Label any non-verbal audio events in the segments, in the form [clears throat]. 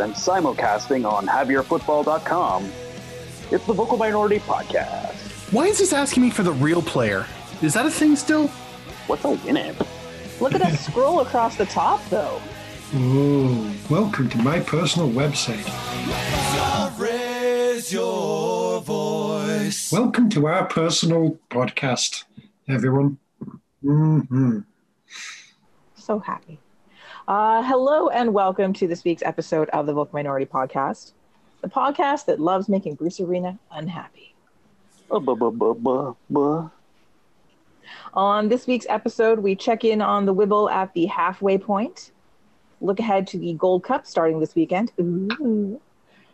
and simulcasting on HaveYourFootball.com. It's the Vocal Minority Podcast. Why is this asking me for the real player? Is that a thing still? What's a Winamp? Look at that [laughs] scroll across the top, though. Ooh, welcome to my personal website. Welcome to our personal podcast, everyone. hmm So happy. Uh, hello and welcome to this week's episode of the Vocal Minority Podcast, the podcast that loves making Bruce Arena unhappy. Uh, buh, buh, buh, buh, buh. On this week's episode, we check in on the Wibble at the halfway point, look ahead to the Gold Cup starting this weekend, Ooh.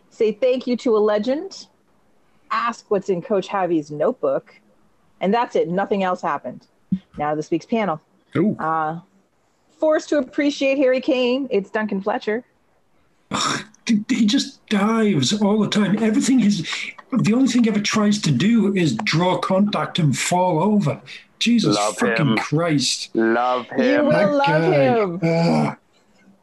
say thank you to a legend, ask what's in Coach Javi's notebook, and that's it. Nothing else happened. Now to this week's panel. Ooh. Uh, forced to appreciate Harry Kane, it's Duncan Fletcher. He just dives all the time. Everything is the only thing he ever tries to do is draw contact and fall over. Jesus Love fucking him. Christ. Love him. You him. will That love guy. him. Ah,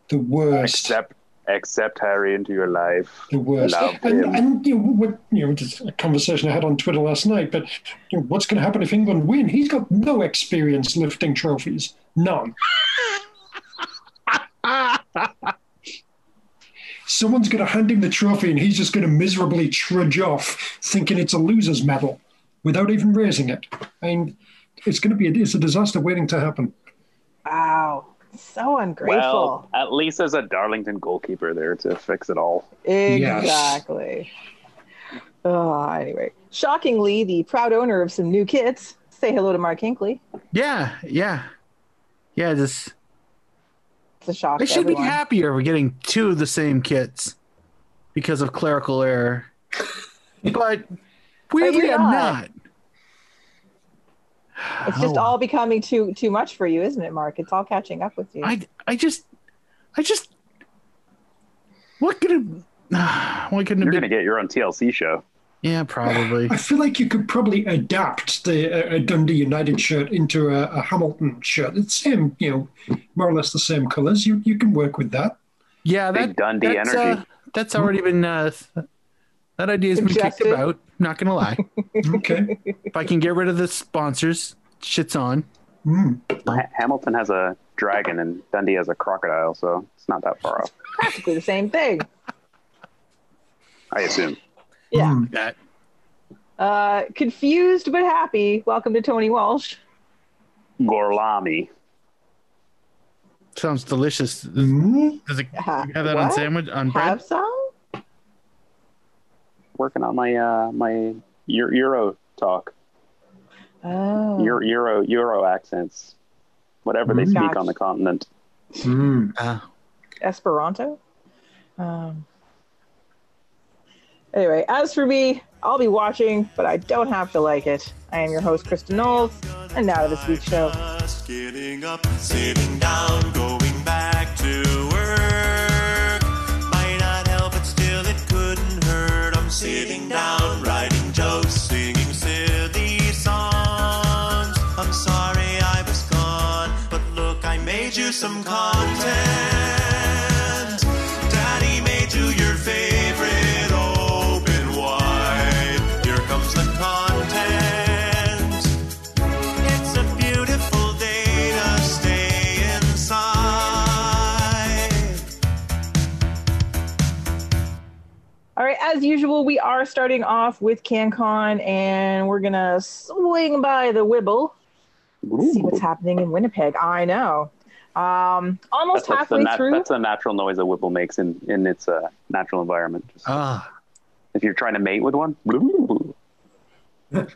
the worst. Accept, accept Harry into your life. the worst. And, and you know, what, you know, just a conversation I had on Twitter last night. But you know, what's going to happen if England win? He's got no experience lifting trophies, none. [laughs] Someone's going to hand him the trophy, and he's just going to miserably trudge off, thinking it's a loser's medal, without even raising it. I mean, it's going to be a, it's a disaster waiting to happen. Wow. So ungrateful. Well, at least there's a Darlington goalkeeper there to fix it all. Yes. Exactly. Oh, anyway, shockingly, the proud owner of some new kits. Say hello to Mark Hinkley. Yeah, yeah. Yeah, just It's a shock. I to should be happier we're getting two of the same kits because of clerical error. [laughs] But weirdly you're I'm not. Not. It's just Oh. all becoming too too much for you, isn't it, Mark? It's all catching up with you. I I just I just what could have why couldn't it You're be going to get your own TLC show. Yeah, probably. I feel like you could probably adapt the uh, Dundee United shirt into a, a Hamilton shirt. It's same, you know, more or less the same colors. You you can work with that. Yeah, Big that Dundee that's, energy. Uh, that's already been uh, that idea's been kicked Suggested. about. Not gonna lie. [laughs] Okay. if I can get rid of the sponsors, shit's on. Mm. Ha- Hamilton has a dragon and Dundee has a crocodile, so it's not that far off. [laughs] Practically the same thing. I assume. Yeah. Mm. That Uh, confused but happy. Welcome to Tony Walsh. Gorlami. sounds delicious. Mm. Does it Ha- have that on what? sandwich on bread? Have some? Working on my uh my Euro talk, Oh. Euro Euro Euro accents, whatever they Mm. speak Gotcha. on the continent. Mm. Ah, Esperanto. Um, anyway, as for me, I'll be watching, but I don't have to like it. I am your host, Kristin Knowles, and now to this week's show. As usual, we are starting off with CanCon, and we're gonna swing by the Wibble, see what's happening in Winnipeg. I know. Um, almost That's, that's, the halfway nat- through. that's the natural noise a wibble makes in, in its uh, natural environment. Just- ah. if you're trying to mate with one, [laughs] if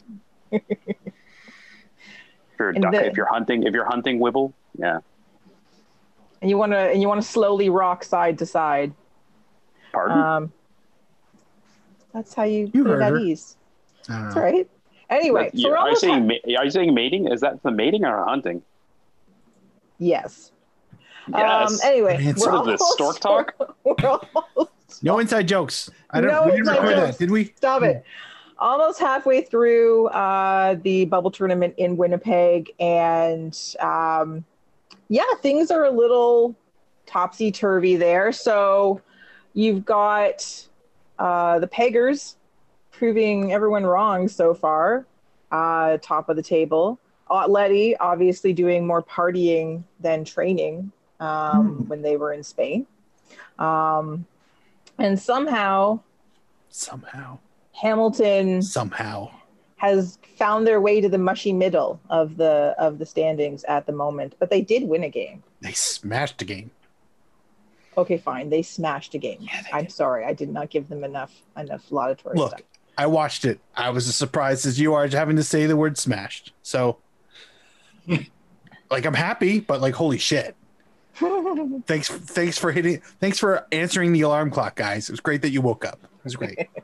you're duck, the- if you're hunting, if you're hunting wibble, yeah. and you want to and you want to slowly rock side to side. Pardon. Um, that's how you, You put heard it at her. ease. That's right. Anyway, That- so you- we're are you saying ha- are you saying mating? Is that the mating or hunting? yes. Yes. Um, anyway, It's- we're What is this, almost- stork talk? [laughs] We're almost No inside jokes. I don't. No we didn't inside record jokes. that, did we? Stop it. Almost halfway through uh, the bubble tournament in Winnipeg, and um, yeah, things are a little topsy turvy there. So, you've got uh, the Peggers proving everyone wrong so far, uh, top of the table. Letty obviously doing more partying than training um, when they were in Spain. Um, and somehow Somehow. Hamilton Somehow. has found their way to the mushy middle of the of the standings at the moment. But they did win a game. They smashed a game. Okay, fine. They smashed a game. Yeah, I'm did. sorry. I did not give them enough enough laudatory Look, I watched it. I was as surprised as you are having to say the word smashed. So, like, I'm happy, but like, holy shit. [laughs] Thanks, thanks for hitting. Thanks for answering the alarm clock, guys. It was great that you woke up. It was great. [laughs]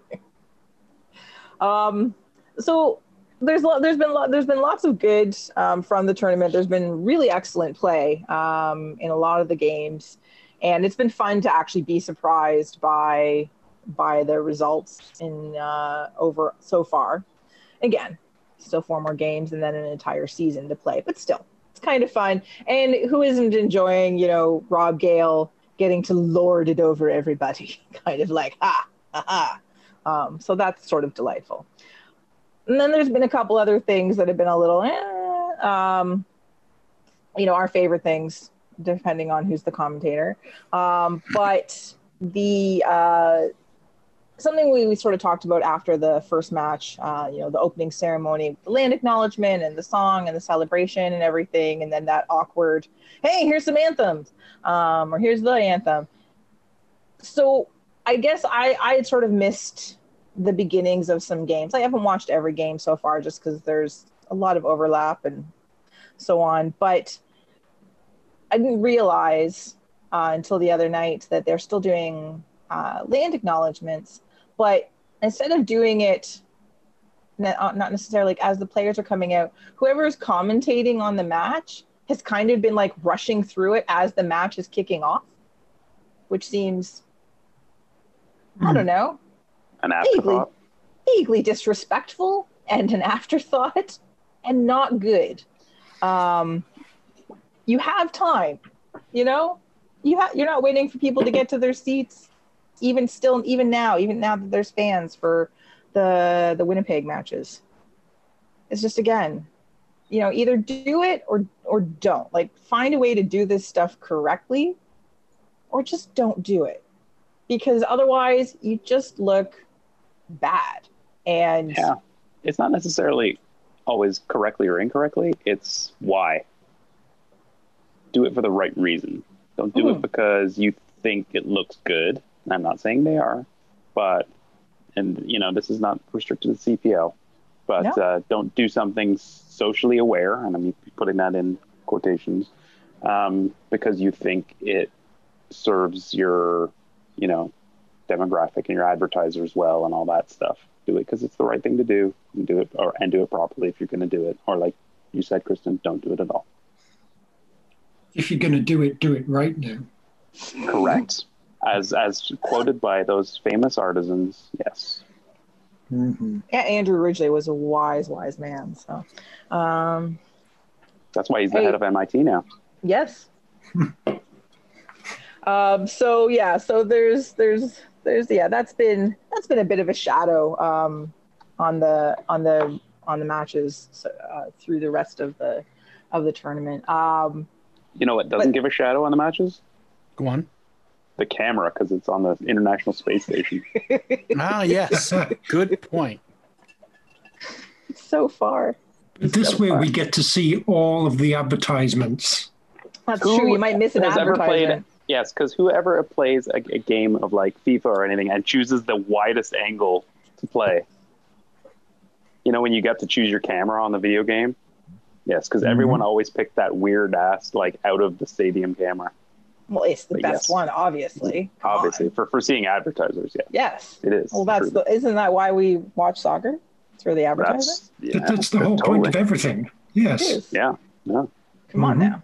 Um, so there's lo- there's been lo- there's been lots of good um, from the tournament. There's been really excellent play um, in a lot of the games, and it's been fun to actually be surprised by by the results in uh, over so far. Again, still four more games and then an entire season to play, but still, it's kind of fun. And who isn't enjoying, you know, Rob Gale getting to lord it over everybody? [laughs] kind of like ha ha ha. Um, so that's sort of delightful. And then there's been a couple other things that have been a little, eh, um, you know, our favorite things, depending on who's the commentator. Um, but the uh, something we, we sort of talked about after the first match, uh, you know, the opening ceremony, the land acknowledgement and the song and the celebration and everything, and then that awkward, hey, here's some anthems, um, or here's the anthem. So I guess I, I had sort of missed the beginnings of some games. I haven't watched every game so far just because there's a lot of overlap and so on. But I didn't realize uh, until the other night that they're still doing uh, land acknowledgements, but instead of doing it uh, not necessarily like as the players are coming out, whoever is commentating on the match has kind of been like rushing through it as the match is kicking off, which seems I don't know, An vaguely, vaguely disrespectful and an [laughs] afterthought and not good. Um, you have time, you know, you have you're not waiting for people to get to their seats, even still, even now, even now that there's fans for the the Winnipeg matches. It's just again, you know, either do it or or don't. Like find a way to do this stuff correctly, or just don't do it because otherwise you just look bad. And Yeah. It's not necessarily always correctly or incorrectly. It's why. Do it for the right reason. Don't do it because you think it looks good. I'm not saying they are, but and you know this is not restricted to CPL. But No. uh, don't do something socially aware, and I'm putting that in quotations, um, because you think it serves your, you know, demographic and your advertisers well and all that stuff. Do it because it's the right thing to do, and do it or and do it properly if you're going to do it. Or like you said, Kristin, don't do it at all. If you're going to do it, do it right now. Correct. As as quoted by those famous artisans, yes. hmm yeah, Andrew Ridgeley was a wise, wise man. So, um, That's why he's the Hey. head of MIT now. yes. [laughs] um, so yeah, so there's there's there's yeah, that's been that's been a bit of a shadow um, on the on the on the matches so, uh, through the rest of the of the tournament. Um, You know what doesn't But- give a shadow on the matches? Go on. The camera, because it's on the International Space Station. [laughs] Ah, yes. Good point. so far, But this So way, far. we get to see all of the advertisements. that's Who true. You might miss an has ever played- Yes, because whoever plays a, a game of like FIFA or anything and chooses the widest angle to play, you know, when you got to choose your camera on the video game. Yes, because everyone always picked that weird ass like out of the stadium camera. Well, it's the But best yes. one, obviously. Come on. Obviously, for for seeing advertisers, yeah, Yes. it is. Well, that's the, isn't that why we watch soccer? It's for the advertising. that's yeah, That- that's the whole point of everything. Yes. is. Yeah, no, Come on Mhm.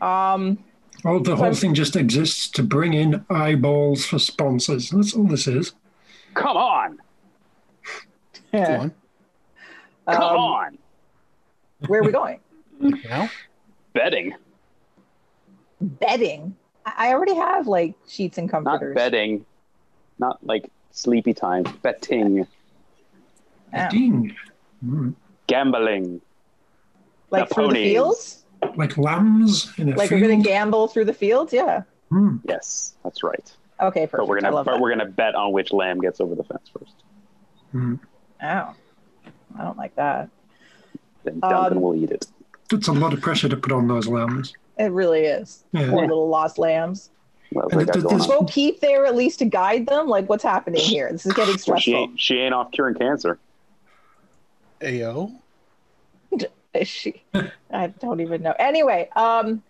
now. Um, Oh, the whole I'm- thing just exists to bring in eyeballs for sponsors. That's all this is. come on, [laughs] Go on. come um, on, Where are we going? Now, betting. Betting. I I already have like sheets and comforters. Not comforters. betting, not like sleepy time. Betting, Yeah. Ding. Mm. gambling. like the through the ponies. fields. Like lambs in a Like field. we're gonna gamble through the fields. Yeah. Mm. Yes, that's right. Okay, perfect. But we're gonna love but that. we're gonna bet on which lamb gets over the fence first. Mm. Oh, I don't like that. Then Duncan Um, will eat it. It's a lot of pressure to put on those lambs. It really is. Yeah. Poor little lost lambs. What else and I it got does- going this- on? Bo Peep there at least to guide them. Like, what's happening here? This is getting Well, she stressful. ain't she ain't off curing cancer. Ayo. [laughs] Is she? I don't even know. Anyway, um,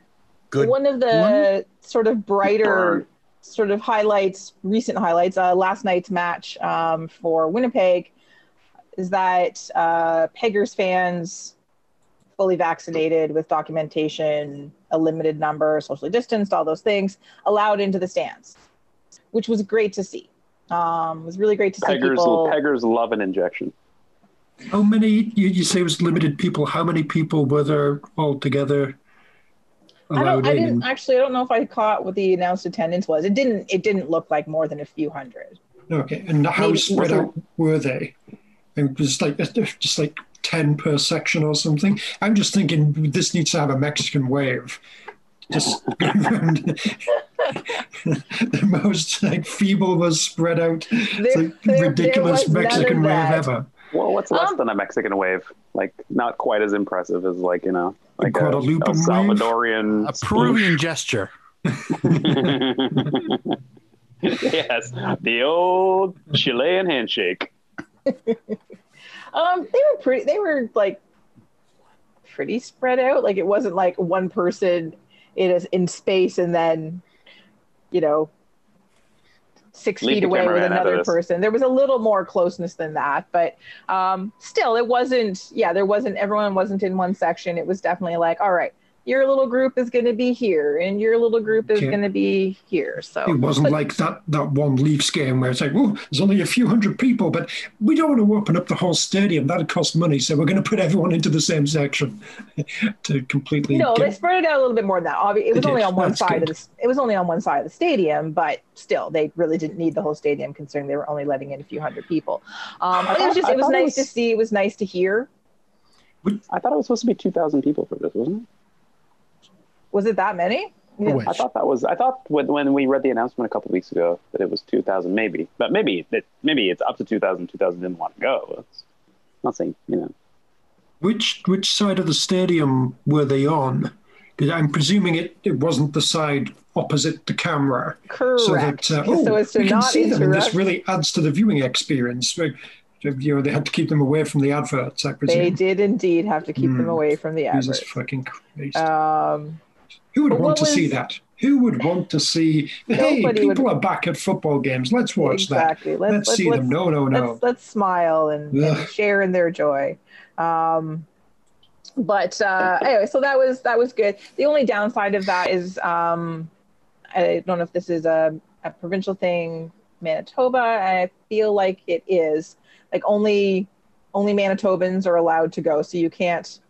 Good. one of the sort of brighter Burn. sort of highlights, recent highlights, uh, last night's match um, for Winnipeg is that uh, Peggers fans, fully vaccinated with documentation, a limited number, socially distanced, all those things, allowed into the stands, which was great to see. Um, it was really great to see Peggers people. Peggers love an injection. How many, you, you say it was limited people. How many people were there altogether I allowed don't. I in? didn't actually. I don't know if I caught what the announced attendance was. It didn't. It didn't look like more than a few hundred. Okay, and how Maybe- spread out were they? And just like just like ten per section or something. I'm just thinking this needs to have a Mexican wave. Just [laughs] the most like feeble was spread out. It's There- like there- ridiculous there Mexican wave ever. Well, what's less Um, than a Mexican wave? Like not quite as impressive as like you know like a, a Guadalupe wave? Salvadorian A Peruvian [laughs] gesture. yes, the old Chilean handshake. [laughs] Um, they were pretty. They were like pretty spread out. Like it wasn't like one person in a, in space and then, you know, six Leave feet away with cameraman out of another person. There was a little more closeness than that, but um, still, it wasn't. Yeah, there wasn't. Everyone wasn't in one section. It was definitely like, all right, your little group is going to be here, and your little group is Okay. going to be here. So It wasn't But- like that that one Leafs game where it's like, oh, there's only a few hundred people, but we don't want to open up the whole stadium. That'd cost money, so we're going to put everyone into the same section [laughs] to completely. No, they spread it out a little bit more than that. Obvi- It was They only did. on one That's side good. of the. It was only on one side of the stadium, but still, they really didn't need the whole stadium, considering they were only letting in a few hundred people. Um, I but it was just. I It was thought it nice to see. It was nice to hear. I thought it was supposed to be two thousand people for this, wasn't it? Was it that many? For which? I thought that was. I thought when, when we read the announcement a couple weeks ago that it was two thousand, maybe, but maybe it, maybe it's up to 2,000. 2,000 didn't want to go. It's not saying you know. Which which side of the stadium were they on? Because I'm presuming it, it wasn't the side opposite the camera. Correct. So that uh, oh, so as to we can not see them, and this really adds to the viewing experience. Like, You know, they had to keep them away from the adverts. I presume they did indeed have to keep them Hmm. away from the Jesus adverts. fucking Christ! Um, Who would but want to see that? Who would want to see? Hey, Nobody people would- are back at football games. Let's watch exactly. that. Let's, Let's, let's, see let's, them. No, no, no. let's let's smile and, and share in their joy. Um, but uh, anyway, so that was that was good. The only downside of that is um, I don't know if this is a, a provincial thing, Manitoba. I feel like it is. Like only only Manitobans are allowed to go, so you can't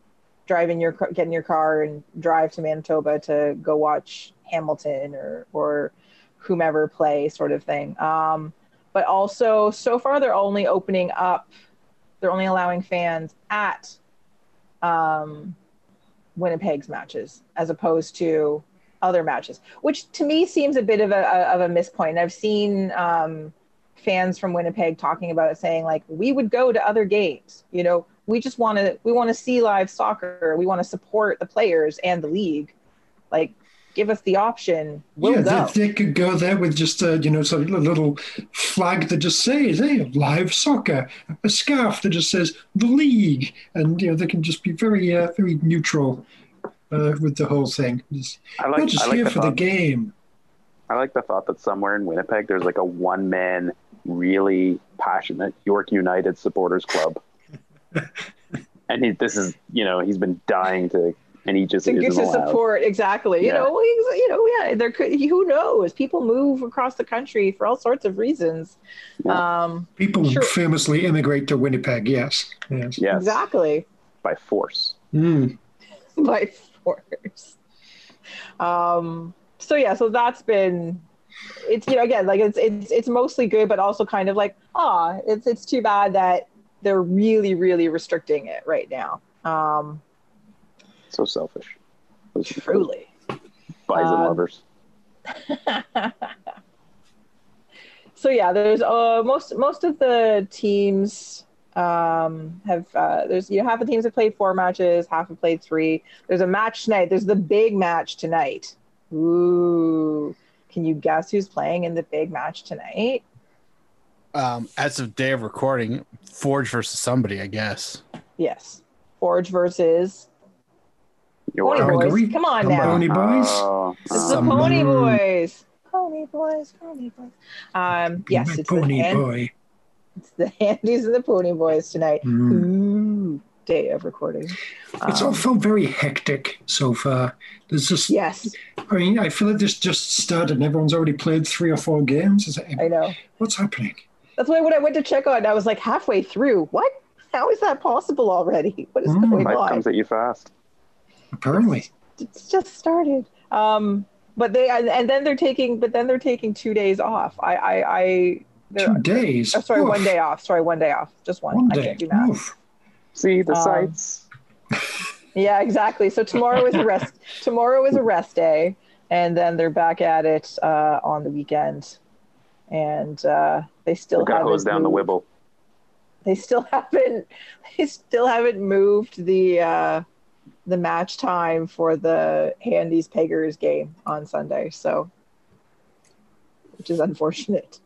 drive in your get in your car and drive to Manitoba to go watch Hamilton or or whomever play, sort of thing. Um, but also, so far they're only opening up. They're only allowing fans at um, Winnipeg's matches as opposed to other matches, which to me seems a bit of a, a of a mispoint. I've seen um, fans from Winnipeg talking about it, saying like, "We would go to other games. You know, we just want to we want to see live soccer. We want to support the players and the league. Like, give us the option. We'll yeah, go." They, they could go there with just a you know sort of a little flag that just says "Hey, live soccer," a scarf that just says "the league," and you know they can just be very uh, very neutral uh, with the whole thing. Just, I we're like. just I like here the for the game. I like the thought that somewhere in Winnipeg there's like a one man, really passionate York United supporters club. And he, this is, you know, he's been dying to, and he just to get isn't to support exactly you know we- you know yeah there could who knows people move across the country for all sorts of reasons um People Sure. famously immigrate to Winnipeg. Yes, yes. Yes, exactly by force. Mm. [laughs] by force um so yeah, so that's been it's you know again like it's it's it's mostly good, but also kind of like ah, it's it's too bad that they're really really restricting it right now. Um, So selfish. Truly. Bison Um, lovers. [laughs] so yeah, there's uh most most of the teams um have uh there's you know half the teams have played four matches, half have played three. There's a match tonight. There's the big match tonight. Ooh. Can you guess who's playing in the big match tonight? Um, as of day of recording, Forge versus somebody, I guess. Yes. Forge versus Pony are- Boys. Come on Come now. on. Pony Boys? Oh, It's the. Some- Pony Boys. Pony Boys, Pony Boys. Um, yes, My it's the, pony hand, boy. it's the Handies and the Pony Boys tonight. Mm. Ooh, day of recording. It's Um, all felt very hectic so far. There's just, yes, I mean, I feel like this just started and everyone's already played three or four games. It's like, I know. what's happening? That's why when I went to check on, I was like halfway through. What? How is that possible already? [laughs] What is Mm. going Life on? comes at you fast. Apparently. It's just started. Um, but they and, and then they're taking, but then they're taking two days off. I, I, I. Two days. Oh, sorry, Oof. one day off. Sorry, one day off. Just one. One I can't do math. Oof. See the Um, sights. [laughs] Yeah, exactly. So tomorrow is a rest. [laughs] tomorrow is a rest day, and then they're back at it uh, on the weekend, and uh, they still They're haven't hose down the wibble. They still [laughs] haven't. They still haven't moved the uh, the match time for the Handy's Peggers game on Sunday. So, which is unfortunate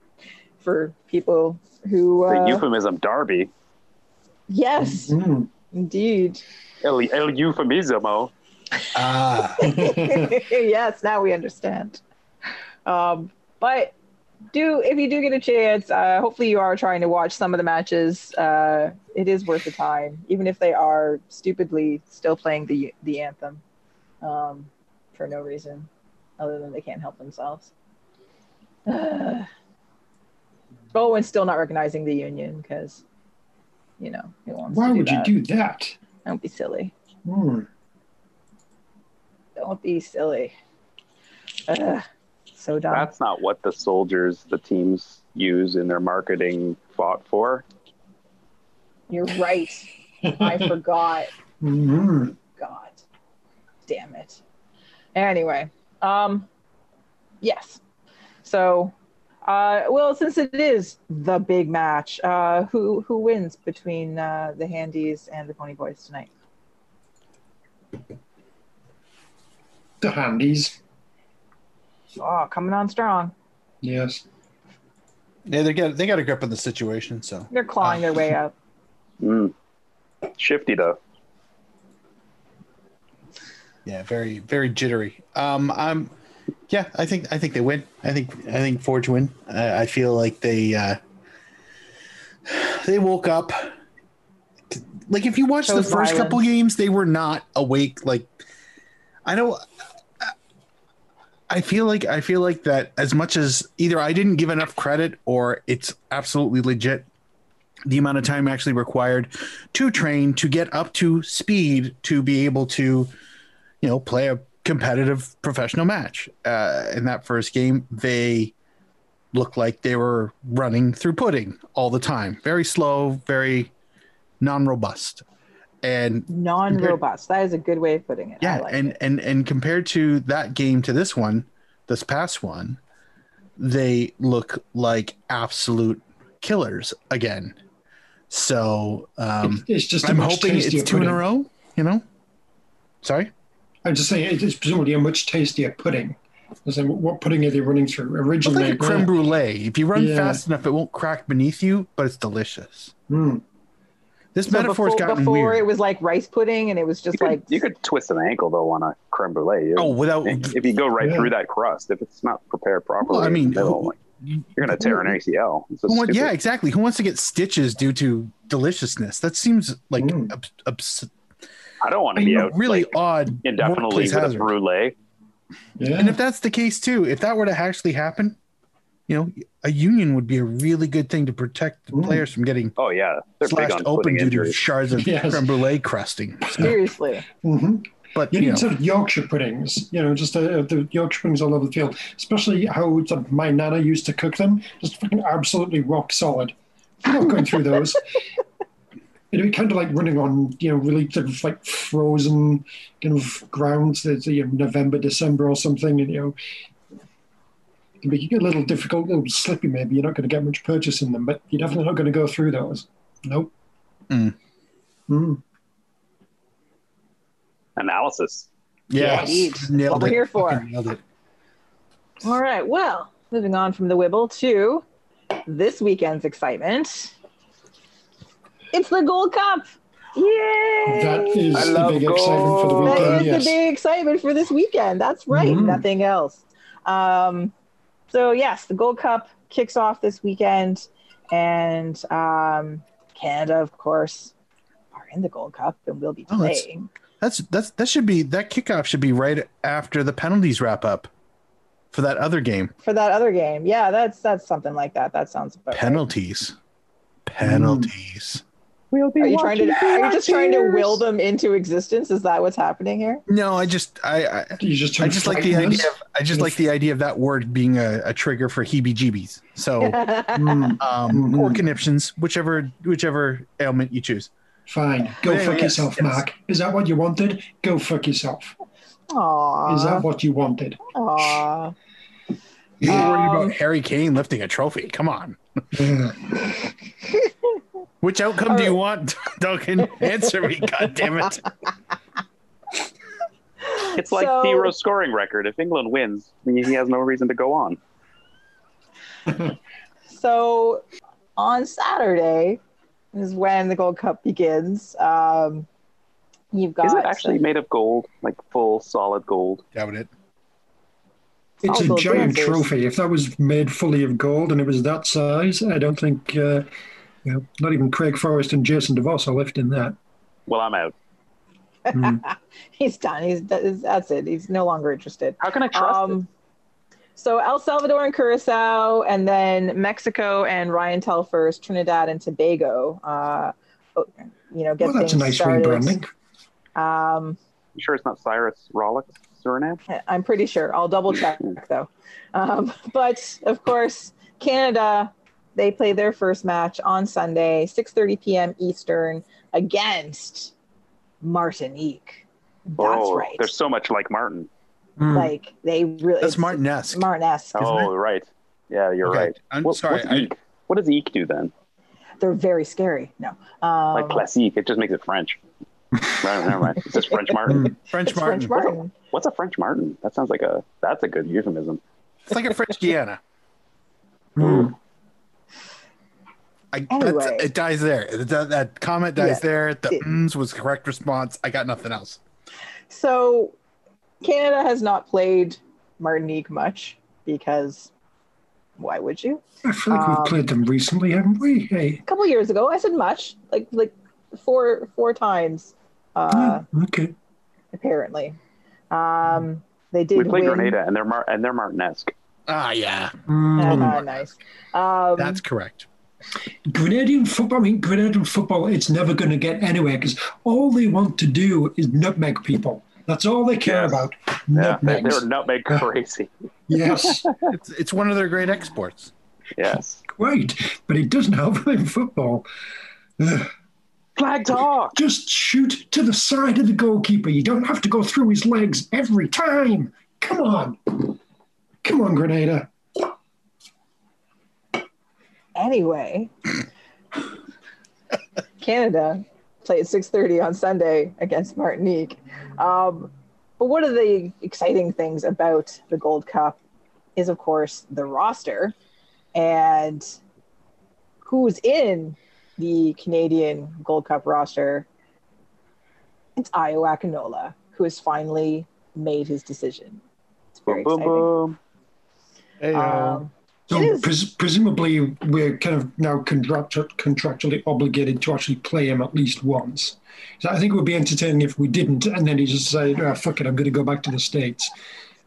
[laughs] for people who. The Uh, euphemism Darby. yes, Mm. indeed. El, el euphemismo. Ah, [laughs] yes, now we understand. Um, but do if you do get a chance, uh, hopefully you are trying to watch some of the matches. Uh, it is worth the time, even if they are stupidly still playing the the anthem um, for no reason other than they can't help themselves. [sighs] oh, and still not recognizing the union because you know who wants Why would that? you do that? Don't be silly. Hmm. Don't be silly. Ugh, so dumb. That's not what the soldiers, the teams use in their marketing fought for. You're right. I [laughs] forgot. Mhm. God damn it. Anyway, um, yes. So, uh, well, since it is the big match, uh, who who wins between uh, the Handies and the Pony Boys tonight? The handies. Oh, coming on strong. Yes. yeah, they got they got a grip on the situation. So They're clawing their way [laughs] up. Mm. Shifty though. yeah, very very jittery. Um, I'm yeah, I think I think they win. I think I think Forge win. I, I feel like they uh, they woke up. Like if you watch the first violence. couple games, they were not awake. Like I know. I feel like I feel like that as much as either I didn't give enough credit or it's absolutely legit the amount of time actually required to train to get up to speed to be able to you know play a competitive professional match uh, in that first game they looked like they were running through pudding all the time. Very slow very non-robust and Non-robust. That is a good way of putting it. I yeah like and it. and and compared to that game to this one this past one they look like absolute killers again so um It's, it's just I'm hoping it's two in a row you know sorry I'm just saying it is presumably a much tastier pudding. I was saying, what pudding are they running through? it's Originally, like a creme brulee if you run Yeah. fast enough it won't crack beneath you but it's delicious Mm. This So metaphor's before, gotten before weird it was like rice pudding, and it was You just could, like you could twist an ankle though on a creme brulee. oh without if you go right Yeah. through that crust, if it's not prepared properly, Well, I mean, middle, who- like, you're gonna tear an ACL. Who want- yeah, exactly. Who wants to get stitches due to deliciousness? That seems like Mm. abs- abs- I don't want to a be out really like, odd indefinitely workplace with a hazard. brulee. Yeah. And if that's the case too, if that were to actually happen, you know, a union would be a really good thing to protect the players from getting Oh yeah, they're slashed open due to shards of [laughs] Yes. creme brulee crusting. So, seriously. hmm but You you need know, sort of Yorkshire puddings, you know, just uh, the Yorkshire puddings all over the field, especially how my nana used to cook them, just fucking absolutely rock solid. You're not going through those. [laughs] It'd be kind of like running on, you know, really sort of like frozen kind of grounds. There's you know, November, December or something, and you know, it can be a little difficult, a little slippy. Maybe you're not going to get much purchase in them, but you're definitely not going to go through those. Nope. Mm. Mm. Analysis. yeah, Indeed. nailed What we're here for. Nailed it. All right. Well, moving on from the Wibble to this weekend's excitement. It's the Gold Cup. Yay! That is I the love big excitement for the gold. That weekend. is yes. the big excitement for this weekend. That's right. Mhm. Nothing else. Um, so yes, the Gold Cup kicks off this weekend, and um, Canada, of course, are in the Gold Cup, and we'll be Oh, that's- playing. That's that's that should be that kickoff should be right after the penalties wrap up for that other game. for that other game. Yeah, that's that's something like that. That sounds about right. Penalties, penalties. We'll be Are you trying to? Are you just trying to will them into existence? Is that what's happening here? No, I just I I, You just I just like the us? idea of I just like the idea of that word being a, a trigger for heebie-jeebies. So [laughs] um, Mhm. or conniptions, whichever whichever ailment you choose. fine. Go Yeah, fuck yes, yourself, yes. Mark. Is that what you wanted? Go fuck yourself. Aww. Is that what you wanted? Aww. You're worried Um, about Harry Kane lifting a trophy. Come on. [laughs] [laughs] Ugh. Which outcome do you want, [laughs] Duncan? Answer me, [laughs] God damn it. It's like So- Hero's scoring record. If England wins, he he has no reason to go on. [laughs] So on Saturday is when the Gold Cup begins. Um, you've got Is it actually made of gold, like full solid gold? Doubt it. It's All a giant dancers. trophy. If that was made fully of gold and it was that size, I don't think, uh, you know, not even Craig Forrest and Jason DeVos are left in that. Well, I'm out. Mm. [laughs] he's done. He's that's it. He's no longer interested. How can I trust it? Um, so El Salvador and Curacao, and then Mexico and Ryan Telfer's, Trinidad and Tobago. Uh, you know, get Well, that's a nice started. rebranding. You Um, sure it's not Cyrus Rollick's Suriname? I'm pretty sure. I'll double check [laughs] though. Um, but of course, Canada they play their first match on Sunday, 6:30 p.m. Eastern against Martinique. That's oh, right. They're so much like Martin. Mm. Like they really That's it's Martinesque. Martinesque. Oh, right. Yeah, you're Okay, right. I'm What, sorry. I, Eek? What does Eek do then? They're very scary. No. Um, Like classique. It just makes it French. [laughs] right, never mind. It's just French Martin. French it's Martin. French Martin. What's a French Martin? That sounds like a. That's a good euphemism. It's like a French Guiana. [laughs] Mm. I, Anyway. it dies there. That, that comment dies Yeah. there. The It- ums was correct response. I got nothing else. So Canada has not played Martinique much because why would you? I feel like Um, we've played them recently, haven't we? Hey. A couple years ago, I said much, like like four four times, uh, Yeah, okay. apparently. Um, they did We played win. Grenada, and they're Mar- and they're Martinesque. Ah, yeah. Mm. Uh-huh, nice. Um, That's correct. Grenadian football, I mean, Grenadian football, it's never going to get anywhere because all they want to do is nutmeg people. That's all they care Yes. about. Yeah, they, Nutmegs. they're nutmeg crazy. yes, [laughs] It's, it's one of their great exports. yes. great. But it doesn't help them in football. Ugh. Flag talk. Just shoot to the side of the goalkeeper. You don't have to go through his legs every time. Come on. Come on, Grenada. Anyway, Canada played 6:30 on Sunday against Martinique. Um, but one of the exciting things about the Gold Cup is, of course, the roster and who's in the Canadian Gold Cup roster. It's Ayo Akinola, who has finally made his decision. It's very boom, exciting. boom. Hey, Um, So pres- presumably, we're kind of now contractu- contractually obligated to actually play him at least once. So I think it would be entertaining if we didn't, and then he just said, oh, "Fuck it, I'm going to go back to the states,"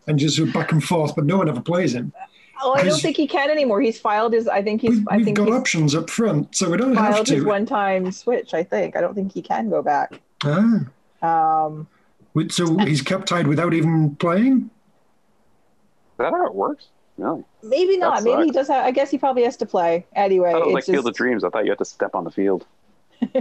and just went back and forth. But no one ever plays him. oh, I don't think he can anymore. He's filed his. I think he's. We've, I we've think got he's options up front, so we don't have to. filed his one-time switch. I think. I don't think he can go back. Ah, Um, Wait, So he's kept tied without even playing. Is that how it works? No. Maybe not. Maybe he does have. I guess he probably has to play anyway. I thought it was like it's Field of Dreams. I thought you had to step on the field. [laughs]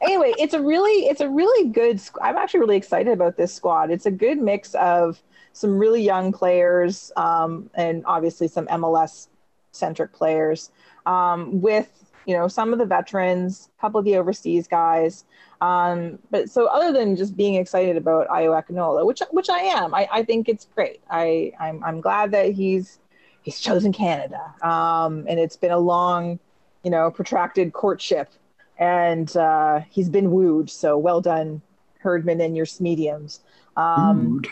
anyway, it's a really it's a really good. squ- I'm actually really excited about this squad. It's a good mix of some really young players um, and obviously some MLS centric players um, with you know some of the veterans, a couple of the overseas guys. Um, but so other than just being excited about Ayo Akinola, which which I am, I, I think it's great. I I'm, I'm glad that he's he's chosen Canada, um, and it's been a long, you know, protracted courtship, and uh, he's been wooed. So well done, Herdman and your mediums. Um, Wooed.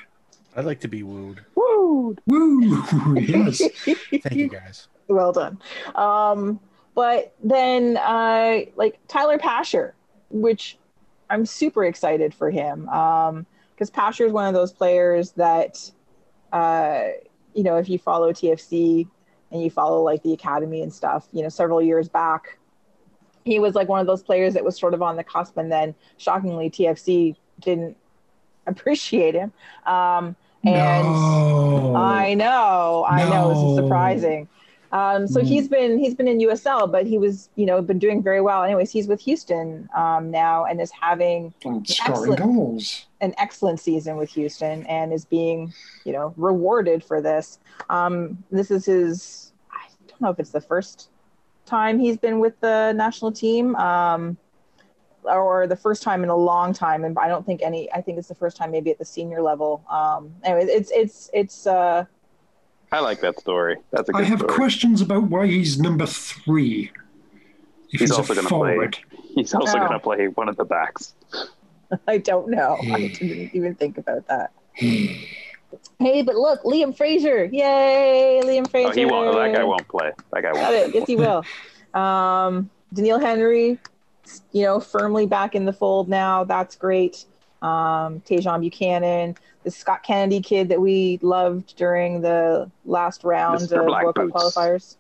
I'd like to be wooed. Wooed. Wooed. [laughs] yes. Thank you guys. well done. Um, but then, uh, like Tyler Pasher, which I'm super excited for him because Pasher is one of those players that, uh, you know, if you follow TFC and you follow like the academy and stuff, you know, several years back, he was like one of those players that was sort of on the cusp, and then shockingly, TFC didn't [laughs] appreciate him. Um, and no. I know, I know. This is surprising. Um, so Mm. he's been he's been in USL, but he was you know been doing very well. Anyways, he's with Houston um, now and is having scoring excellent. goals. an excellent season with Houston and is being you know rewarded for this. Um, this is his I don't know if it's the first time he's been with the national team. Um, or the first time in a long time, and I don't think any. I think it's the first time maybe at the senior level. Um, anyway, it's it's it's uh, I like that story. That's a I good I have story. questions about why he's number three. If He's he's, also gonna play- [laughs] He's also Oh. going to play one of the backs. [laughs] I don't know. I Hmm. didn't even think about that. Hey, but look, Liam Fraser! Yay, Liam Fraser! Oh, he won't. That guy won't play. That guy Got it. won't. Yes, he will. Um, Doneil Henry, you know, firmly back in the fold now. That's great. Um, Tajon Buchanan, the Scott Kennedy kid that we loved during the last round Mr. of Black World Cup Boots. qualifiers.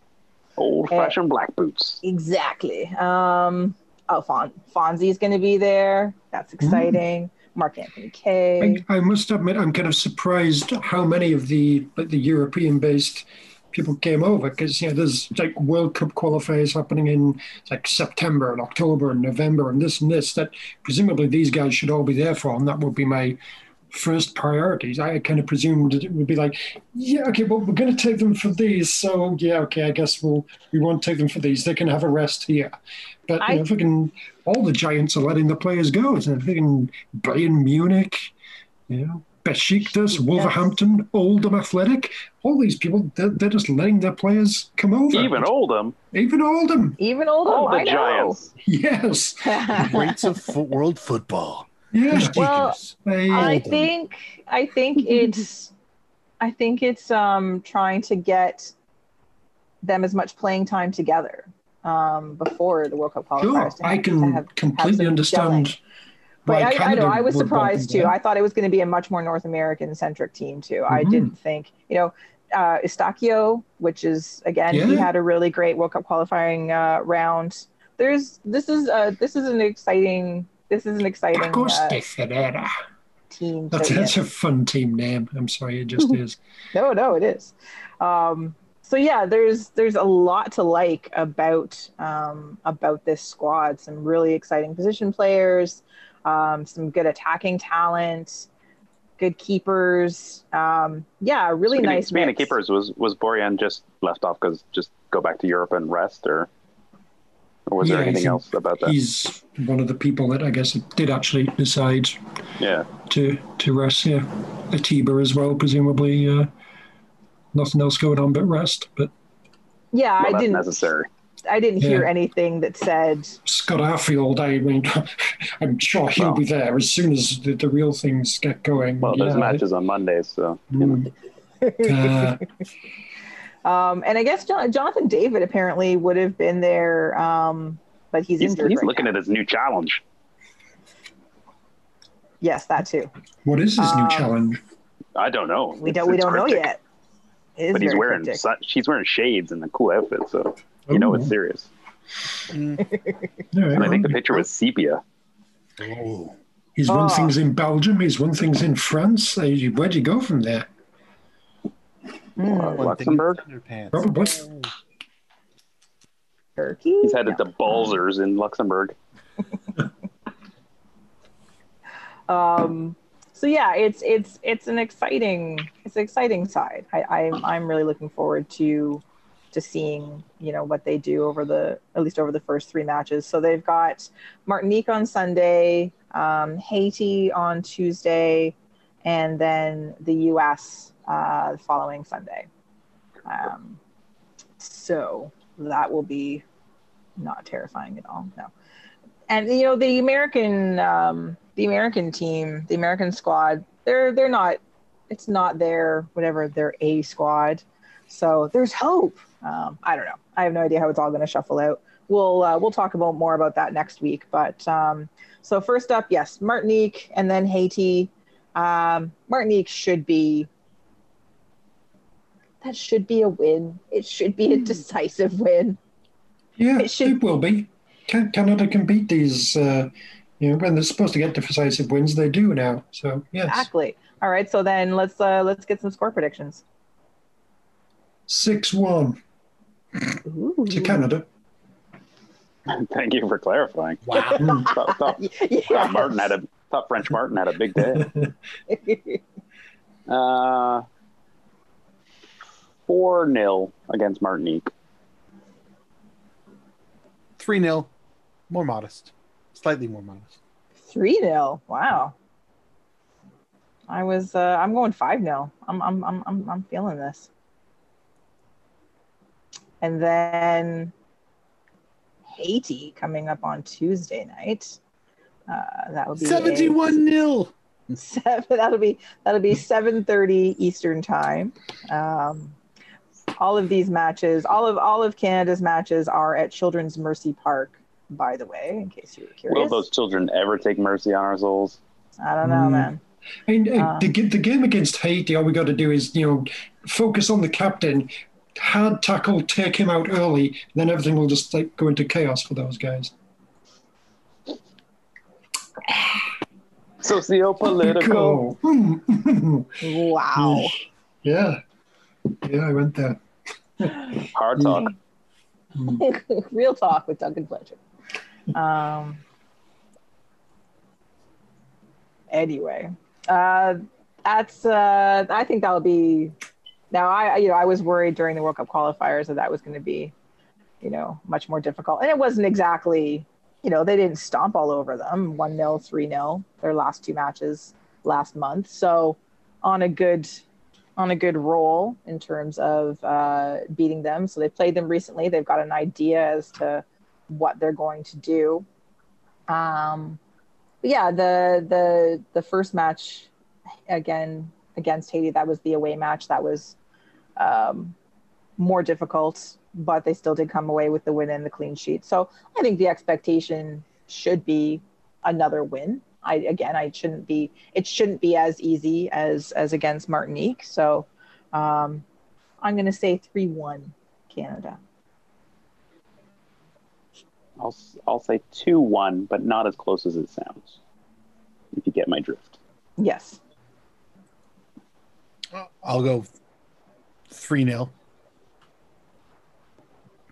Old fashioned black boots. Exactly. Um, oh, Fon- Fonzie's going to be there. That's exciting. Mark Anthony Kaye. I, I must admit, I'm kind of surprised how many of the like the European-based people came over because you know there's like World Cup qualifiers happening in like September and October and November and this and this that presumably these guys should all be there for, and that would be my first priorities. I kind of presumed it would be like, yeah, okay, well we're going to take them for these, so yeah, okay, I guess we'll we won't take them for these. They can have a rest here. But you I- know, freaking all the giants are letting the players go. It's freaking Bayern Munich, you know, Besiktas, Wolverhampton, Oldham Athletic. All these people, they're, they're just letting their players come over. Even Oldham. Even Oldham. Even older. All the I know. giants. Yes. [laughs] Greats of fo- world football. Yeah. Well, Ridiculous. I think I think [laughs] it's I think it's um trying to get them as much playing time together um before the World Cup sure, qualifiers. to I have- to can have- have completely some understand. gelling. But why I, I know Canada I was surprised too. I thought it was going to be a much more North American centric team too. I Mhm. didn't think you know uh, Eustáquio, which is again he had a really great World Cup qualifying uh, round. There's this is uh this is an exciting this is an exciting Tacos uh, de Ferreira. team. That's, be in. that's a fun team name. I'm sorry, it just [laughs] is. No, no, it is. Um, so yeah, there's there's a lot to like about um, about this squad. Some really exciting position players, um, some good attacking talent, good keepers. Um, yeah, really speaking, nice. Speaking mix. of keepers, was was Borjan just left off because just go back to Europe and rest, or, or was there anything he's- else about that? He's one of the people that I guess did actually decide Yeah, to to rest. Yeah, Atiba as well, presumably. Uh, nothing else going on but rest. But Yeah, well, I didn't. necessary. I didn't hear anything that said. Scott Arfield, I mean, [laughs] I'm sure he'll Well. be there as soon as the, the real things get going. Well, there's Yeah, matches on Mondays, so you know. mm, uh, [laughs] Um, and I guess Jon- Jonathan David apparently would have been there, um, but he's, he's, injured. he's right looking now. at his new challenge. Yes, that too. what is his new Um, challenge? I don't know. We It's- don't. We don't know yet. It is But he's wearing cryptic. su- she's wearing shades and a cool outfit, so you know it's serious. Mm. [laughs] And I think the picture was sepia. Oh. He's won Oh. things in Belgium. He's won things in France. Where'd you go from there? Mm, Luxembourg. Underpants. Turkey. He's headed to Balzers in Luxembourg. [laughs] um so yeah it's it's it's an exciting it's an exciting side i i'm, I'm really looking forward to to seeing you know what they do over the at least over the first three matches so they've got martinique on sunday um, haiti on tuesday and then the us uh, the following sunday um, so that will be not terrifying at all no and you know the American um, the American team, the American squad, they're they're not it's not their whatever their A squad. So there's hope. Um, I don't know. I have no idea how it's all going to shuffle out. We'll uh, we'll talk about more about that next week. But um, so first up, yes, Martinique and then Haiti. Um, Martinique should be that should be a win. It should be a decisive win. yeah, It it, should- will be. Can, Canada can beat these. Uh, you know, when they're supposed to get decisive wins, they do now. So yes, Exactly. All right. So then let's uh, let's get some score predictions. six one to Canada. Thank you for clarifying. Wow. [laughs] Thought, thought, [laughs] Yeah. thought Martin had a thought French Martin had a big day. [laughs] Uh, four 0 against Martinique. 3 0. More modest. Slightly more modest. Three 0 Wow. I was. Uh, I'm going five 0 I'm. I'm. I'm. I'm. I'm feeling this. And then Haiti coming up on Tuesday night. Uh, that would be 71 0. [laughs] seven that'll be that'll be 7:30 Eastern time. Um, all of these matches, all of all of Canada's matches are at Children's Mercy Park. By the way, in case you were curious, Will those children ever take mercy on our souls? I don't know, Mm. man. And uh, Uh. the, the game against Haiti, all we got to do is you know focus on the captain, hard tackle, take him out early, then everything will just like go into chaos for those guys. Socio-political. [laughs] Wow. yeah, yeah, I went there. Hard talk. [laughs] Real talk with Duncan Fletcher. Um, anyway, uh, that's. Uh, I think that'll be. Now, I you know I was worried during the World Cup qualifiers that that was going to be, you know, much more difficult, and it wasn't exactly. You know, they didn't stomp all over them. One 0 three 0 their last two matches last month. So, on a good on a good roll in terms of uh, beating them. So they played them recently. They've got an idea as to what they're going to do. Um, yeah, the the the first match again against Haiti, that was the away match. That was um, more difficult, but they still did come away with the win and the clean sheet. So I think the expectation should be another win. I again, I shouldn't be. It shouldn't be as easy as as against Martinique. So um, I'm going to say three one Canada. I'll I'll say two one, but not as close as it sounds. If you get my drift. Yes. I'll go 3 0.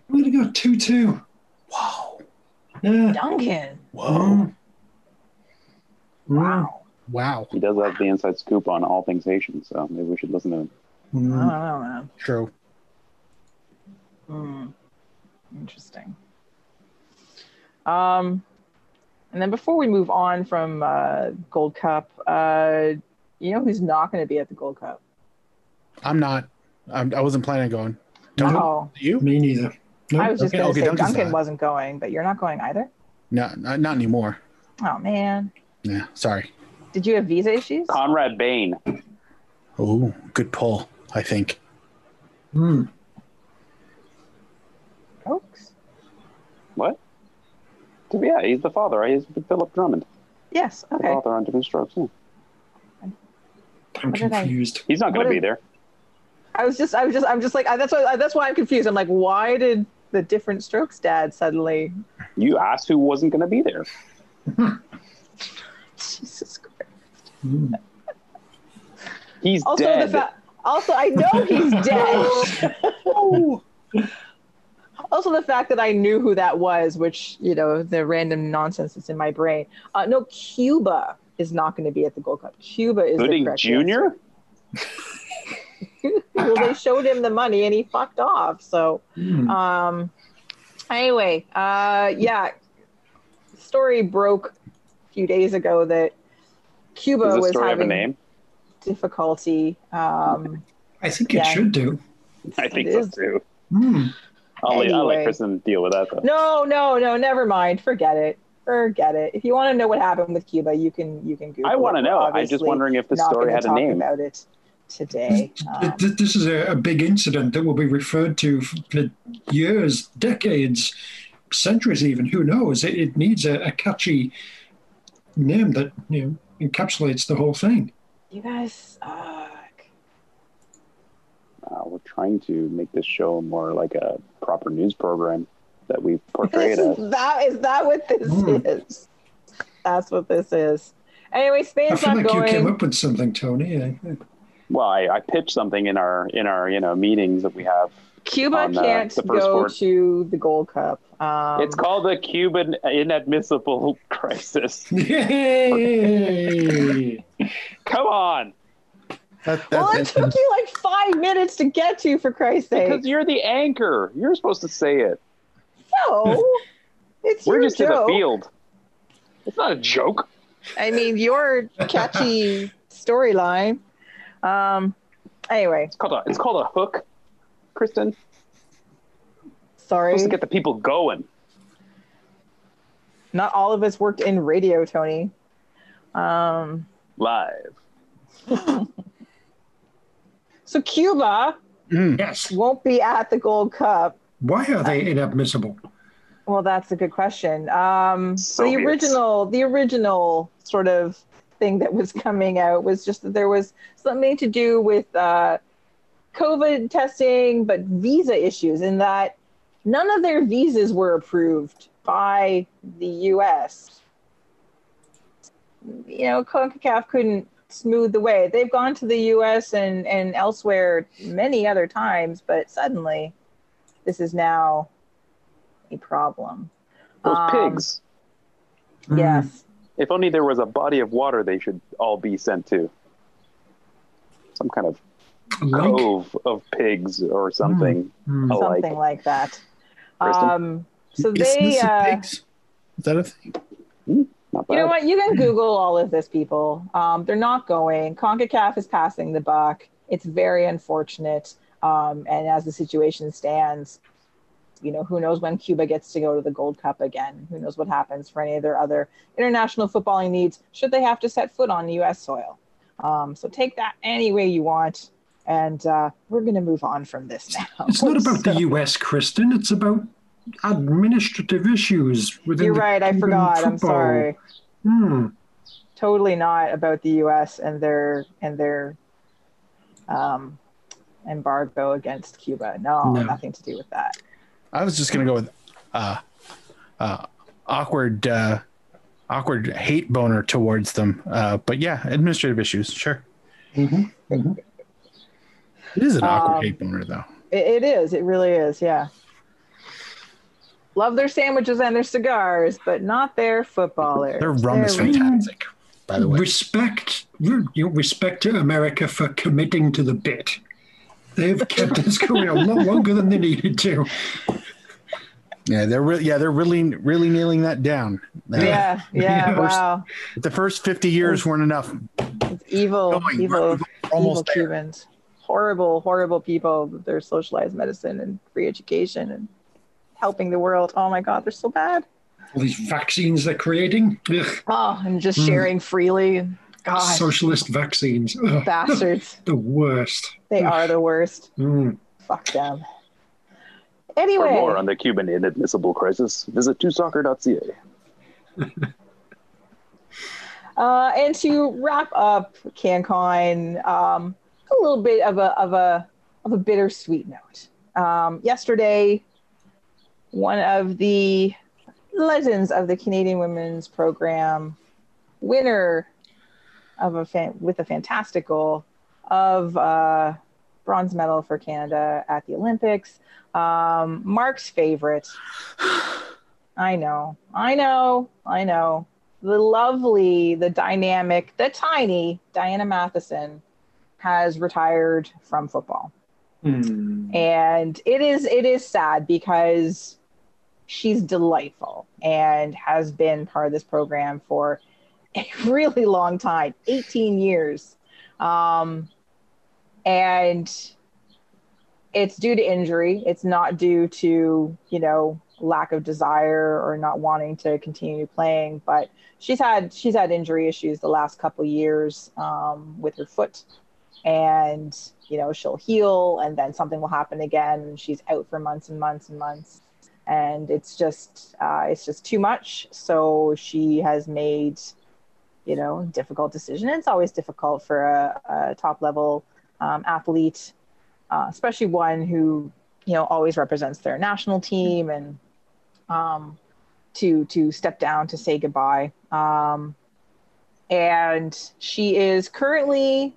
We're gonna go two two. Wow. Yeah. Duncan. Whoa. Mm. Mm. Wow. Wow. He does have the inside scoop on all things Haitian, so maybe we should listen to him. I Mm. don't know, man. True. Hmm. Interesting. Um, and then before we move on from uh, Gold Cup, uh, you know who's not going to be at the Gold Cup? I'm not. I'm, I wasn't planning on going. No. Oh, You? Me neither. No. I was just Okay, going to okay, say Duncan's Duncan not. wasn't going, but you're not going either. No, not, not anymore. Oh man, Yeah. Sorry. did you have visa issues? Conrad Bain. Oh, good pull, I think. Mm. Folks? What? Yeah, he's the father. He's Philip Drummond, Yes. the Okay. father on Different Strokes. Yeah. I'm What did I- confused. He's not going to be there. I was just, I was just, I'm just like, I, that's why, that's why I'm confused. I'm like, why did the different strokes dad suddenly? You asked who wasn't going to be there. [laughs] [laughs] Jesus Christ. Mm. He's Also, dead. the fa- also I know he's [laughs] dead. also, the fact that I knew who that was, which you know, the random nonsense that's in my brain. Uh, no, Cuba is not going to be at the Gold Cup. Cuba is the Pudding correct Junior. [laughs] well, they showed him the money and he fucked off. So, Mm. um, anyway, uh, yeah, story broke few days ago that Cuba Does was story have a having name? difficulty. Um, I think it Yeah. should do. I think It so is. too. Mm. I'll, let- I'll let Kristen deal with that though. No, no, no, never mind. Forget it. Forget it. If you want to know what happened with Cuba, you can you can Google. I want to know. I'm just wondering if the story had a talk name. about it today. Um, This is a, a big incident that will be referred to for years, decades, centuries, even. Who knows? It, it needs a, a catchy name that you know encapsulates the whole thing. you guys suck. Uh, we're trying to make this show more like a proper news program that we [laughs] portray it as. that is that what this Hmm. is. That's what this is. Anyway, I feel not like you came up with something, Tony. I- I- Well, I, I pitched something in our in our you know meetings that we have. Cuba on, uh, can't the go board. to the Gold Cup. Um, it's called the Cuban inadmissible [laughs] crisis. Yay! Come on, That, that, well, it that- took you like five minutes to get to, for Christ's sake. because you're the anchor. You're supposed to say it. No, [laughs] it's We're your just in the field. It's not a joke. I mean, your catchy [laughs] storyline. Um. Anyway, It's called a it's called a hook, Kristen. sorry. Supposed to get the people going. Not all of us worked in radio, Tony. Um. Live. [laughs] So Cuba Mm. yes. won't be at the Gold Cup. Why are they inadmissible? Well, that's a good question. Um, the original, the original sort of thing that was coming out was just that there was something to do with uh, COVID testing, but visa issues, in that none of their visas were approved by the U.S. You know, CONCACAF couldn't smooth the way. They've gone to the U.S. and and elsewhere many other times, but suddenly, this is now a problem. Those Um, pigs. Yes. If only there was a body of water they should all be sent to. Some kind of Link? cove of pigs or something. Mm. alike. something like that. Um, so Is they, this a uh, pigs? Is that a thing? Not you know what? You can Google all of this, people. Um, they're not going. CONCACAF is passing the buck. It's very unfortunate. Um, and as the situation stands, you know, who knows when Cuba gets to go to the Gold Cup again? Who knows what happens for any of their other international footballing needs should they have to set foot on U.S. soil? Um, so take that any way you want. And uh, we're going to move on from this now. It's not about [laughs] So- the US, Kristen. It's about administrative issues within You're the right. I Cuban forgot. I'm sorry. Hmm. totally not about the U.S. and their and their um, embargo against Cuba. No, No. nothing to do with that. I was just gonna go with uh, uh, awkward, uh, awkward hate boner towards them. Uh, but yeah, administrative issues, sure. Mhm. Mhm. It is an awkward Um, hate boner, though. It, it is. It really is. Yeah. Love their sandwiches and their cigars, but not their footballers. Their rum is They're- fantastic, by the way. Respect, you know, respect to America for committing to the bit. They've kept this going a lot longer than they needed to. Yeah, they're re- yeah they're really really nailing that down. Uh, Yeah. Yeah. Yeah. [laughs] Wow. The first fifty years weren't enough. It's evil. Going, evil. evil almost there. Cubans. Horrible, horrible people. with Their socialized medicine and free education and helping the world. Oh my God, they're so bad. All these vaccines they're creating. Ugh, Oh, and just Mm. sharing freely. God, socialist vaccines. Ugh, bastards. [laughs] The worst. They are the worst. Mm. Fuck them. Anyway. For more on the Cuban inadmissible crisis, visit twosoccer.ca. [laughs] uh, and to wrap up CanCon, um, a little bit of a of a of a bittersweet note. Um, yesterday, one of the legends of the Canadian women's program winner of a fan- with a fantastic goal of uh, bronze medal for Canada at the Olympics. Um, Mark's favorite. [sighs] I know, I know, I know. The lovely, the dynamic, the tiny Diana Matheson has retired from football. Hmm. and it is it is sad because she's delightful and has been part of this program for a [laughs] really long time 18 years. Um, and it's due to injury. It's not due to you know lack of desire or not wanting to continue playing but she's had she's had injury issues the last couple years um, with her foot and you know she'll heal and then something will happen again and she's out for months and months and months. And it's just uh, it's just too much. So she has made you know difficult decision it's always difficult for a, a top level um, athlete uh, especially one who you know always represents their national team and um, to to step down to say goodbye. Um, and she is currently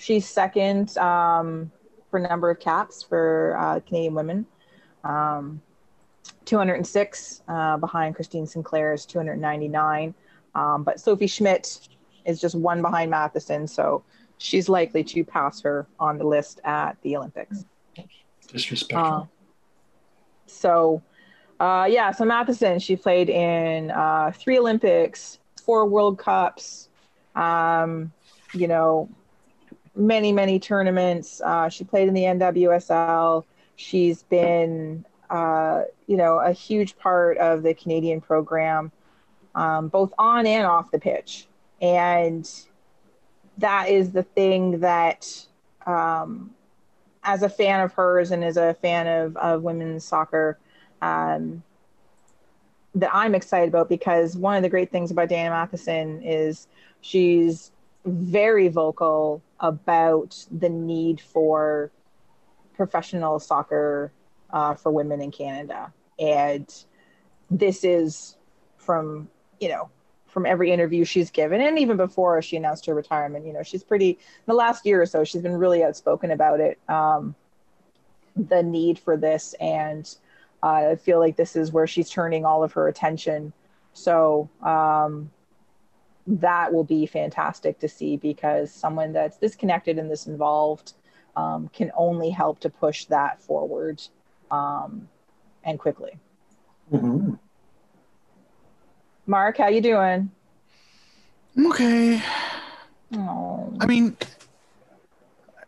she's second um, for number of caps for uh, Canadian women. Um, 206 uh, behind Christine Sinclair's 299. Um, but Sophie Schmidt is just one behind Matheson, so she's likely to pass her on the list at the Olympics. Disrespectful. Uh, so, uh, yeah, so Matheson, she played in uh, three Olympics, four World Cups, um, you know, many, many tournaments. Uh, she played in the NWSL. She's been, uh, you know, a huge part of the Canadian program, um, both on and off the pitch. And that is the thing that, um, as a fan of hers and as a fan of, of women's soccer, um, that I'm excited about because one of the great things about Diana Matheson is she's very vocal about the need for professional soccer uh, for women in Canada. And this is from, you know, from every interview she's given, and even before she announced her retirement, you know, she's pretty, the last year or so, she's been really outspoken about it, um, the need for this. And uh, I feel like this is where she's turning all of her attention. So, um, that will be fantastic to see because someone that's this connected and this involved um, can only help to push that forward um, and quickly. Mhm. Mark, how you doing? I'm Okay. Oh, I mean,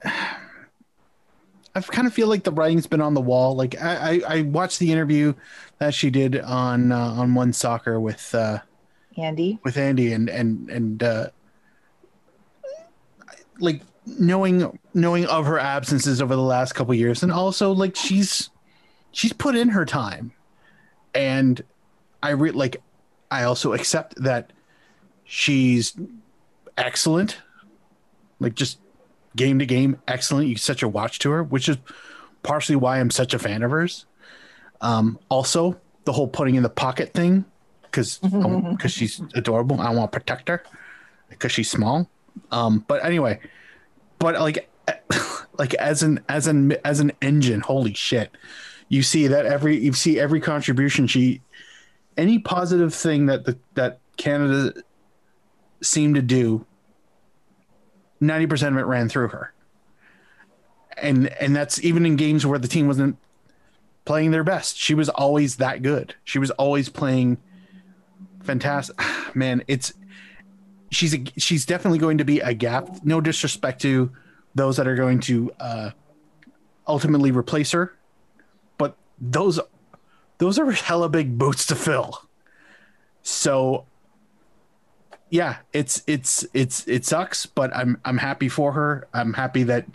I kind of feel like the writing's been on the wall. Like I, I, I watched the interview that she did on uh, on One Soccer with uh, Andy. with Andy and and and uh, like knowing knowing of her absences over the last couple years, and also like she's she's put in her time, and I re- like I also accept that she's excellent, like just game to game excellent. You set your watch to her, which is partially why I'm such a fan of hers. Um, also, the whole putting in the pocket thing because because she's adorable. I want to protect her because she's small. Um, but anyway, but like [laughs] like as an as an as an engine, holy shit! You see that every you see every contribution she any positive thing that the that Canada seemed to do. Ninety percent of it ran through her, and and that's even in games where the team wasn't playing their best. She was always that good. She was always playing fantastic. [sighs] Man, it's she's a she's definitely going to be a gap. No disrespect to those that are going to uh, ultimately replace her, but those those are hella big boots to fill. So yeah, it's it's it's it sucks, but I'm I'm happy for her. I'm happy that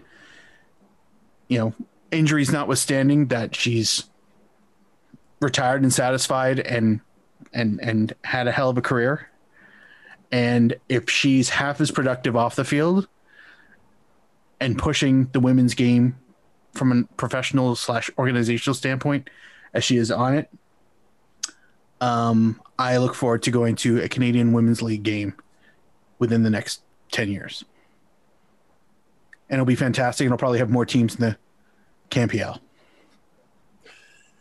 you know injuries notwithstanding that she's retired and satisfied and and and had a hell of a career. And if she's half as productive off the field and pushing the women's game from a professional slash organizational standpoint as she is on it, um, I look forward to going to a Canadian Women's League game within the next 10 years. And it'll be fantastic. And it'll probably have more teams in the CanPL.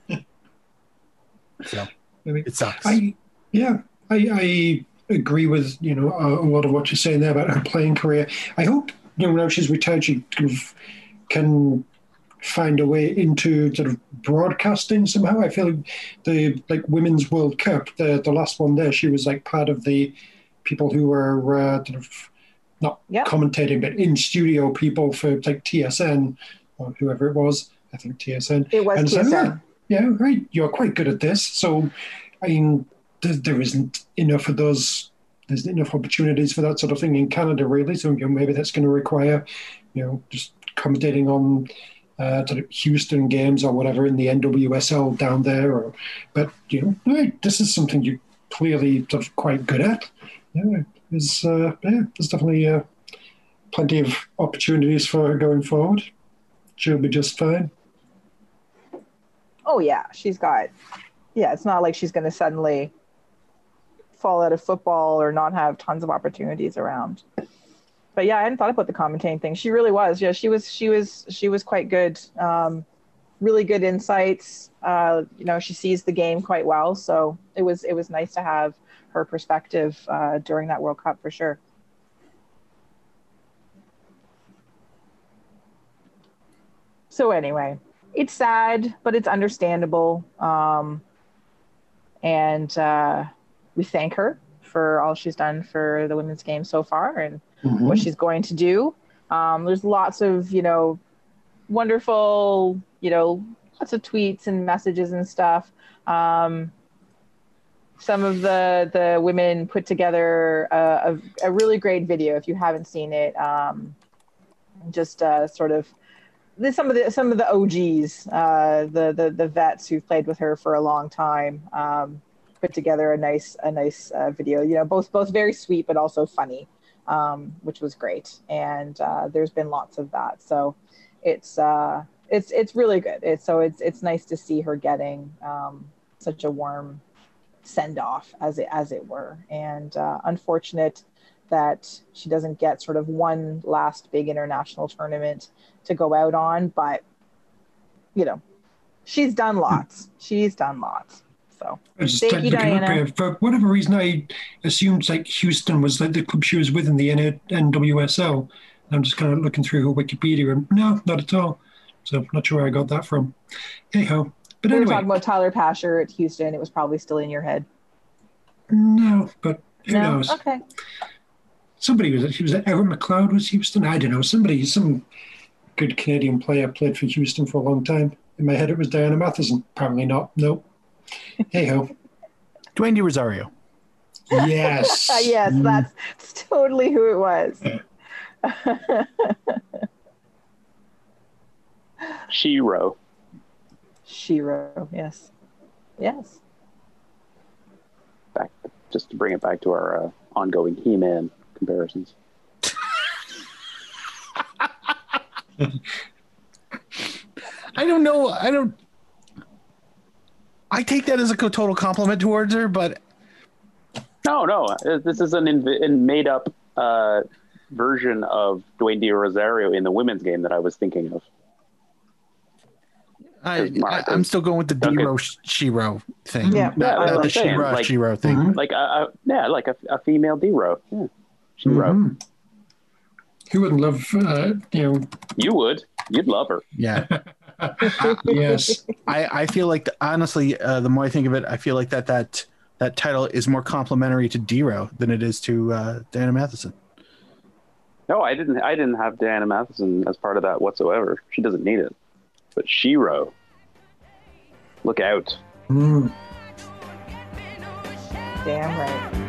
[laughs] so Maybe. it sucks. I yeah, I, I agree with you know a, a lot of what you're saying there about her playing career. I hope you know now she's retired, she kind of can find a way into sort of broadcasting somehow. I feel like the like women's World Cup, the the last one there, she was like part of the people who were uh, sort of not Yep. commentating, but in studio people for like TSN or whoever it was. I think TSN. It was And so, TSN. yeah, yeah, right. You're quite good at this. So, I mean, there, isn't enough of those. There's enough opportunities for that sort of thing in Canada, really. So you know, maybe that's going to require, you know, just commentating on uh, sort of Houston games or whatever in the NWSL down there. Or, but you know, right, this is something you're clearly sort of quite good at. Yeah, there's uh, yeah, there's definitely uh, plenty of opportunities for going forward. She'll be just fine. Oh yeah, she's got. Yeah, it's not like she's going to suddenly fall out of football or not have tons of opportunities around. But yeah, I hadn't thought about the commentating thing. She really was. Yeah, she was. She was. She was quite good. Um, really good insights. Uh, you know, she sees the game quite well. So it was. It was nice to have her perspective uh, during that World Cup for sure. So anyway, it's sad, but it's understandable. Um, and uh, we thank her for all she's done for the women's game so far and what she's going to do. Um, there's lots of, you know, wonderful, you know, lots of tweets and messages and stuff. Um, some of the the women put together a, a, a really great video. If you haven't seen it, um, just uh, sort of the, some of the some of the OGs, uh, the the the vets who've played with her for a long time, um, put together a nice a nice uh, video. You know, both both very sweet but also funny, um, which was great. And uh, there's been lots of that, so it's uh, it's it's really good. It's so it's it's nice to see her getting um, such a warm send off, as it as it were. And uh, unfortunate that she doesn't get sort of one last big international tournament to go out on, but you know, she's done lots. She's done lots. So Thank you, Diana. For whatever reason, I assumed like Houston was like the club she was with in the NWSL. I'm just kind of looking through her Wikipedia, and no, not at all. So I'm not sure where I got that from. Anyhow, but we were anyway, talking about Tyler Pasher at Houston. It was probably still in your head. no, but who no, knows? okay. Somebody was he was it Evan McLeod was Houston. I don't know. Somebody, some good Canadian player played for Houston for a long time. In my head, it was Diana Matheson. Probably not. Nope. [laughs] hey ho. Dwayne De Rosario. Yes. [laughs] Yes, Mm. that's totally who it was. [laughs] Shiro. Shiro. Yes. Yes. Back just to bring it back to our uh, ongoing He-Man comparisons. I don't know. I don't. I take that as a total compliment towards her, but No, no, uh, this is an inv- an made up uh, version of Dwayne De Rosario in the women's game that I was thinking of. I, As Mark I, am still going with the Okay. Dero Shiro thing. Yeah. Yeah, not that's the I'm saying, Shira like- Shiro thing. Mhm. Like, a, a, yeah, like a, a female D-Ro. Yeah. Shiro. Mhm. Who wouldn't love, uh, you know, You would. You'd love her. Yeah. [laughs] yes. I, I feel like the, honestly, uh, the more I think of it, I feel like that that that title is more complimentary to Dero than it is to uh, Diana Matheson. No, I didn't. I didn't have Diana Matheson as part of that whatsoever. She doesn't need it. But Shiro, look out! Mm. Damn right.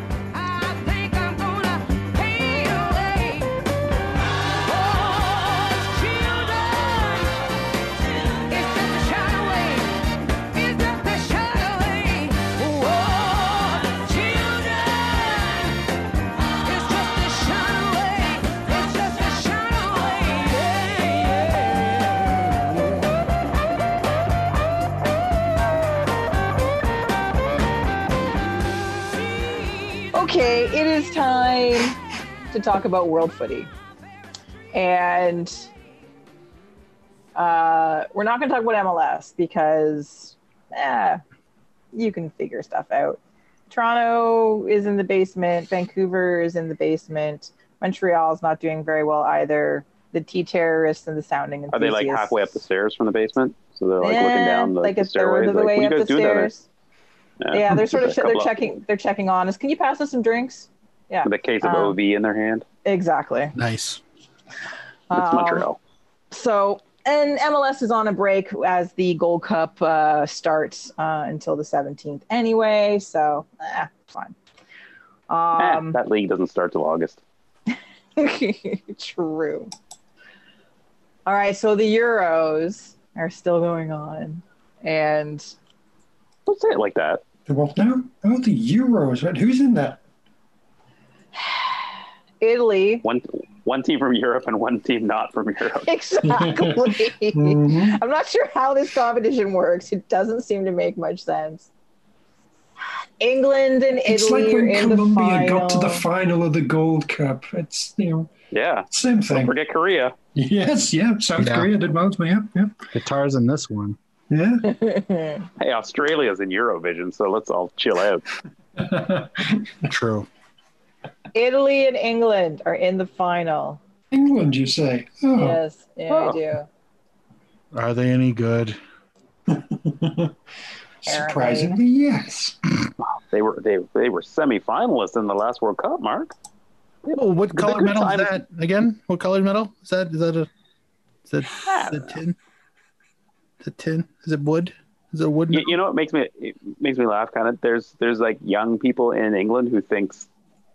To talk about World Footy, and uh, we're not going to talk about MLS because, eh, you can figure stuff out. Toronto is in the basement. Vancouver is in the basement. Montreal is not doing very well either. The T terrorists and the sounding Are they like halfway up the stairs from the basement? So they're like Eh, looking down the, like the a third stairways. of the like, way what up you the guys doing down there? stairs. Yeah, they're sort of [laughs] they're checking they're checking on us. Can you pass us some drinks? Yeah, with a case of Um, OV in their hand. exactly. Nice. It's Um, Montreal. So, and MLS is on a break as the Gold Cup uh, starts uh, until the 17th anyway. So, eh, fine. Eh, Um, that league doesn't start till August. [laughs] true. All right, so the Euros are still going on, and Don't say it like that. The what now? Oh, the Euros. Right? Who's in that? Italy. One one team from Europe and one team not from Europe. [laughs] Exactly. Mhm. I'm not sure how this competition works. It doesn't seem to make much sense. England and It's Italy like are when in the Colombia final. got to the final of the Gold Cup. It's you know Yeah. same Don't thing. forget Korea. Yes, yeah. South Yeah. Korea did well. Yeah, yeah, Qatar's in this one. yeah. Hey, Australia's in Eurovision, so let's all chill out. [laughs] True. Italy and England are in the final. England, you say? Oh, Yes, yeah, Oh. I do. Are they any good? [laughs] surprisingly, yes. They were they they were semi-finalists in the last World Cup, Mark. Oh, what The color good medal is time- that again? What colored medal is that? Is that a? Is that, Ah. that tin? Is it tin? Is it wood? Is it wood? You, you know what makes me it makes me laugh kind of there's there's like young people in England who thinks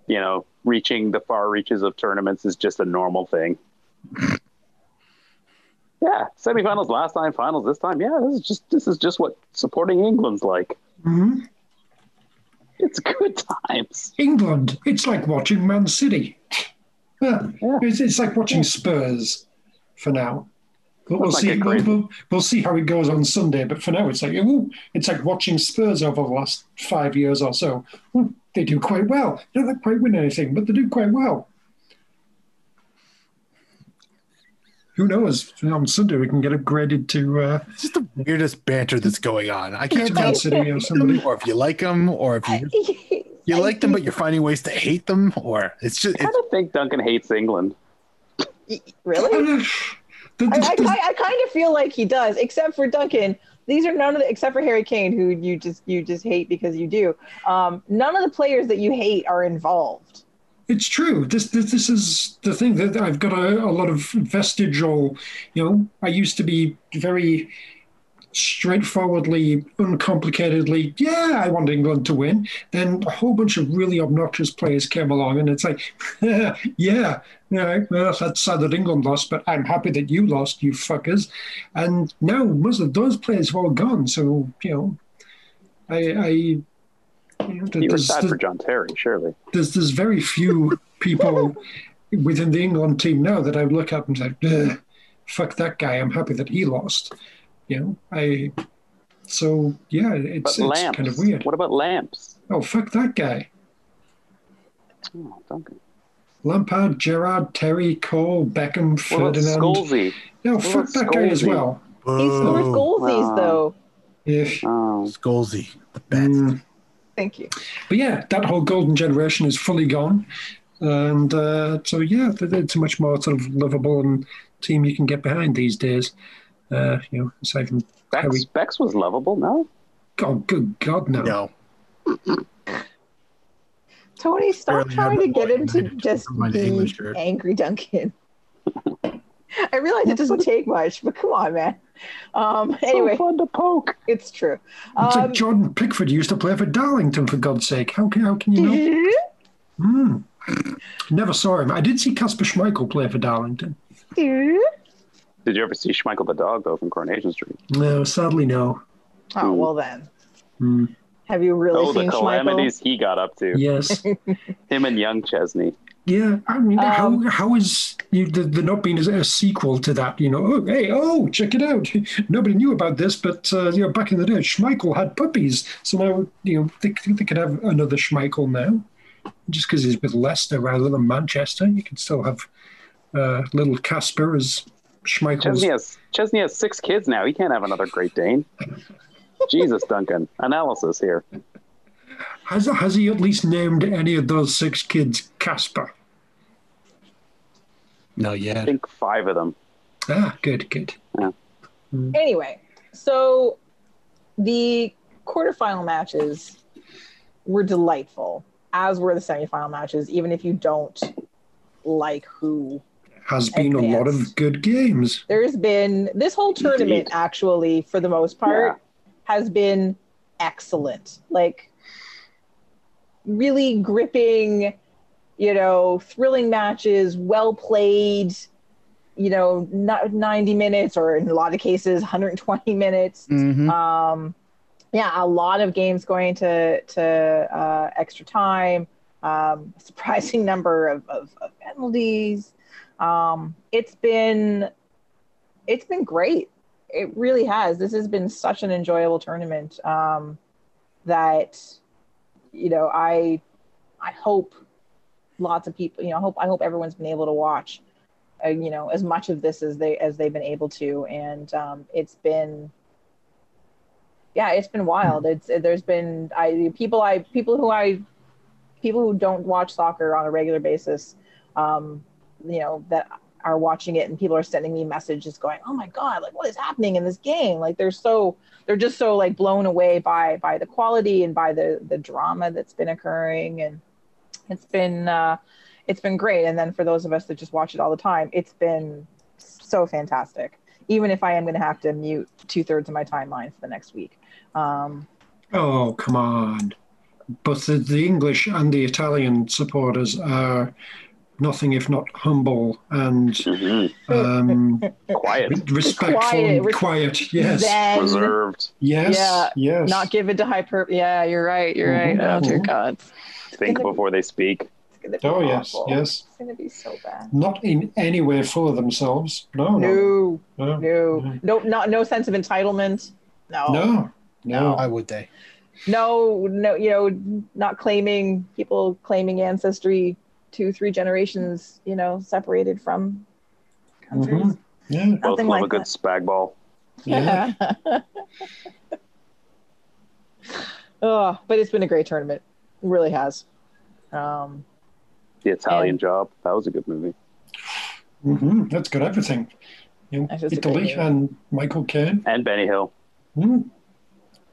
you know reaching the far reaches of tournaments is just a normal thing. yeah, semifinals last time, finals this time. Yeah, this is just this is just what supporting England's like. hmm It's good times. England. It's like watching Man City. Yeah, Yeah. It's, it's like watching Spurs for now. But we'll Let's see. We'll, we'll see how it goes on Sunday. But for now, it's like it's like watching Spurs over the last five years or so. Ooh, they do quite well. They don't quite win anything, but they do quite well. Who knows? On Sunday, we can get upgraded to uh, It's just the weirdest banter that's going on. I can't to tell Man City or somebody. or if you like them or if you [laughs] you like them but you're finding ways to hate them or it's just I it's, don't think Duncan hates England. [laughs] really? [laughs] I, I, I, I kind of feel like he does, except for Duncan. These are none of the, except for Harry Kane, who you just you just hate because you do. Um, none of the players that you hate are involved. It's true. This, this this is the thing that I've got a, a lot of vestigial. You know, I used to be very straightforwardly, uncomplicatedly. Yeah, I want England to win. Then a whole bunch of really obnoxious players came along, and it's like, [laughs] yeah, yeah, well, that's sad that England lost, but I'm happy that you lost, you fuckers. And now most of those players have all gone. So you know, I. I you know, You were sad for John Terry, surely. there's there's very few people within the England team now that I would look up and say, "Fuck that guy." I'm happy that he lost. You know, I. So yeah, it's, it's lamps. kind of weird. What about lamps? Oh fuck that guy. Oh, Duncan. Lampard, Gerrard, Terry, Cole, Beckham, What Ferdinand. Scholesy? No, what fuck about that guy as Scholesy? well. He scores Boo. goalsies, Wow. though. Yeah. Oh, Scholesy, the best. Mm. Thank you. But yeah, that whole golden generation is fully gone. And uh, so, yeah, it's a much more sort of lovable and team you can get behind these days. Uh, you know, aside from Bex, Harry. Bex was lovable, no? Oh, good God, no. No. [laughs] Tony, stop Barely trying to get boy him to just from be angry Duncan. [laughs] I realize it doesn't take much, but come on, man. Um, anyway, So fun to poke. it's true. It's Um, like Jordan Pickford used to play for Darlington, for God's sake. How can, how can you know? [laughs] Mm. Never saw him. I did see Kasper Schmeichel play for Darlington. Did you ever see Schmeichel the dog, though, from Coronation Street? No, sadly, no. oh well, then. Mm. Have you really Oh, the seen Schmeichel? calamities he got up to. Yes. [laughs] Him and young Chesney. Yeah, I mean, Um, how how is you, the, the not being a, a sequel to that? You know, oh hey, oh check it out. [laughs] Nobody knew about this, but uh, you know, back in the day, Schmeichel had puppies, so now you know they, they could have another Schmeichel now. just because he's with Leicester rather than Manchester. You can still have uh, little Casper as Schmeichel's. Chesney has Chesney has six kids now. He can't have another Great Dane. [laughs] Jesus, Duncan. Analysis here. Has has he at least named any of those six kids Casper? No, yeah. I think five of them. Ah, good, good. Anyway, so the quarterfinal matches were delightful, as were the semifinal matches, even if you don't like who. Has been a lot of good games. There's been this whole tournament, Indeed. actually, for the most part, has been excellent. Like, really gripping, you know, thrilling matches, well played, you know, not 90 minutes or in a lot of cases, [laughs] 120 minutes. Mhm. Um, yeah, a lot of games going to to uh, extra time. Um, [laughs] surprising number of, of, of penalties. Um, it's been it's been great. It really has. This has been such an enjoyable tournament um, that you know I I hope lots of people you know I hope I hope everyone's been able to watch uh, you know as much of this as they as they've been able to and um, it's been yeah it's been wild it's there's been i people i people who i people who don't watch soccer on a regular basis um you know that are watching it and people are sending me messages going oh my god like what is happening in this game? Like they're so they're just so like blown away by by the quality and by the the drama that's been occurring. And it's been uh it's been great. And then for those of us that just watch it all the time it's been so fantastic. Even if i am going to have to mute two-thirds of my timeline for the next week. Um Oh, come on. Both the, the English and the Italian supporters are nothing if not humble and Mhm. um, [laughs] Quiet, respectful Quiet, res- quiet. Yes. Zen, reserved. Yes. Yeah, Yes. not given to hyper yeah you're right you're right Mhm. oh dear Mhm. god Think gonna- before they speak. it's gonna be Oh, yes. awful. Yes. it's gonna be so bad Not in any way full of themselves. No. No. no No. no Mhm. no not no sense of entitlement no No. No. Why would they? no no you know not claiming people claiming ancestry two three generations you know separated from countries Mhm. Yeah. Both Nothing love like a good that. spag ball. Yeah. [laughs] oh, but it's been a great tournament. It really has. Um, The Italian And- Job. That was a good movie. Mm-hmm. That's got everything. You know, That's just a great Italy and Michael Caine. And Benny Hill. Mm.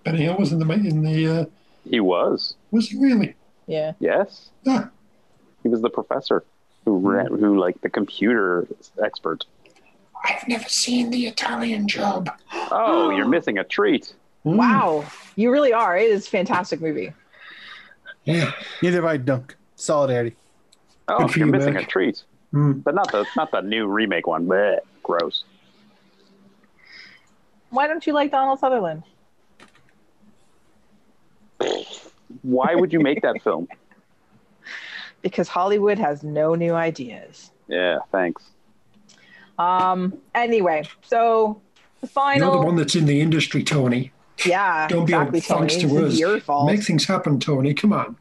Benny Hill was in the in the. Uh, He was. was he really? yeah. Yes. Ah, He was the professor who ran, who like the computer expert. I've never seen the Italian Job. Oh, you're [gasps] missing a treat. Mm. Wow, you really are. It is a fantastic movie. Yeah. Neither have I, Dunk. Solidarity. Oh, Good for you're you, missing Mac. a treat. Mm. But not the not the new remake one. Bleh, gross. Why don't you like Donald Sutherland? Why would you make that film? [laughs] Because Hollywood has no new ideas. Yeah, thanks. Um. Anyway, so the final. You're the one that's in the industry, Tony. yeah, Don't be all exactly. Tony. thanks to This us. your fault. Make things happen, Tony. Come on.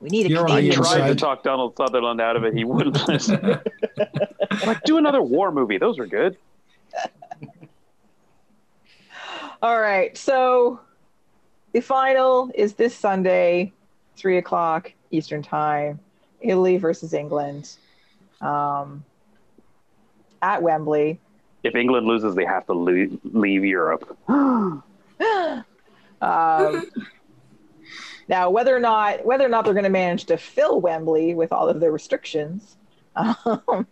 we need a You're Canadian. the Tried to talk Donald Sutherland out of it. He wouldn't listen. [laughs] like, do another war movie. Those are good. [laughs] All right. So the final is this Sunday, three o'clock Eastern time. Italy versus England. Um, at Wembley. If England loses, they have to leave, leave Europe. [gasps] um, [laughs] now, whether or not whether or not they're going to manage to fill Wembley with all of the restrictions, [laughs] um,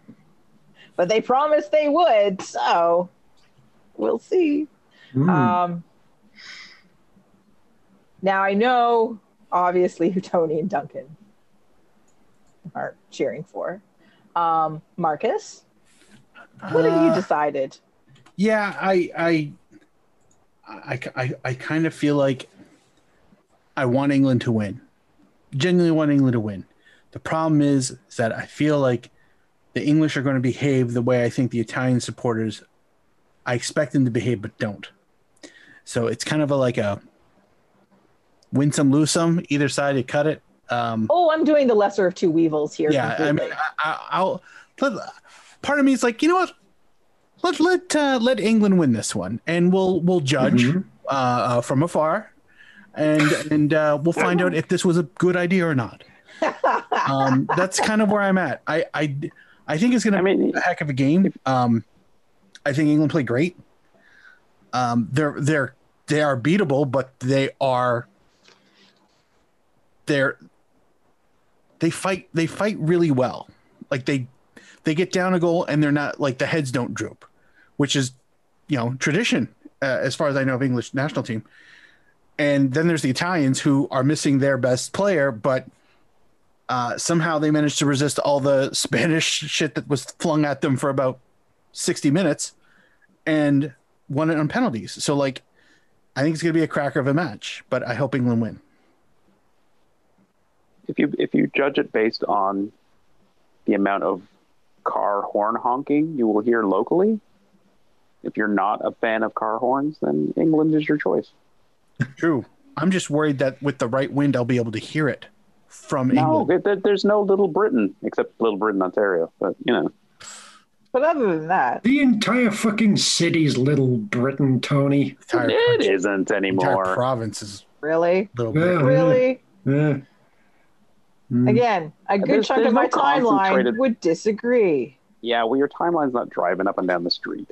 but they promised they would, so we'll see. Mm. Um, now I know, obviously, who Tony and Duncan are cheering for. Um, Marcus, what have you Uh, decided? Yeah, I, I, I, I, I kind of feel like I want England to win. Genuinely want England to win. The problem is, is that I feel like the English are going to behave the way I think the Italian supporters, I expect them to behave, but don't. So it's kind of a, like a win some, lose some. Either side, you cut it. Um, Oh, I'm doing the lesser of two weevils here. yeah, I completely. mean, I, I, I'll. Let, part of me is like, you know what? Let let uh, let England win this one, and we'll we'll judge Mhm. uh, uh, from afar, and and uh, we'll find out if this was a good idea or not. [laughs] Um, that's kind of where I'm at. I I, I think it's gonna I mean, a heck of a game. Um, I think England played great. Um, they're they're they are beatable, but they are they're they fight they fight really well. Like they they get down a goal and they're not like the heads don't droop, which is you know tradition uh, as far as I know of English national team. And then there's the Italians who are missing their best player, but uh, somehow they managed to resist all the Spanish shit that was flung at them for about 60 minutes and won it on penalties. So, like, I think it's going to be a cracker of a match, but I hope England win. If you if you judge it based on the amount of car horn honking you will hear locally, if you're not a fan of car horns, then England is your choice. True. I'm just worried that with the right wind, I'll be able to hear it from No, England. there- there's no Little Britain except Little Britain, Ontario. But you know, but other than that, The entire fucking city's Little Britain, Tony. Entire, it country- isn't anymore. province is really, a little Yeah. bit. really, Yeah. Mm. again, a good There's- chunk there's of my no concentrated- timeline would disagree. Yeah, well, your timeline's not driving up and down the street.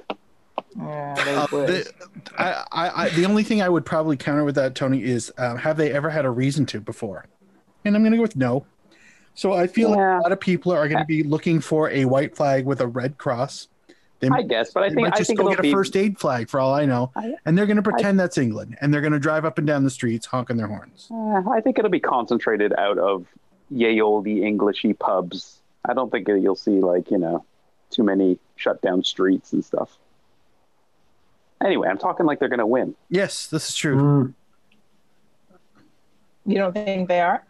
Yeah, Uh, the, I, I, I, the only thing I would probably counter with that, Tony, is um, have they ever had a reason to before? And I'm going to go with no. So I feel Yeah. like a lot of people are going to be looking for a white flag with a red cross. They, I guess, but I think might I just think go it'll get a be first aid flag for all I know, I- and they're going to pretend that's England, and they're going to drive up and down the streets honking their horns. Uh, I think it'll be concentrated out of yay olde Englishy pubs. I don't think you'll see like you know too many shut down streets and stuff. Anyway, I'm talking like they're going to win. Yes, this is true. Mm. you don't think they are?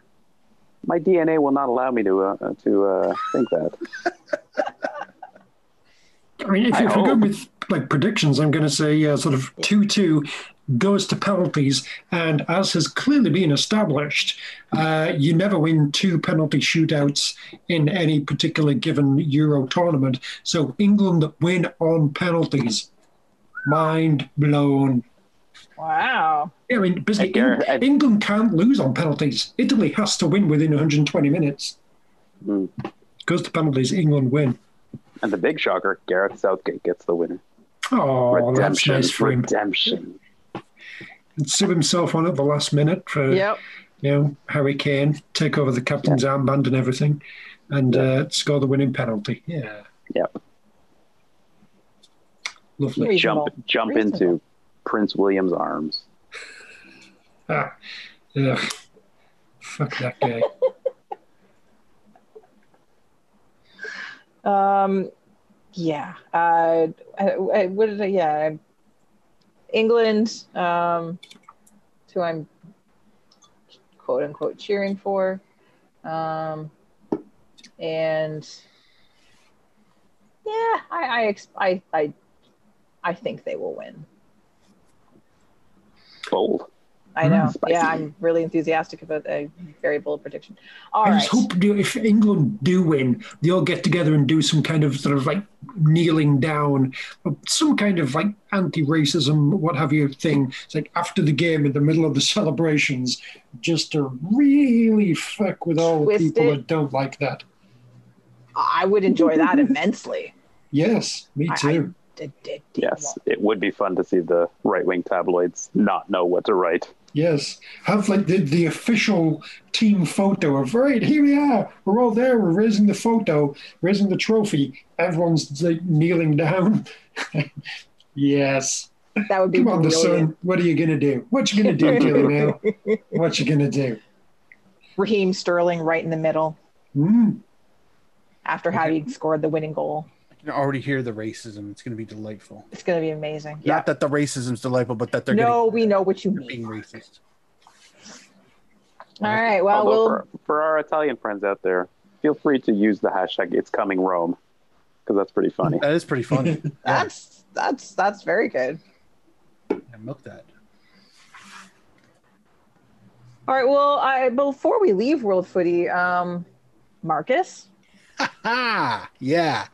My DNA will not allow me to uh, to uh, think that. [laughs] I mean, if, I if we go with like predictions, I'm going to say uh, sort of 2 2 goes to penalties. And as has clearly been established, uh, you never win two penalty shootouts in any particular given Euro tournament. So England win on penalties. Mind blown. Wow. I mean, basically, I gar- I- England can't lose on penalties. Italy has to win within 120 minutes. Mm. Goes to penalties, England win. And the big shocker, Gareth Southgate gets the winner. Oh, that's redemption, nice for him. redemption. And sue himself on at the last minute for Yep. you know Harry Kane take over the captain's armband and everything, and uh, score the winning penalty. Yeah, Yep. lovely. Reasonable. Jump jump Reasonable. into Prince William's arms. [laughs] Ah, ugh. Fuck that guy. [laughs] Um, yeah. Uh, I, I, what did I? Yeah, England. Um, who I'm quote unquote cheering for, um, and yeah, I I, I I I think they will win. Bold. I know. Mm, spicy. yeah, I'm really enthusiastic about a very bold prediction. All I right. just hope do- if England do win, they all get together and do some kind of sort of like kneeling down, some kind of like anti-racism, what have you thing. It's like after the game, in the middle of the celebrations, just to really fuck with all the people it. that don't like that. I would enjoy that immensely. [laughs] Yes, me I- I- too. D- d- d- Yes, it would be fun to see the right wing tabloids not know what to write. Yes, have like the, the official team photo of right here we are. We're all there. We're raising the photo, raising the trophy. Everyone's like kneeling down. [laughs] yes. That would be Come on, the Sun. What are you gonna do? What you gonna do, [laughs] Gilly now? What you gonna do? Raheem Sterling right in the middle Mm. after Okay. having scored the winning goal. I can already hear the racism. It's going to be delightful. It's going to be amazing. Yeah. Not that the racism's delightful, but that they're No, we know what you getting, being mean. racist. All right. Well, Although we'll. for, for our Italian friends out there, feel free to use the hashtag It's Coming Rome because that's pretty funny. That is pretty funny. [laughs] yeah, That's that's that's very good. yeah, milk that. All right. Well, I, before we leave World Footy, um, Marcus, [laughs] Ah, yeah.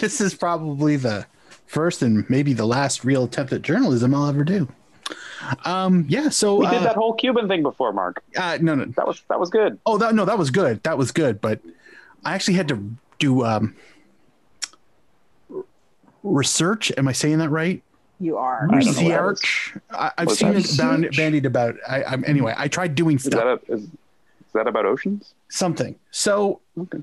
This is probably the first and maybe the last real attempt at journalism I'll ever do. Um, yeah. So We did uh, that whole Cuban thing before, Mark. uh, no, no. That was that was good. Oh, that no, that was good. That was good. But I actually had to do um, research. Am I saying that right? you are. I don't know what that Research. I, I've seen it bound, Research? bandied about. I, I'm anyway. I tried doing Is stuff. that a, is, is that about oceans? something. So Okay.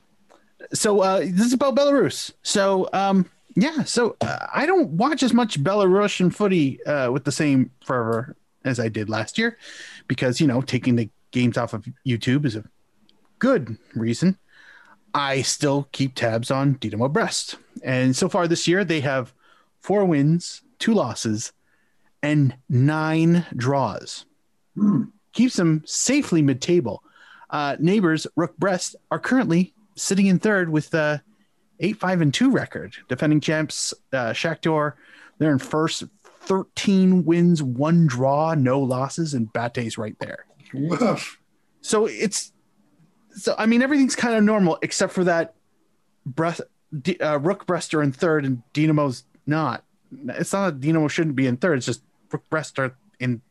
So uh, this is about Belarus. So um, yeah, so uh, I don't watch as much Belarusian footy uh, with the same fervor as I did last year, because you know taking the games off of YouTube is a good reason. I still keep tabs on Dynamo Brest, and so far this year they have four wins, two losses, and nine draws. Hmm. Keeps them safely mid-table. Uh, neighbors Rukh Brest are currently sitting in third with the eight five and two record. Defending champs uh, Shakhtar, they're in first, thirteen wins, one draw, no losses, and BATE's right there. Woof. So it's so I mean everything's kind of normal except for that breath D, uh, Rukh Brest are in third and Dynamo's not. It's not that Dynamo shouldn't be in third. It's just Rukh Brest are in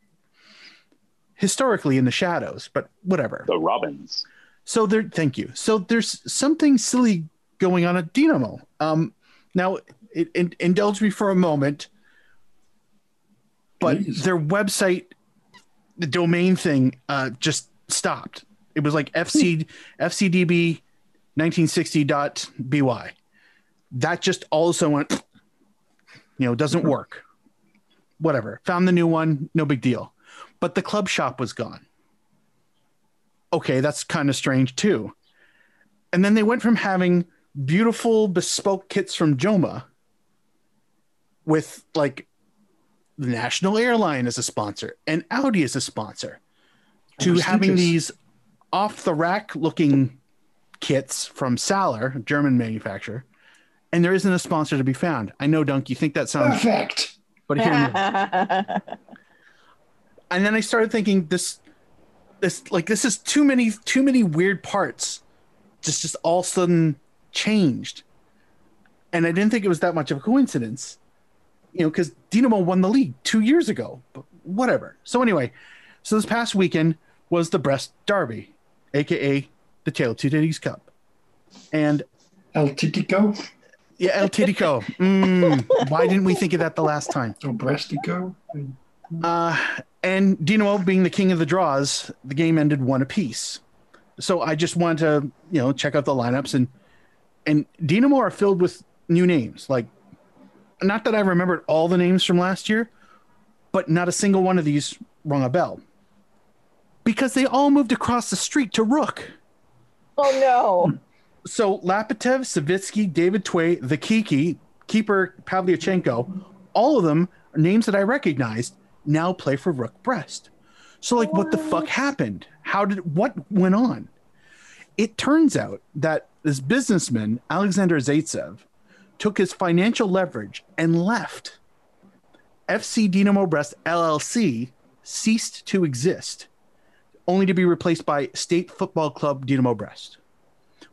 historically in the shadows, but whatever. The Robins. So there, thank you. So there's something silly going on at Dynamo. Um, now, it, in, indulge me for a moment, but their website, the domain thing, uh, just stopped. It was like FC FCDB 1960.by. That just also went, you know, doesn't work. Whatever. Found the new one, no big deal. But the club shop was gone okay, that's kind of strange too. And then they went from having beautiful bespoke kits from Joma with like the national airline as a sponsor and Audi as a sponsor to having these off the rack looking kits from Saller, German manufacturer, and there isn't a sponsor to be found. I know, Dunk, you think that sounds, Perfect. but hear me out [laughs] and then I started thinking this this like this is too many too many weird parts just just all of a sudden changed. And I didn't think it was that much of a coincidence you know because Dynamo won the league two years ago but whatever. So anyway so this past weekend was the Brest Derby aka the tail Two Cities Cup. And El Titico? Yeah El Titico. [laughs] Mm, why didn't we think of that the last time? Or Brestico. Uh, and Dynamo being the king of the draws, the game ended one apiece. So I just wanted to, you know, check out the lineups and and Dynamo are filled with new names. Like, not that I remembered all the names from last year, but not a single one of these rung a bell because they all moved across the street to Rukh. oh no. So Lapitev, Savitsky, David Tway, the Kiki, keeper Pavlyuchenko, all of them are names that I recognized now play for Rukh Brest. So like what the fuck happened? How did what went on? It turns out that this businessman, Alexander Zaitsev, took his financial leverage and left. FC Dynamo Brest LLC ceased to exist, only to be replaced by State Football Club Dynamo Brest.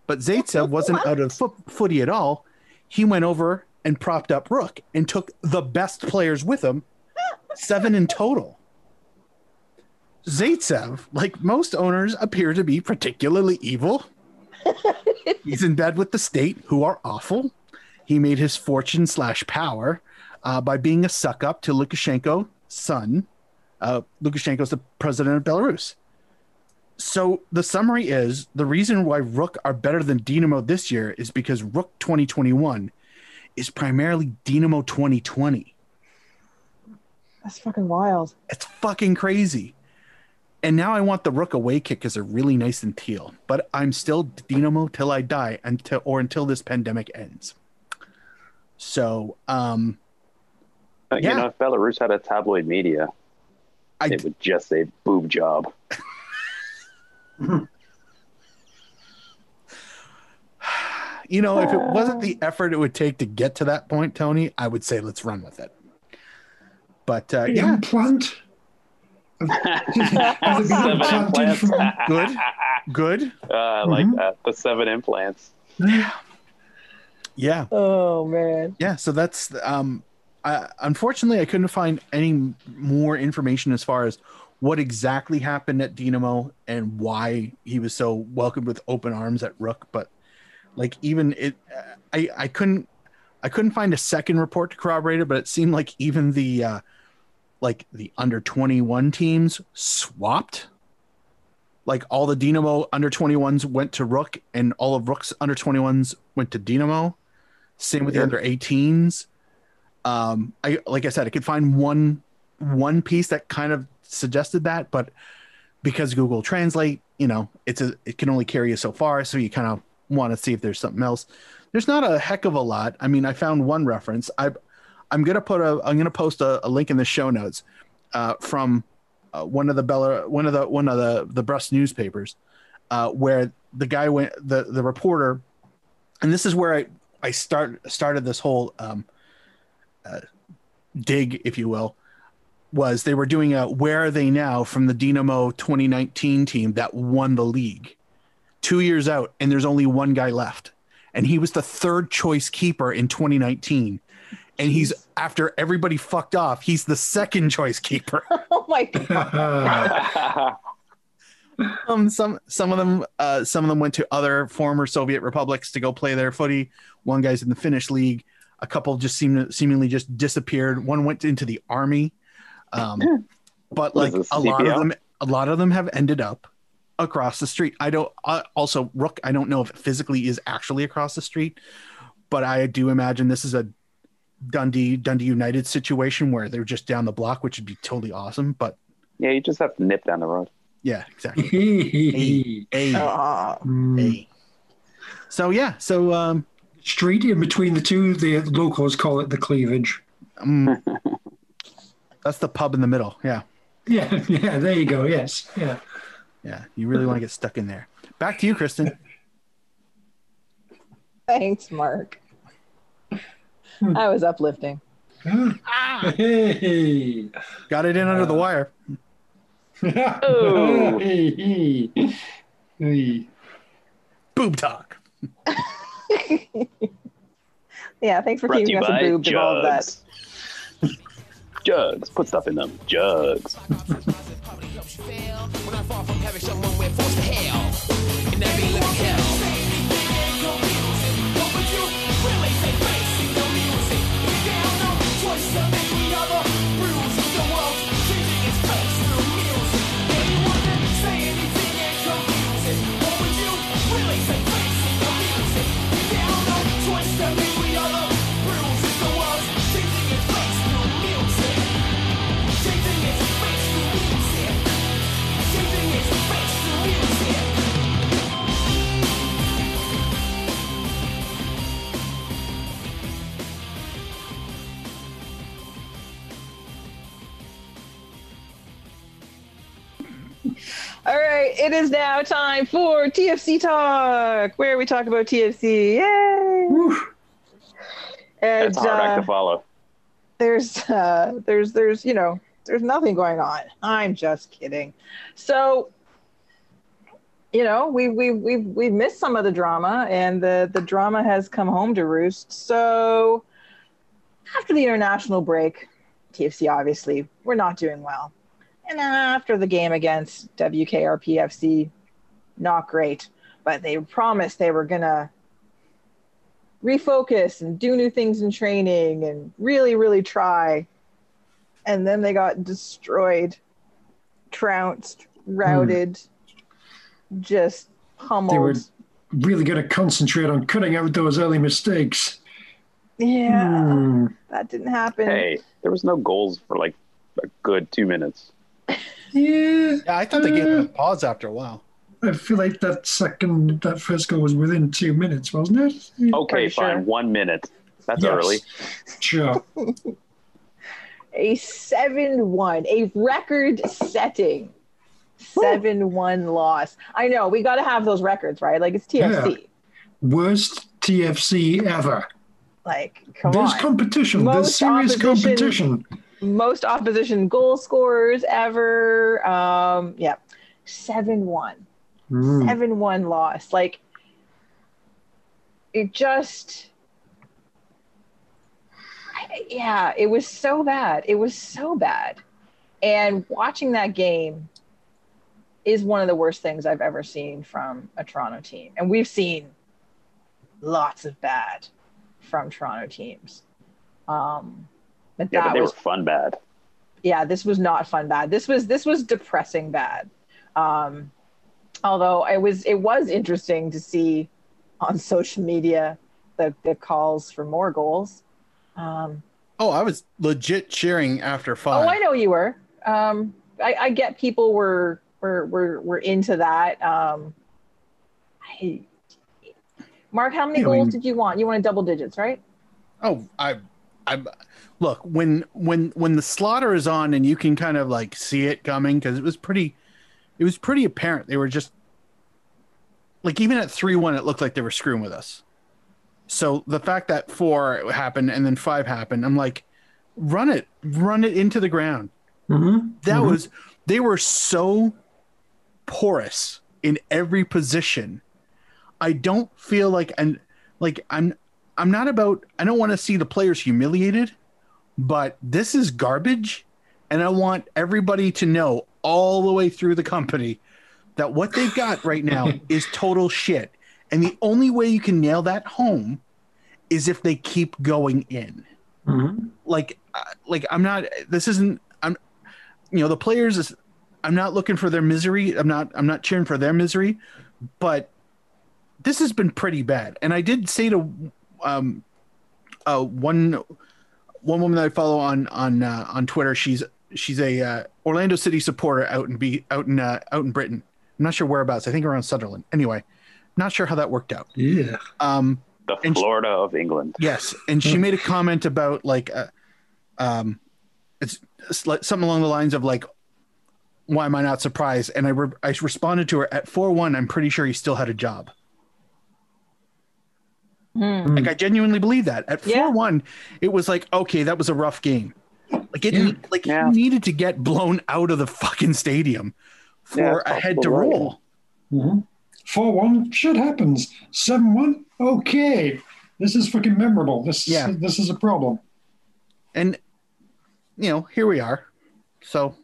But Zaitsev wasn't out of foot, footy at all. He went over and propped up Rukh and took the best players with him, seven in total. Zaitsev, like most owners, appear to be particularly evil. [laughs] He's in bed with the state, who are awful. He made his fortune slash power uh, by being a suck up to Lukashenko's son. Uh, Lukashenko's the president of Belarus. So the summary is the reason why Rukh are better than Dynamo this year is because Rukh 2021 is primarily Dynamo 2020. That's fucking wild. It's fucking crazy. And now I want the Rukh away kick because they're really nice and teal. But I'm still Dynamo till I die until or until this pandemic ends. So um Uh, Yeah. You know, if Belarus had a tabloid media, I it would just say boob job. [laughs] you know, if it wasn't the [sighs] effort it would take to get to that point, Tony, I would say let's run with it. But uh, yeah, Implant. Have they been Seven implanted implants. from- Good. Good. Uh, I like Mhm. that. The seven implants. Yeah. Oh man. Yeah. So that's um. I, unfortunately, I couldn't find any more information as far as what exactly happened at Dynamo and why he was so welcomed with open arms at Rukh. But like even it, I I couldn't I couldn't find a second report to corroborate it. But it seemed like even the uh, like the under twenty one teams swapped. Like all the Dynamo under 21s went to Rukh, and all of Rukh's under 21s went to Dynamo. Same with the Yeah. under 18s. Um, I like I said, I could find one one piece that kind of suggested that, but because Google Translate, you know, it's a it can only carry you so far, so you kind of want to see if there's something else. There's not a heck of a lot. I mean, I found one reference. I I'm gonna put a I'm gonna post a, a link in the show notes uh, from uh, one of the Bella one of the one of the the Brest newspapers uh, where the guy went the the reporter, and this is where I I start started this whole um, uh, dig, if you will, was they were doing a where are they now from the Dynamo 2019 team that won the league two years out, and there's only one guy left, and he was the third choice keeper in 2019. And he's after everybody fucked off. He's the second choice keeper. [laughs] Oh my god. [laughs] um, some some of them uh, some of them went to other former Soviet republics to go play their footy. One guy's in the Finnish league. A couple just seem seemingly just disappeared. One went into the army. Um, [clears throat] but like this, a lot of them, a lot of them have ended up across the street. I don't. Uh, also, Rukh. I don't know if it physically is actually across the street, but I do imagine this is a Dundee Dundee United situation where they're just down the block, which would be totally awesome. But yeah, you just have to nip down the road. yeah, exactly. [laughs] A. Mm. a. So yeah, so um, Street in between the two, the locals call it the cleavage. um [laughs] that's the pub in the middle. Yeah, Yeah, yeah, there you go. Yes, yeah. yeah. You really want to get stuck in there. Back to you, Kristin. [laughs] Thanks, Mark. I was uplifting. Ah. Hey. Got it in under the wire. Oh. Hey, hey. Hey. Boob talk. [laughs] Yeah, thanks for Brought keeping you us by aboobed of all of that. jugs. Jugs. Put stuff in them. Jugs. Is now time for TFC Talk, where we talk about TFC. Yay! Woo. And It's a hard act uh, to follow. there's uh, there's there's you know there's nothing going on. I'm just kidding. So you know we we we we missed some of the drama, and the the drama has come home to roost. So after the international break, TFC obviously we're not doing well, and after the game against WKRPFC, not great. But they promised they were gonna refocus and do new things in training and really, really try. And then they got destroyed, trounced, routed, just pummeled. They were really going to concentrate on cutting out those early mistakes. yeah, Hmm. that didn't happen. Hey, there was no goals for like a good two minutes. [laughs] Yeah, Yeah, I thought they gave it a uh. pause after a while. I feel like that second, that first goal was within two minutes, wasn't it? Mm, okay, Pretty fine. sure. One minute. That's Yes. early. Sure. [laughs] A 7 1, a record setting 7 1 loss. I know, we got to have those records, right? Like, it's TFC. Worst TFC ever. Like, come There's on. competition. There's Most serious opposition- competition. Most opposition goal scorers ever. Um, yeah, seven one. Mm. seven one loss. Like it just I- yeah, it was so bad. It was so bad. And watching that game is one of the worst things I've ever seen from a Toronto team. And we've seen lots of bad from Toronto teams. Um but Yeah, that but they was were fun bad. yeah this was not fun bad. This was this was depressing bad. Um although it was it was interesting to see on [laughs] social media the the calls for more goals. Um Oh, I was legit cheering after five. oh i know you were. Um i i get people were were were, were into that. Um I, mark how many Yeah, I goals mean- did you want? You wanted double digits right? Oh, I, I, look when when when the slaughter is on and you can kind of like see it coming because it was pretty, it was pretty apparent they were just like even at three one it looked like they were screwing with us. So the fact that four happened and then five happened, I'm like, run it, run it into the ground. Mhm. That Mhm. was they were so porous in every position. I don't feel like and like I'm I'm not about I don't want to see the players humiliated, but this is garbage and I want everybody to know all the way through the company that what they've got right now [laughs] is total shit. And the only way you can nail that home is if they keep going in Mhm. like uh, like i'm not this isn't i'm you know the players is i'm not looking for their misery i'm not i'm not cheering for their misery but this has been pretty bad and i did say to um uh one one woman that i follow on on uh, on twitter she's she's a uh, orlando city supporter out in be out in uh, out in britain i'm not sure whereabouts i think around sutherland anyway not sure how that worked out Yeah. um The And- Florida of England. Yes, and she made a comment about like, uh, um, it's, it's like something along the lines of like, "Why am I not surprised?" And I re- I responded to her at four one. I'm pretty sure he still had a job. Hmm. Like I genuinely believe that at Yeah. four one, it was like okay, that was a rough game. Like it, Yeah. like Yeah. he needed to get blown out of the fucking stadium for Yeah, a head to possible, right? roll. Mhm. 4 1, shit happens. 7 1, okay. This is fucking memorable. This, Yeah. this is a problem. And you know, here we are. So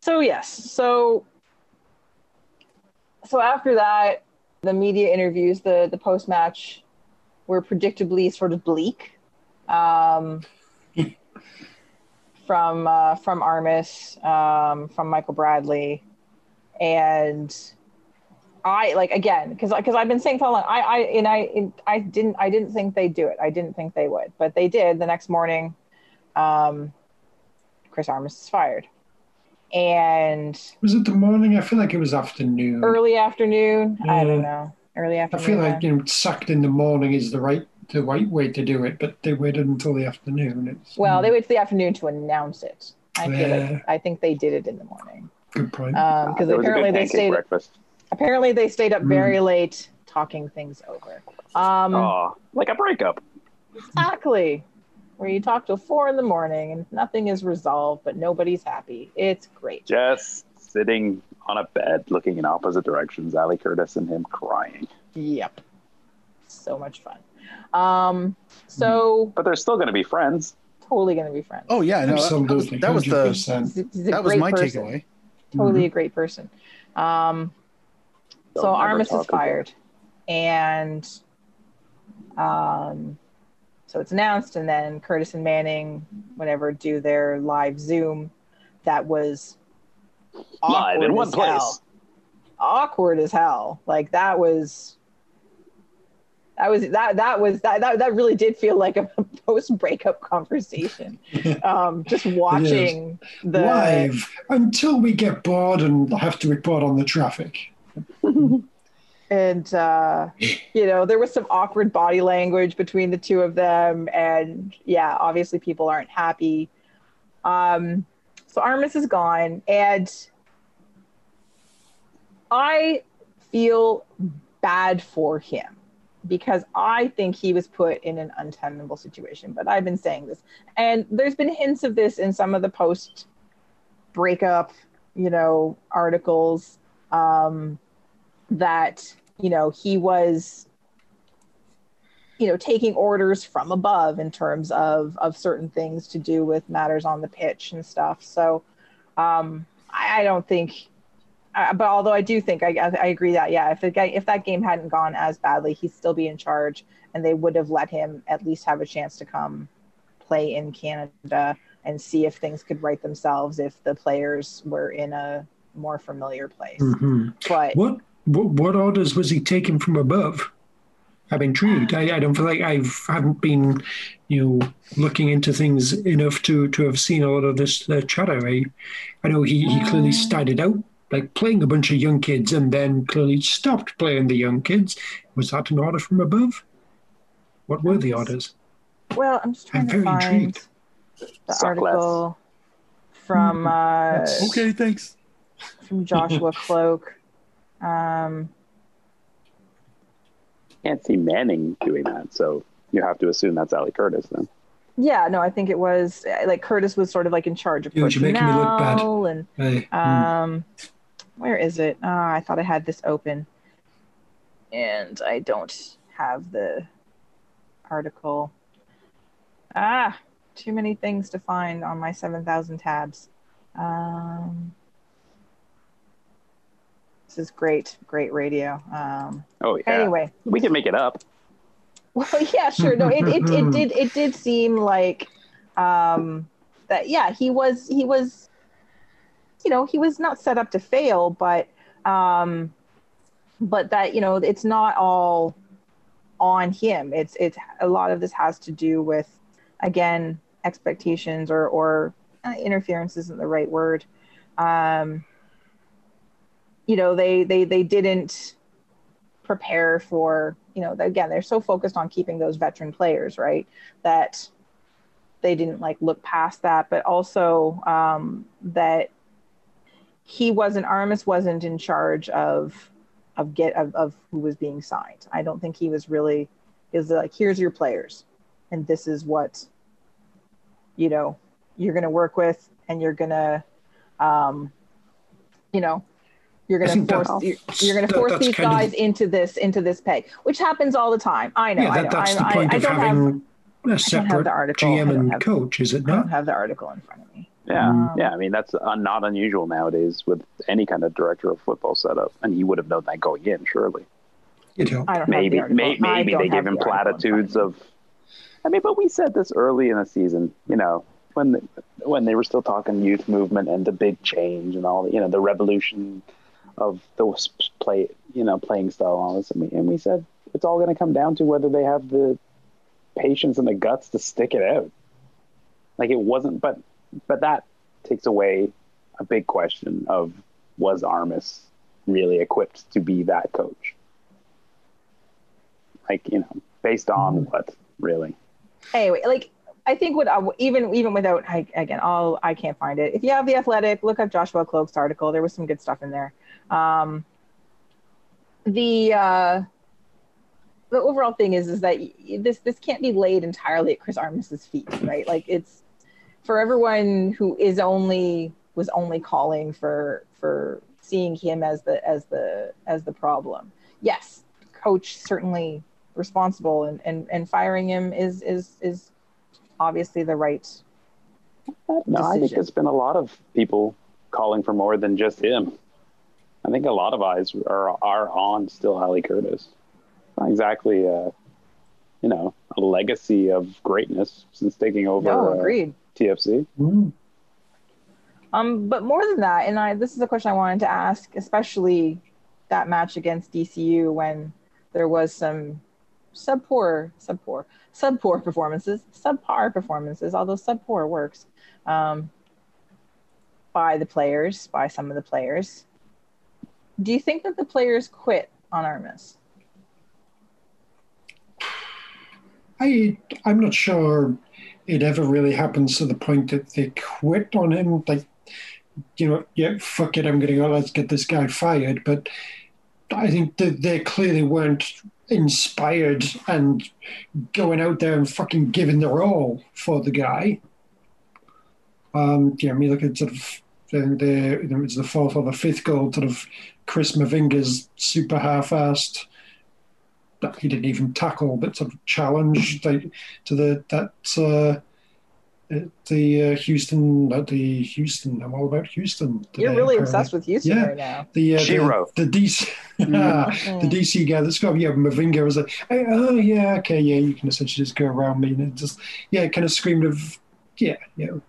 So yes, so so after that, the media interviews, the the post match, were predictably sort of bleak. Um, [laughs] from uh, from Armas, um, from Michael Bradley, and I like again because because I've been saying for a long I I and I and I didn't I didn't think they'd do it. I didn't think they would, but they did. The next morning, um, Chris Armas is fired, and Was it the morning? I feel like it was afternoon. early afternoon. I don't know. Early I feel like you know, sacked in the morning is the right the right way to do it, but they waited until the afternoon. It's, well, they waited the afternoon to announce it. I feel Yeah. like I think they did it in the morning good point. because There was apparently they stayed. breakfast. Apparently they stayed up Mm. very late talking things over. Um, Oh, like a breakup. Exactly. Where you talk till four in the morning and nothing is resolved, but nobody's happy. It's great. Just sitting on a bed, looking in opposite directions. Ali Curtis and him crying. Yep. So much fun. Um, so But they're still going to be friends. totally gonna be friends. oh yeah, no, that was, Absolutely, that was the He's, he's that was my person. takeaway. Totally a great person. Um, They'll so Armas is fired, and um, so it's announced, and then Curtis and Manning, whatever, do their live Zoom. That was Live in one place. hell. Awkward as hell. Like that was. That was that that was that that, that really did feel like a [laughs] post breakup conversation. [laughs] Um, just watching the Live until we get bored and have to report on the traffic. [laughs] and uh, you know there was some awkward body language between the two of them and yeah obviously people aren't happy um, so armas is gone and i feel bad for him because I think he was put in an untenable situation. But I've been saying this, and there's been hints of this in some of the post breakup, you know, articles um, that you know he was you know taking orders from above in terms of of certain things to do with matters on the pitch and stuff. So um i, I don't think uh, but although i do think I, I agree that yeah if the guy if that game hadn't gone as badly he'd still be in charge and they would have let him at least have a chance to come play in canada and see if things could right themselves if the players were in a more familiar place. Hmm but What, what what orders was he taking from above? I'm intrigued. I, I don't feel like I've haven't been, you know, looking into things enough to to have seen a lot of this uh, chatter. I, I know he, he clearly started out like playing a bunch of young kids and then clearly stopped playing the young kids. Was that an order from above? What were the orders? Well, I'm just trying I'm to find intrigued. the Suck less. article from uh, Okay, thanks. from Joshua Kloke. Um, Can't see Manning doing that, so you have to assume that's Ali Curtis then. yeah, no, I think it was uh, like Curtis was sort of like in charge of Dude, you're making me look bad. personnel and I, mm, um, where is it? Oh, I thought I had this open, and I don't have the article. Ah, too many things to find on my seven thousand tabs. Um, this is great, great radio. Um, Oh yeah. Anyway, we can make it up. [laughs] well, yeah, sure. No, it, it, it did it did seem like um, that. Yeah, he was he was, you know, he was not set up to fail, but um, but that you know it's not all on him. It's it's a lot of this has to do with again expectations or or uh, interference isn't the right word. Um, you know, they they they didn't prepare for you know again they're so focused on keeping those veteran players right that they didn't like look past that. But also um, that he wasn't armas wasn't in charge of of get of, of who was being signed. I don't think he was really is like here's your players and this is what you know you're going to work with and you're going to um, you know you're going [laughs] to force that- you're, you're going to that- force that's these kind of- guys into this into this pay which happens all the time i know yeah, I know that's I, the point I of don't have having a separate the article. GM and have- coach, is it I don't have the article in front of me Yeah, Um, yeah. I mean that's uh, not unusual nowadays with any kind of director of football setup, and he would have known that going in, surely. You know, I don't Maybe, have the may, article. I maybe don't they have gave the him article platitudes of. I mean, but we said this early in the season. You know, when the, when they were still talking youth movement and the big change and all, you know, the revolution of the s- play, you know, playing style and all we, and we said it's all going to come down to whether they have the patience and the guts to stick it out. Like it wasn't, but but that takes away a big question of was Armas really equipped to be that coach? Like you know, based on mm-hmm. what really? anyway like i think what I, even even without I, again i'll i can't find it if you have the athletic look up joshua kloke's article there was some good stuff in there um the uh the overall thing is is that this this can't be laid entirely at chris armas's feet right like it's for everyone who is only was only calling for for seeing him as the as the as the problem yes coach certainly responsible and, and and firing him is is is obviously the right No, I think Decision. there's been a lot of people calling for more than just him. I think a lot of eyes are are on still Ali Curtis. Not exactly, uh, you know, a legacy of greatness since taking over no uh, agreed TFC. Mm. um but more than that and i this is a question i wanted to ask especially that match against dcu when there was some subpoor subpoor subpoor performances subpar performances although subpoor works um by the players by some of the players do you think that the players quit on armas I I'm not sure it ever really happens to the point that they quit on him. Like, you know, yeah, fuck it, I'm gonna go. Let's get this guy fired. But I think that they clearly weren't inspired and going out there and fucking giving their all for the guy. Um, yeah, I mean, look at sort of the, the it was the fourth or the fifth goal, sort of Chris Mavinga's super half-assed. That he didn't even tackle, but sort of challenge like, to the that uh, the uh, Houston, not the Houston. I'm all about Houston. You're really apparently. obsessed with Houston Yeah. right now. The uh, Shiro. the, the DC [laughs] the DC guy that's got yeah Mavinga was like "Hey, oh yeah okay yeah you can essentially just go around me and just yeah kind of screamed of yeah you know th-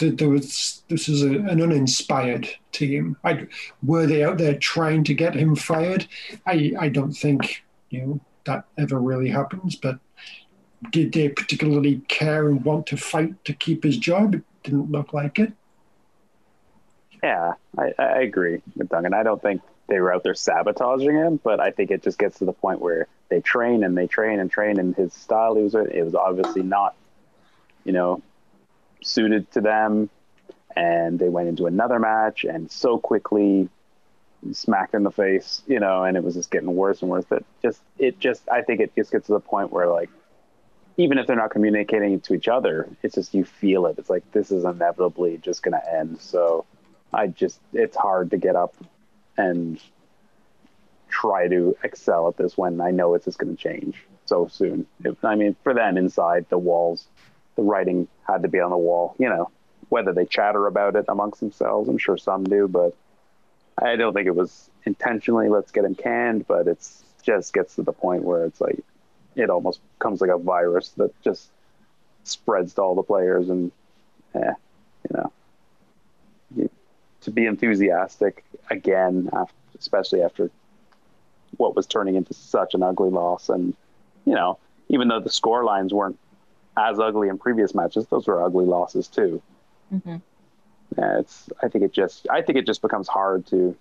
there was this is a, an uninspired team. I were they out there trying to get him fired? I I don't think you know that ever really happens. But did they particularly care and want to fight to keep his job? It didn't look like it. Yeah, I, I agree with Duncan. I don't think they were out there sabotaging him, but I think it just gets to the point where they train and they train and train, and his style he was it was obviously not, you know, suited to them, and they went into another match and so quickly smacked in the face, you know, and it was just getting worse and worse. That just it just I think it just gets to the point where like even if they're not communicating to each other, it's just you feel it. It's like this is inevitably just going to end. So I just it's hard to get up and try to excel at this when I know it's just going to change so soon. It, I mean, for them inside the walls, the writing had to be on the wall. You know, whether they chatter about it amongst themselves, I'm sure some do, but I don't think it was intentionally let's get him canned. But it's just gets to the point where it's like it almost comes like a virus that just spreads to all the players and yeah, you know you, to be enthusiastic again after, especially after what was turning into such an ugly loss and you know even though the score lines weren't as ugly in previous matches those were ugly losses too Mhm. yeah it's i think it just i think it just becomes hard to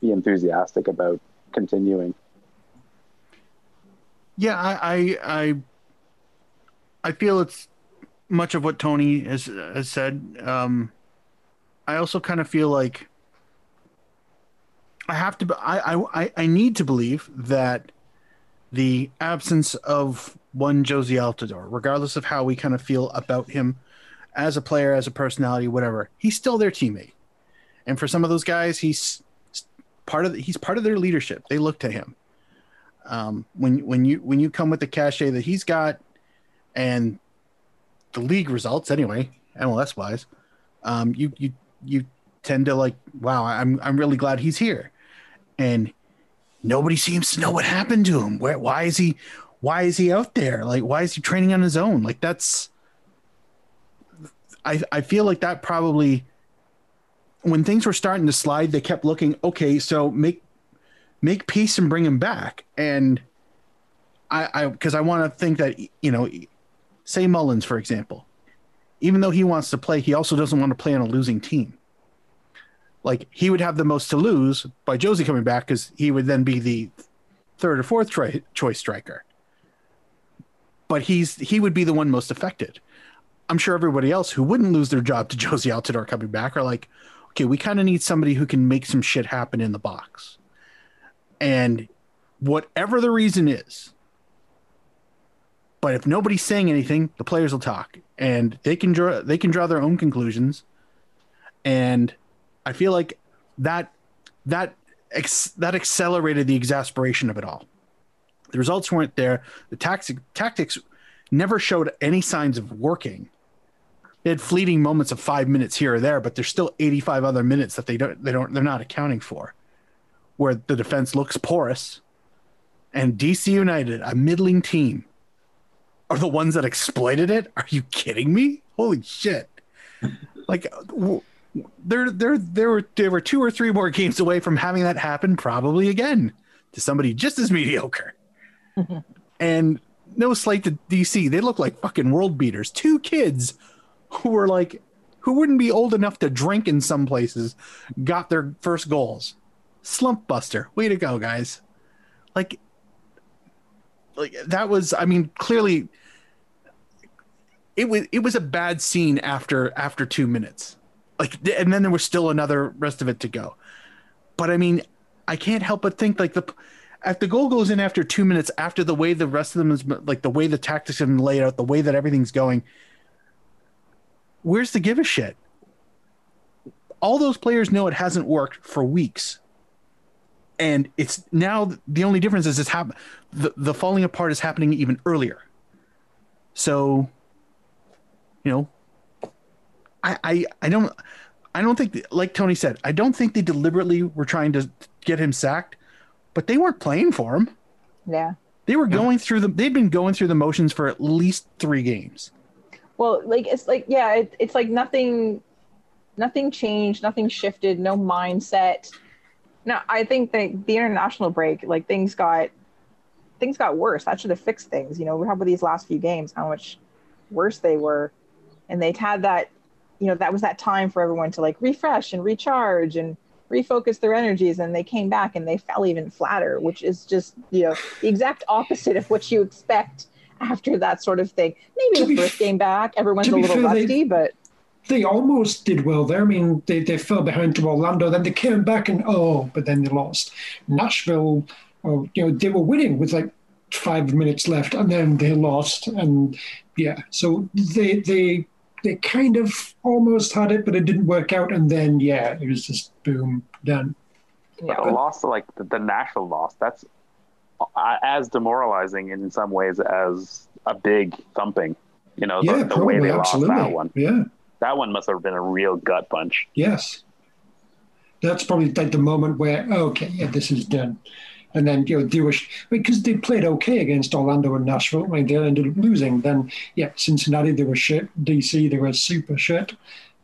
be enthusiastic about continuing Yeah, I, I, I, I feel it's much of what Tony has has said. Um, I also kind of feel like I have to. I, I, I- I need to believe that the absence of one Jozy Altidore, regardless of how we kind of feel about him as a player, as a personality, whatever, he's still their teammate. And for some of those guys, he's part of. The, he's part of their leadership. They look to him um, when when you when you come with the cachet that he's got and the league results anyway MLS wise um, you you you tend to like wow I'm I'm really glad he's here and nobody seems to know what happened to him where why is he why is he out there like why is he training on his own like that's I I feel like that probably when things were starting to slide they kept looking okay so make make peace and bring him back. And I, I, because I want to think that you know, say Mullins for example, even though he wants to play, he also doesn't want to play on a losing team. Like he would have the most to lose by Jozy coming back because he would then be the third or fourth try, choice striker. But he's he would be the one most affected. I'm sure everybody else who wouldn't lose their job to [laughs] Jozy Altidore coming back are like, okay, we kind of need somebody who can make some shit happen in the box. And whatever the reason is, but if nobody's saying anything, the players will talk, and they can draw they can draw their own conclusions. And I feel like that that ex, that accelerated the exasperation of it all. The results weren't there. The tactics tactics never showed any signs of working. They had fleeting moments of five minutes here or there, but there's still 85 other minutes that they don't they don't they're not accounting for where the defense looks porous, and DC United, a middling team, are the ones that exploited it. Are you kidding me? Holy shit! Like, there, there, there were there were two or three more games away from having that happen, probably again to somebody just as mediocre. And no slight to DC, they look like fucking world beaters. Two kids who were like, who wouldn't be old enough to drink in some places, got their first goals. Slump buster way to go guys. Like like that was i mean clearly it was it was a bad scene after after two minutes. Like and then there was still another rest of it to go. But i mean i can't help but think like the if the goal goes in after two minutes, after the way the rest of them is like the way the tactics have been laid out, the way that everything's going, where's the give a shit? All those players know it hasn't worked for weeks. And it's now the only difference is it's hap- the, the falling apart is happening even earlier. So, you know, I, I, I don't, I don't think, like Tony said, I don't think they deliberately were trying to get him sacked, but they weren't playing for him. Yeah. They were going through the. They'd been going through the motions for at least three games. Well, like it's like yeah, it, it's like nothing, nothing changed, nothing shifted, no mindset. No, I think that the international break, like things got, things got worse. That should have fixed things. You know, we have with these last few games, how much worse they were, and they'd had that, you know, that was that time for everyone to like refresh and recharge and refocus their energies, and they came back and they fell even flatter, which is just you know the exact opposite of what you expect after that sort of thing. Maybe To the first f- game back, everyone's a little fair, they- rusty, but they almost did well there. I mean, they, they fell behind to Orlando, then they came back and oh, but then they lost. Nashville, oh, you know, they were winning with like five minutes left, and then they lost, and yeah, so they they they kind of almost had it, but it didn't work out, and then yeah, it was just boom done. yeah. But a loss like the, the Nashville loss, that's uh, as demoralizing in some ways as a big thumping. You know, Yeah, the, the way probably, they lost that one. Yeah. That one must have been a real gut punch. Yes. That's probably like the moment where, okay, yeah, this is done. And then, you know, they were, because they played okay against Orlando and Nashville. I mean, they ended up losing. Then, yeah, Cincinnati, they were shit. DC, they were super shit.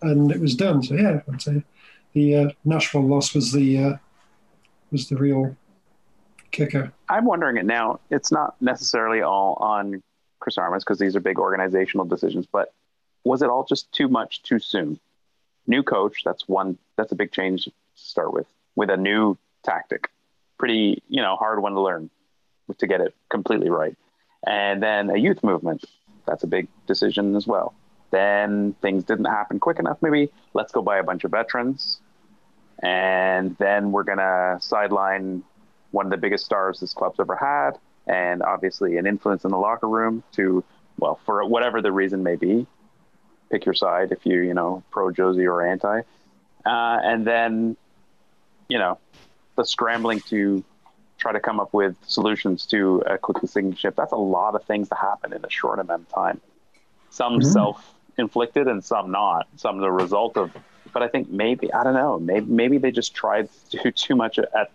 And it was done. So, yeah, I'd say the uh, Nashville loss was the, uh, was the real kicker. I'm wondering it now. It's not necessarily all on Chris Armas because these are big organizational decisions, but was it all just too much too soon? New coach, that's one, that's a big change to start with, with a new tactic. Pretty, you know, hard one to learn to get it completely right. And then a youth movement, that's a big decision as well. Then things didn't happen quick enough, maybe. Let's go buy a bunch of veterans. And then we're to sideline one of the biggest stars this club's ever had, and obviously an influence in the locker room to, well, for whatever the reason may be, pick your side if you, you know, pro Jozy or anti. Uh, and then, you know, the scrambling to try to come up with solutions to a quickly sinking ship. That's a lot of things to happen in a short amount of time. Some Mhm. self-inflicted and some not. Some the result of. But I think maybe I don't know. Maybe maybe they just tried to do [laughs] too much at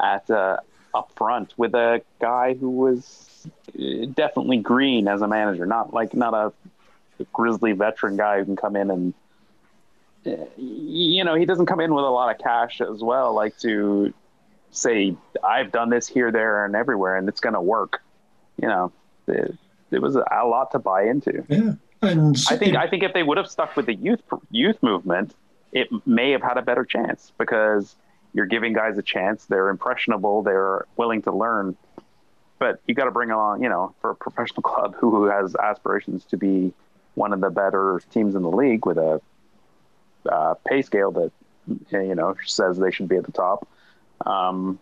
at uh, up front with a guy who was uh, definitely green as a manager, not like not a grizzly veteran guy who can come in and you know he doesn't come in with a lot of cash as well, like to say I've done this here, there, and everywhere, and it's going to work. You know, it, it was a, lot to buy into. Yeah. And I think it- I think if they would have stuck with the youth youth movement, it may have had a better chance because you're giving guys a chance. They're impressionable. They're willing to learn. But you got to bring along, you know, for a professional [laughs] club who, who has aspirations to be one of the better teams in the league with a uh, pay scale that you know says they should be at the top. Um,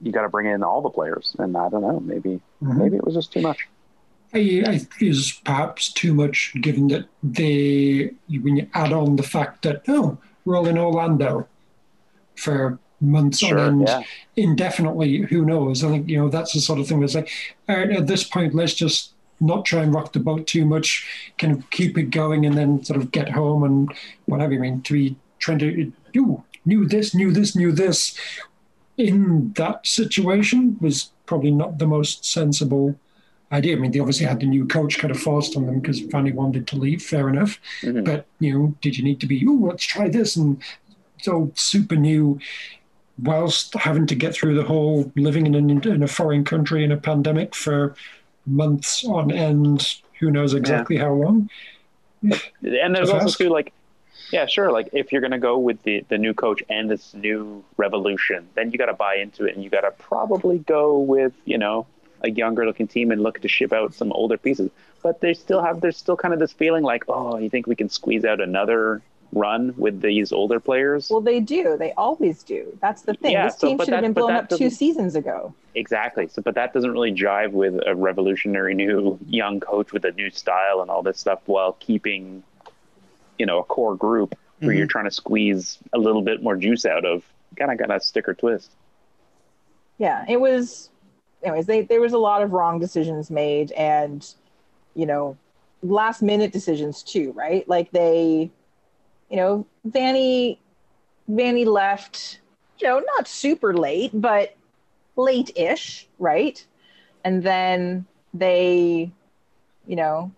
you got to bring in all the players, and I don't know, maybe Mhm. maybe it was just too much. I, is perhaps too much given that they when you add on the fact that oh we're all in Orlando for months Sure, on end yeah. indefinitely who knows I think you know that's the sort of thing it's like all right at this point let's just not try and rock the boat too much kind of keep it going and then sort of get home and whatever I mean to be trying to do knew this knew this knew this in that situation was probably not the most sensible idea. I mean, they obviously had the new coach kind of forced on them because Vanney wanted to leave. Fair enough, Mhm. but you know, did you need to be? Oh, let's try this and so super new, whilst having to get through the whole living in, an, in a foreign country in a pandemic for months on end. Who knows exactly how long? and there's also too like yeah sure like if you're going to go with the the new coach and this new revolution then you got to buy into it and you got to probably go with you know a younger looking team and look to ship out some older pieces but they still have there's still kind of this feeling like oh you think we can squeeze out another run with these older players. Well, they do. They always do. That's the thing. Yeah, this so- team should have been blown up two seasons ago. Exactly. So, but that doesn't really jive with a revolutionary new young coach with a new style and all this stuff, while keeping, you know, a core group where Mhm. you're trying to squeeze a little bit more juice out of. Kind of got a stick or twist. Yeah, it was. Anyways, they, there was a lot of wrong decisions made, and you know, last minute decisions too, right? Like they, you know, Vanney, Vanney left, you know, not super late, but late-ish, right? And then they, you know,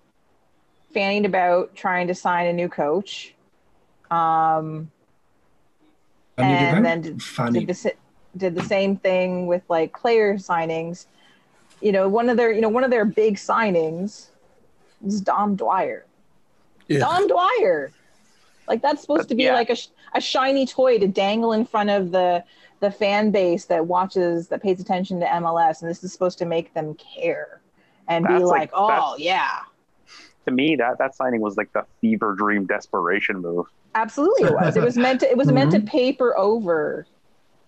fanning about trying to sign a new coach. Um, I and then did, Funny. did the did the same thing with like player signings. You know, one of their you know one of their big signings was Dom Dwyer. Yeah. Dom Dwyer, like that's supposed to be yeah. like a sh- a shiny toy to dangle in front of the the fan base that watches that pays attention to MLS, and this is supposed to make them care and be like, like- oh yeah, To me, that that signing was like the fever dream desperation move. Absolutely, it was. It was meant to. It was [laughs] meant to Mhm. paper over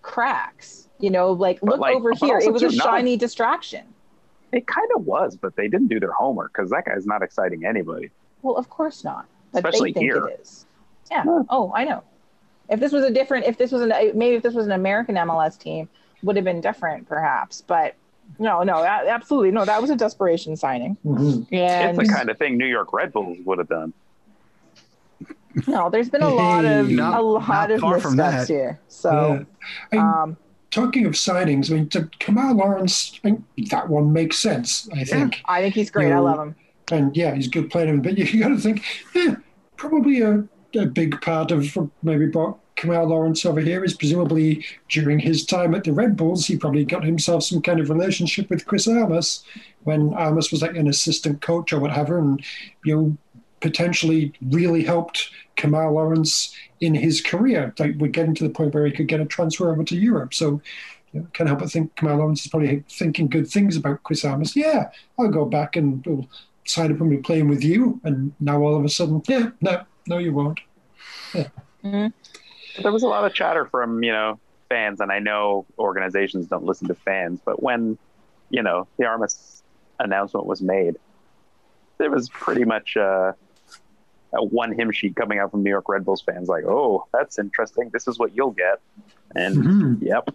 cracks. You know, like But, look like, over here. It was a shiny distraction. It kind of was, but they didn't do their homework because that guy's not exciting anybody. Well, of course not. But Especially they think here. it is. Yeah. Yeah. Oh, I know. If this was a different, if this was an maybe if this was an American MLS team, would have been different, perhaps. But no, no, absolutely no. That was a desperation signing. Mhm. And it's the kind of thing New York Red Bulls would have done. no, there's been a lot of Hey, not- a lot of far from missteps that. here. So, Yeah. I- um, talking of signings, I mean, to Kemar Lawrence, I think that one makes sense. I think. I think he's great. I love him. and yeah, he's good playing him. But you, got to think, yeah, probably a, a big part of maybe brought Kemar Lawrence over here is presumably during his time at the Red Bulls, he probably got himself some kind of relationship with Chris Armas when Armas was like an assistant coach or whatever, and you know potentially really helped Kemar Lawrence in his career. Like we're getting to the point where he could get a transfer over to Europe. So. You know, can't help but think Kemar Lawrence is probably thinking good things about Chris Armas. Yeah, I'll go back and we'll sign up and be playing with you. And now all of a sudden, yeah, no, no, you won't. There was a lot of chatter from you know fans, and I know organizations don't listen to fans, but when you know the Armas announcement was made, there was pretty much uh, a one hymn sheet coming out from New York Red Bulls fans, like, "Oh, that's interesting. This is what you'll get." And Mhm. yep,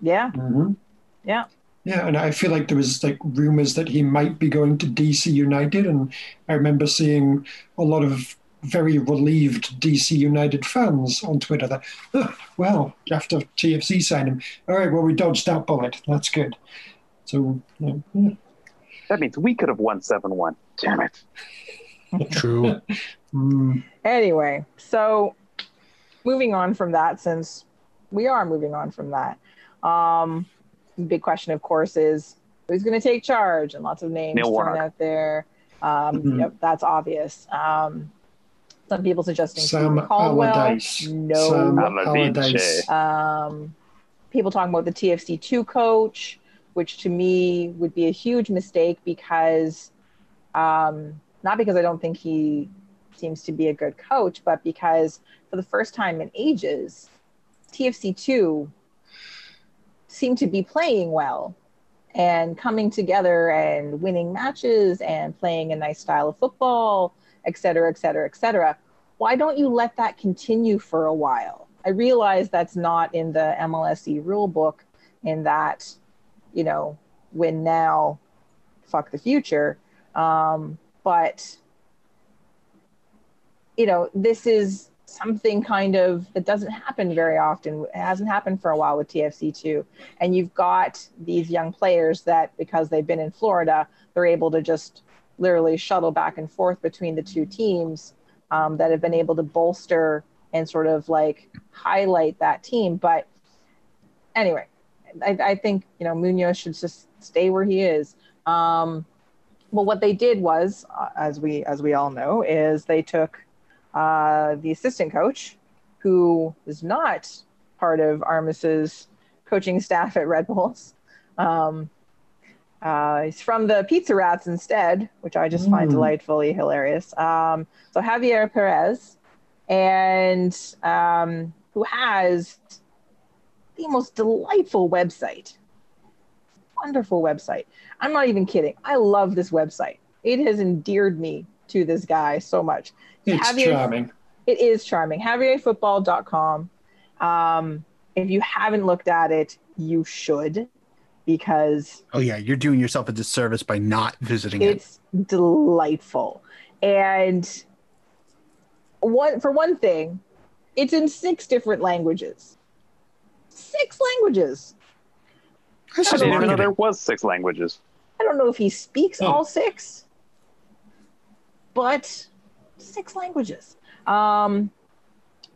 Yeah. Mhm. Yeah. Yeah, and I feel like there was like rumors that he might be going to DC United, and I remember seeing a lot of very relieved DC United fans on Twitter that, "Oh, well, after TFC signed him, all right, well, we dodged that bullet. That's good. So, yeah, yeah. that means we could have won seven one. Damn it! True. [laughs] Mm, Anyway, so moving on from that, since we are moving on from that, um, the big question, of course, is who's going to take charge? And lots of names Neil thrown out there. Um, Mhm. Yep, that's obvious. Um, some people suggesting Sam Caldwell. Allardyce. No. Sam Allardyce. Allardyce. Um, people talking about the TFC2 coach, which to me would be a huge mistake because, um, not because I don't think he seems to be a good coach, but because for the first time in ages, TFC2 seemed to be playing well and coming together and winning matches and playing a nice style of football, et cetera, et cetera, et cetera. Why don't you let that continue for a while? I realize that's not in the MLSE rule book, in that, you know, win now, fuck the future. Um, but, you know, this is something kind of that doesn't happen very often. It hasn't happened for a while with TFC2. And you've got these young players that, because they've been in Florida, they're able to just literally shuttle back and forth between the two teams um, that have been able to bolster and sort of like highlight that team. But anyway, I, I think you know Munoz should just stay where he is. Um, well, what they did was, uh, as we as we all know, is they took uh, the assistant coach, who is not part of Armas's coaching staff at Red Bulls, um, Uh, he's from the Pizza Rats instead, which I just find Mm. delightfully hilarious. Um, so Javier Perez, and um, who has the most delightful website. Wonderful website. I'm not even kidding. I love this website. It has endeared me to this guy so much. It's Javier- charming. It is charming. JavierFootball.com. Um, if you haven't looked at it, you should because Oh yeah, you're doing yourself a disservice by not visiting it. it's delightful. And one for one thing, it's in six different languages. Six languages. That's I didn't even know there was six languages. I don't know if he speaks Oh. all six, but six languages. Um,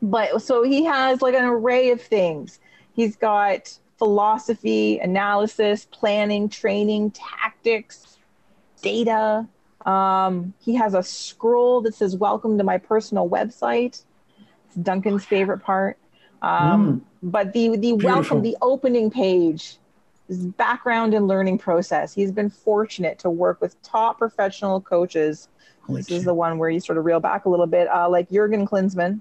but so he has like an array of things. He's got philosophy, analysis, planning, training, tactics, data. Um, he has a scroll that says "Welcome to my personal website." It's Duncan's favorite part. Um, But the the Beautiful. welcome, the opening page his background and learning process. He's been fortunate to work with top professional coaches. Holy this is the one where you sort of reel back a little bit, uh, like Jurgen Klinsmann.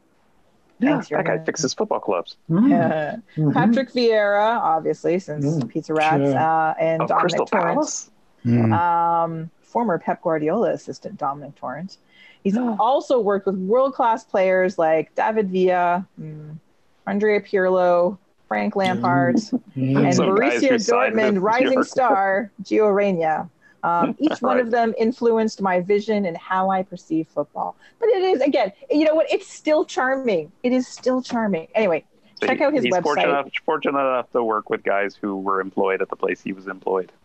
Yeah, Thanks, that guy fixes football clubs. Mm. Mhm. Patrick Vieira, obviously, since Mm, Pizza Rats, sure. uh, and Of Dominic Crystal Torrent. Palace. Mm. Um, former Pep Guardiola assistant Domènec Torrent. He's Yeah. [gasps] also worked with world class players like David Villa, mm, Andrea Pirlo, Frank Lampard, and Borussia Dortmund rising star Gio Reyna. Um, [laughs] each one Right. of them influenced my vision and how I perceive football. But it is again, you know what? It's still charming. It is still charming. Anyway, So check he- out his he's Fortunate website. enough, fortunate enough to work with guys who were employed at the place he was employed. [laughs]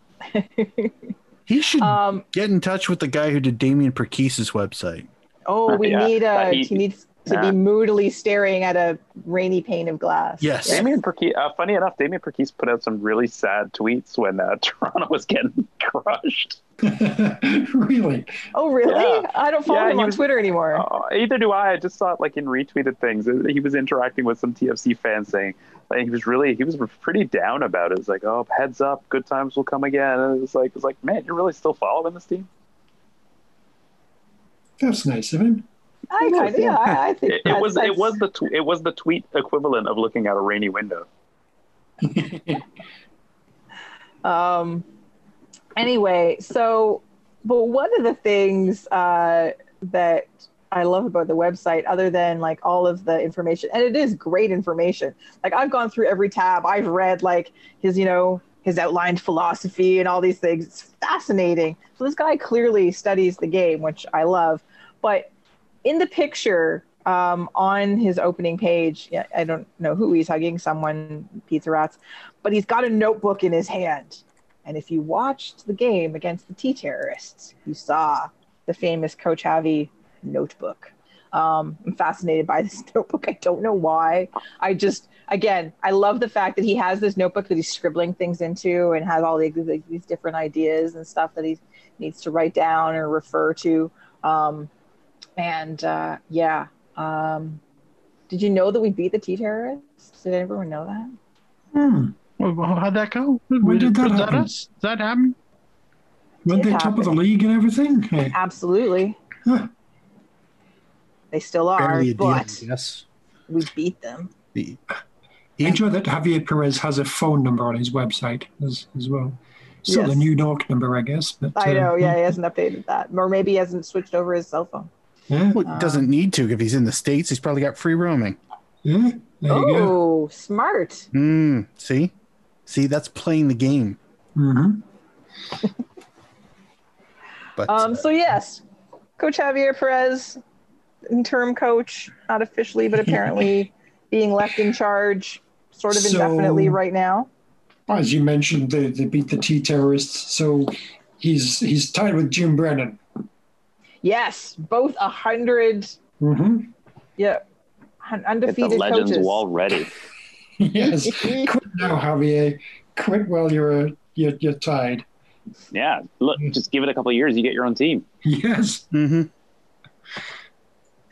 He should um, get in touch with the guy who did Damien Perquis's website. oh, we [laughs] Yeah, need a. that he- he needs to yeah. be moodily staring at a rainy pane of glass. Yes. Damien Perquis, uh, funny enough, Damien Perquis put out some really sad tweets when uh, [laughs] Toronto was getting [laughs] crushed. [laughs] really? Oh, really? Yeah. I don't follow Yeah, him on was- Twitter anymore. Uh, either do I. I just saw it like in retweeted things. Uh, He was interacting with some TFC fans saying like, he was really he was pretty down about it. It's like, oh, heads up, good times will come again. And it's like it's like, man, you're really still following this team. That's nice of him. I kind of, yeah, I, I think It, it that's- was it was the tw- it was the tweet equivalent of looking out a rainy window. [laughs] Um, anyway, so, but one of the things uh, that I love about the website, other than like all of the information, and it is great information. Like I've gone through every tab, I've read like his, you know, his outlined philosophy and all these things. It's fascinating. So this guy clearly studies the game, which I love. But in the picture um, on his opening page, I don't know who he's hugging, someone, Pizza Rats, but he's got a notebook in his hand. And if you watched the game against the T terrorists, you saw the famous Coach Javi notebook. Um, I'm fascinated by [laughs] this notebook. I don't know why. I just, again, I love the fact that he has this notebook that he's scribbling things into and has all these, these different ideas and stuff that he needs to write down or refer to. Um, and uh, yeah, um, did you know that we beat the T terrorists? Did everyone know that? Hmm. Well, well, how'd that go? When did that Was happen? us? Did that happen? Weren't It they top of the league and everything? Hey. Absolutely. Huh. They still are, Barely deal, but yes. we beat them. The, I enjoy that Javier Perez has a phone number on his website as, as well. Still Yes. a New York number, I guess. But I uh, know, yeah, he hasn't updated that. Or maybe he hasn't switched over his cell phone. Yeah. well, he doesn't need to if he's in the states. He's probably got free roaming. Yeah. There you go. Oh, smart. Mm, see, see, that's playing the game. hmm [laughs] But Um, uh, so yes, Coach Javier Perez, interim coach, not officially, but [laughs] apparently being left in charge sort of So- indefinitely right now. As you mentioned, they, they beat the T terrorists, so he's he's tied with Jim Brennan. Yes, both a hundred, hmm yeah, un- Get the undefeated legends coaches. wall ready. [laughs] Yes. Quit now, Javier. Quit while you're uh, you're, you're tied. Yeah, look, just give it a couple of years, you get your own team. Yes. mhm.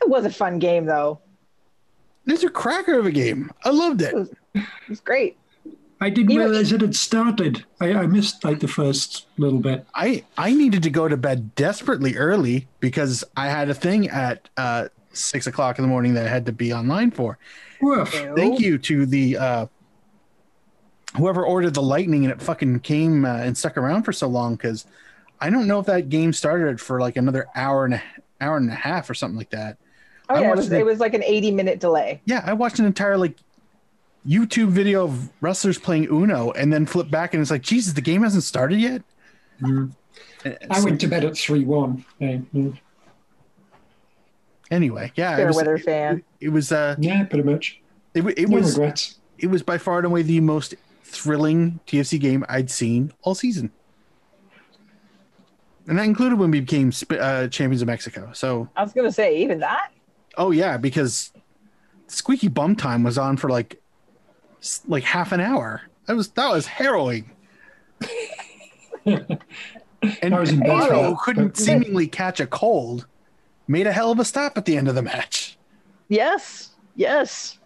It was a fun game though. it's a cracker of a game. I loved it. It was great. I didn't Even- realize it had started. I, I missed like the first little bit. I I needed to go to bed desperately early because I had a thing at uh, six o'clock in the morning that I had to be online for. Woof. Thank you to the uh, whoever ordered the lightning and it fucking came uh, and stuck around for so long because I don't know if that game started for like another hour and a hour and a half or something like that. Oh I yeah, it was, the- it was like an 80 minute delay. Yeah, I watched an entire like YouTube video of wrestlers playing Uno and then flip back and it's like, Jesus, the game hasn't started yet. Mm. And I so- went to bed at three one. Yeah, mm. anyway, yeah, it was, weather fan. it was uh, yeah, pretty much. it, wa- it No was regrets. it was by far and away the most thrilling TFC game I'd seen all season. And that included when we became uh, champions of Mexico. So, I was gonna say even that. oh yeah, because Squeaky Bum Time was on for like s- like half an hour. That was that was harrowing. and I was in bed Bono, for who couldn't seemingly catch a cold, made a hell of a stop at the end of the match. Yes, yes.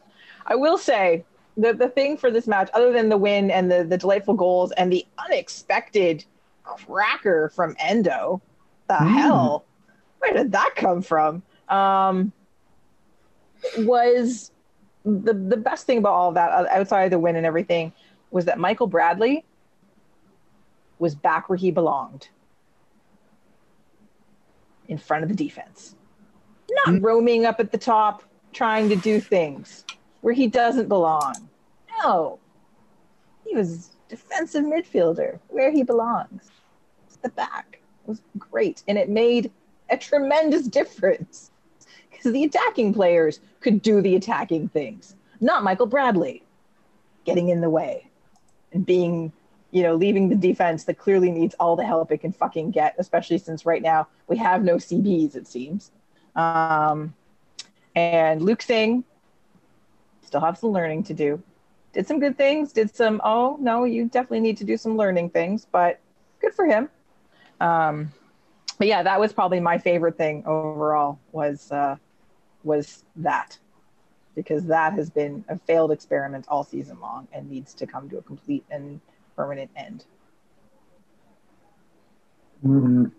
I will say the the thing for this match, other than the win and the the delightful goals and the unexpected cracker from Endo, the Mm. hell, where did that come from? Um, was the the best thing about all of that, uh, outside of the win and everything, was that Michael Bradley was back where he belonged, in front of the defense, not Mm. roaming up at the top trying to do things where he doesn't belong. No, he was defensive midfielder where he belongs. The back was great, and it made a tremendous [laughs] difference because [laughs] the attacking players could do the attacking things, not Michael Bradley getting in the way and being, you know, leaving the defense that clearly needs all the help it can fucking get, especially since right now we have no CBs, it seems. Um, and Luke Singh still have some learning to do. Did some good things, did some, oh, no, you definitely need to do some learning things, but good for him. Um, but yeah, that was probably my favorite thing overall was uh, was that because that has been a failed experiment all season long and needs to come to a complete and permanent end. Mhm.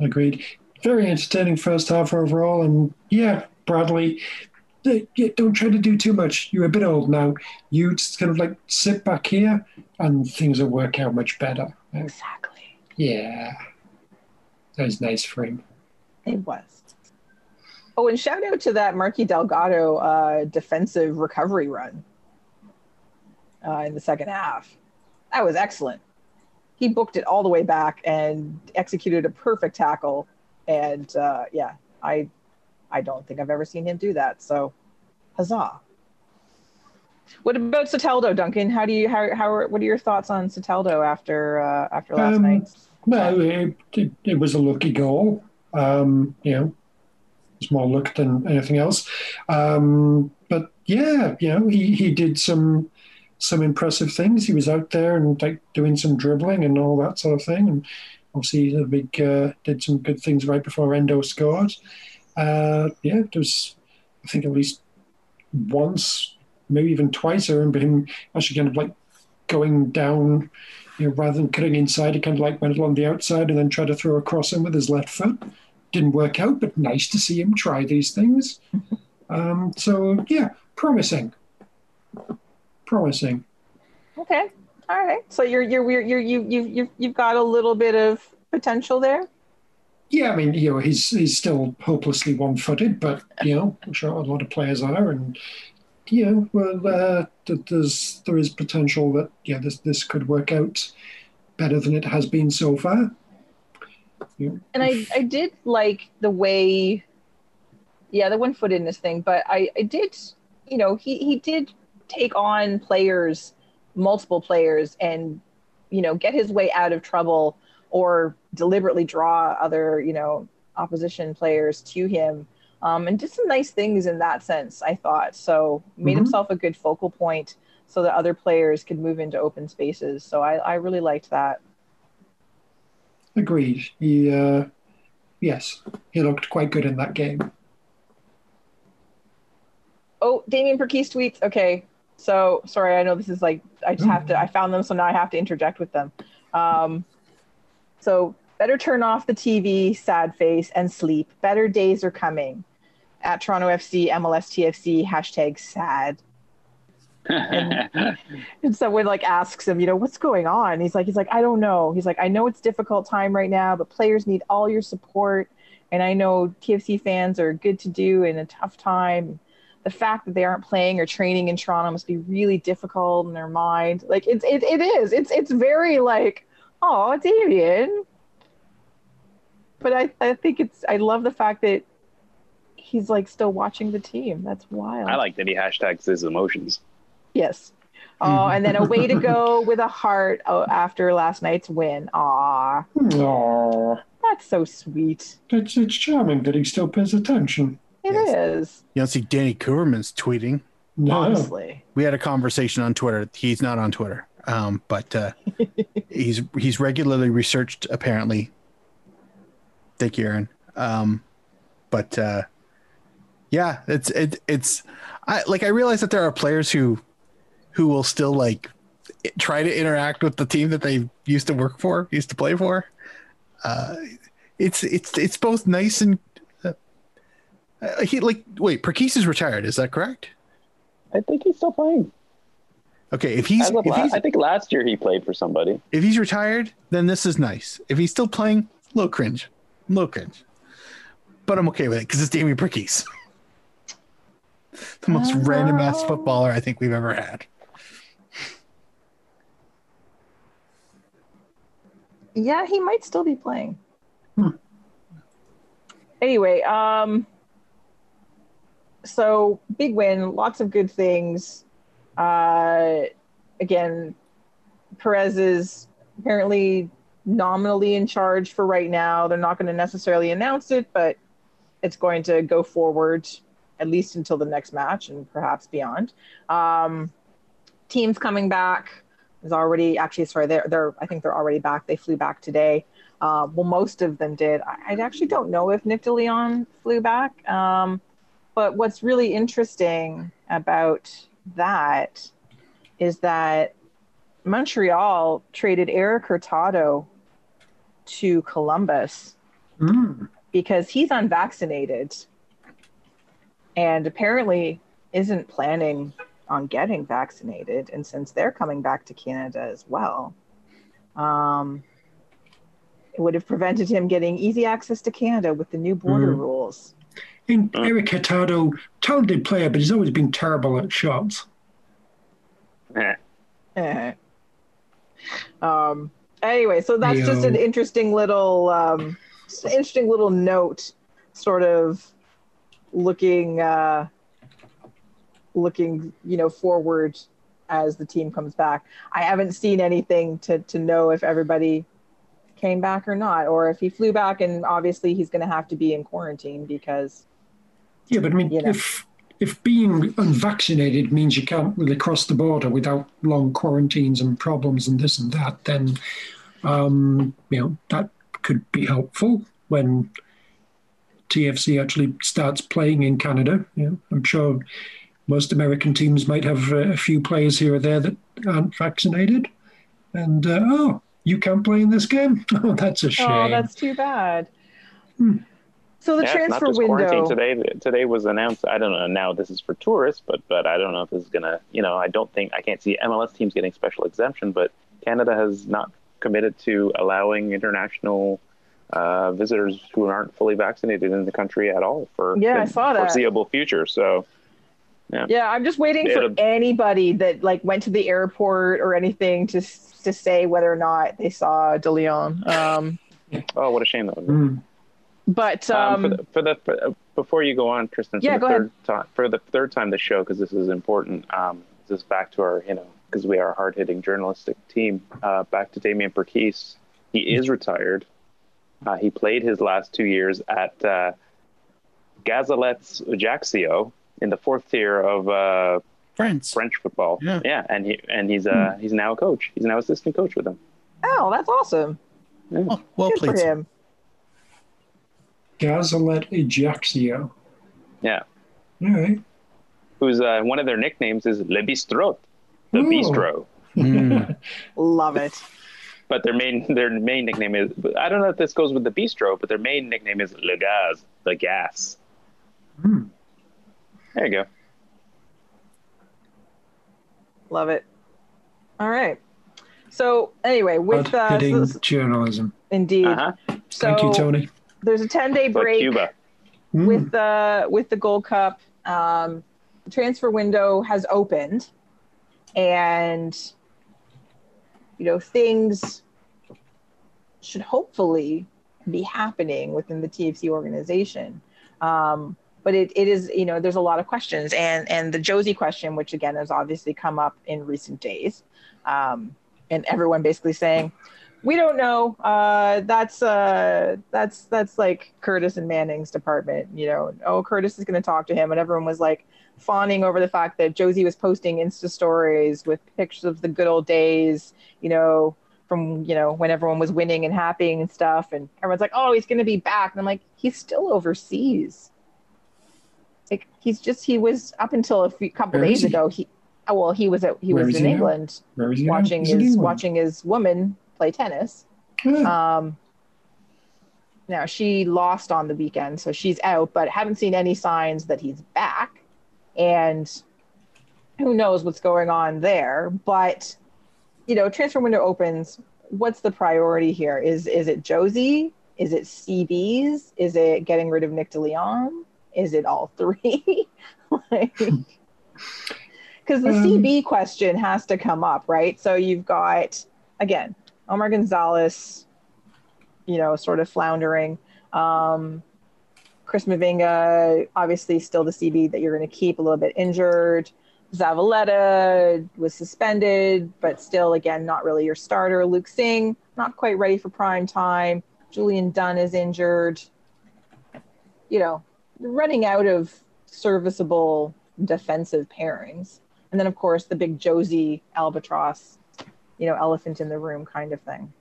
Agreed. Very entertaining first half overall, and yeah, Bradley. uh, yeah, Don't try to do too much. You're a bit old now. You just kind of like sit back here, and things will work out much better. Exactly. Yeah, that was nice for him. It was. Oh, and shout out to that Marky Delgado uh, defensive recovery run uh, in the second half. That was excellent. He booked it all the way back and executed a perfect tackle. And uh, yeah, I, I don't think I've ever seen him do that. So, huzzah! What about Soteldo, Duncan? How do you how how are, what are your thoughts on Soteldo after uh, after last Um, night? Well, it, it, it was a lucky goal. Um, you know, it's more luck than anything else. Um, but yeah, you know, he, he did some some impressive things. He was out there and like doing some dribbling and all that sort of thing. And obviously, the big uh, did some good things right before Endo scored. Uh, yeah, there was, I think, at least once, maybe even twice. I remember him actually kind of like going down you know, rather than cutting inside, he kind of like went along the outside and then tried to throw a cross in with his left foot. Didn't work out, but nice to see him try these things. [laughs] Um, so yeah, promising, promising. Okay. All right. So you're you're you're you you you've you've got a little bit of potential there. Yeah, I mean, you know, he's he's still hopelessly one-footed, but you know, I'm sure a lot of players are, and you know, well, uh, there's there is potential that yeah, this this could work out better than it has been so far. And I I did like the way yeah, the one foot in this thing, but I I did you know, he he did take on players, multiple players and you know, get his way out of trouble or deliberately draw other, you know, opposition players to him. Um, and did some nice things in that sense, I thought. So made Mhm. himself a good focal point so that other players could move into open spaces. So I, I really liked that. Agreed. He, uh, yes, he looked quite good in that game. Oh, Damien Perquis tweets. Okay, So sorry, I know this is like I just have to. I found them, so now I have to interject with them. Um, so better turn off the TV, sad face, and sleep. Better days are coming. At Toronto FC, MLS TFC, hashtag sad. And [laughs] someone like asks him, you know, what's going on? He's like, he's like, I don't know. He's like, I know it's difficult time right now, but players need all your support. And I know TFC fans are good to do in a tough time. The fact that they aren't playing or training in Toronto must be really difficult in their mind. Like it's it, it is. It's it's very like, oh, Damien. But I, I think it's I love the fact that he's like still watching the team. That's wild. I like that he hashtags his emotions. Yes. Oh, and then a way to go [laughs] with a heart oh, after last night's win. Aw, Aw, that's so sweet. it's, it's charming that he still pays attention. It Yes. is. You don't see Danny Koevermans tweeting. No. honestly. We had a conversation on Twitter. He's not on Twitter, um, but uh, [laughs] he's he's regularly researched apparently. Thank you, Aaron. Um, but uh, yeah, it's it, it's I like I realize that there are players who who will still like try to interact with the team that they used to work for, used to play for. Uh, it's it's it's both nice and uh, uh, he like wait, Perquis is retired. Is that correct? I think he's still playing. Okay, if he's if la- he's I think last year he played for somebody. if he's retired, then this is nice. If he's still playing, a little cringe, a little cringe. But I'm okay with it because it's Damien Perquis, [laughs] the most random ass footballer I think we've ever had. Yeah, he might still be playing. Anyway, um, so big win, lots of good things. Uh, again, Perez is apparently nominally in charge for right now. They're not going to necessarily announce it, but it's going to go forward at least until the next match and perhaps beyond. Um, teams coming back is already actually sorry they're they're I think they're already back. They flew back today. Uh, well, most of them did. I, I actually don't know if Nick DeLeon flew back. Um, but what's really interesting about that is that Montreal traded Erik Hurtado to Columbus Mm. because he's unvaccinated and apparently isn't planning on getting vaccinated. And since they're coming back to Canada as well, um, it would have prevented him getting easy access to Canada with the new border Mm. rules. And Erik Hurtado, talented player, but he's always been terrible at shots. Eh. Eh. um, anyway, so that's just an interesting little, um, interesting little note, sort of looking, uh, looking, you know, forward as the team comes back. I haven't seen anything to to know if everybody came back or not, or if he flew back, and obviously he's going to have to be in quarantine because Yeah, but I mean, You know. if if being unvaccinated means you can't really cross the border without long quarantines and problems and this and that, then um, you know that could be helpful when TFC actually starts playing in Canada. You know, I'm sure most American teams might have uh, a few players here or there that aren't vaccinated, and uh, oh, you can't play in this game. [laughs] Oh, that's a shame. oh, that's too bad. Hmm. So the yeah, it's not transfer just quarantine window. today. Today was announced. I don't know. Now this is for tourists, but but I don't know if this is gonna. You know, I don't think I can't see MLS teams getting special exemption, but Canada has not committed to allowing international uh, visitors who aren't fully vaccinated in the country at all for Yeah, I the saw that. foreseeable future. So Yeah, I'm just waiting Yeah, for the- anybody that like went to the airport or anything to to say whether or not they saw De Leon. Um, oh, what a shame that would be. Mm. but Um, um, for the, for the for, uh, before you go on, Kristin, for Yeah, the go third time for the third time this show because this is important. Um, this is back to our you know because we are a hard hitting journalistic team. Uh, back to Damien Perquis. He is retired. Uh, he played his last two years at uh, Gazélec Ajaccio in the fourth tier of uh, Friends. French football. Yeah. and he and he's uh he's now a coach. He's now assistant coach with them. oh, that's awesome. Well, well Good played. for him. Gazélec Ajaccio. Yeah. All right. who's uh, one of their nicknames is Le Bistrot, the Ooh. bistro. Mm. [laughs] Love it. But their main their main nickname is I don't know if this goes with the bistro, but their main nickname is Le Gaz, the gas. Hmm. There you go. Love it. All right. So anyway, with uh, hitting so- journalism. indeed. Uh huh. So Thank you, Tony. there's a 10 day Like break Cuba. Mm. with the with the Gold Cup. Um, the transfer window has opened, and you know things should hopefully be happening within the TFC organization. Um, but it, it is you know there's a lot of questions and and the Jozy question, which again has obviously come up in recent days, um, and everyone basically saying we don't know. Uh, that's uh, that's that's like Curtis and Manning's department. You know, oh, Curtis is going to talk to him, and everyone was like fawning over the fact that Jozy was posting Insta stories with pictures of the good old days. You know, from you know when everyone was winning and happy and stuff, and everyone's like, oh, he's going to be back, and I'm like, he's still overseas. Like he's just he was up until a few couple Where days ago. He oh well he was at, he Where was in he? England watching his England. watching his woman play tennis. Um, now she lost on the weekend, so she's out, but haven't seen any signs that he's back. And who knows what's going on there? But you know, transfer window opens. What's the priority here? Is is it Jozy? Is it CBs? Is it getting rid of Nick DeLeon? Is it all three? [laughs] like, because the Um, CB question has to come up, right? So you've got again Omar Gonzalez, you know, sort of floundering. Um, Chris Mavinga, obviously, still the CB that you're going to keep a little bit injured. Zavaleta was suspended, but still, again, not really your starter. Luke Singh, not quite ready for prime time. Julian Dunn is injured. You know, running out of serviceable defensive pairings. And then, of course, the big Jozy albatross, you know, elephant in the room kind of thing.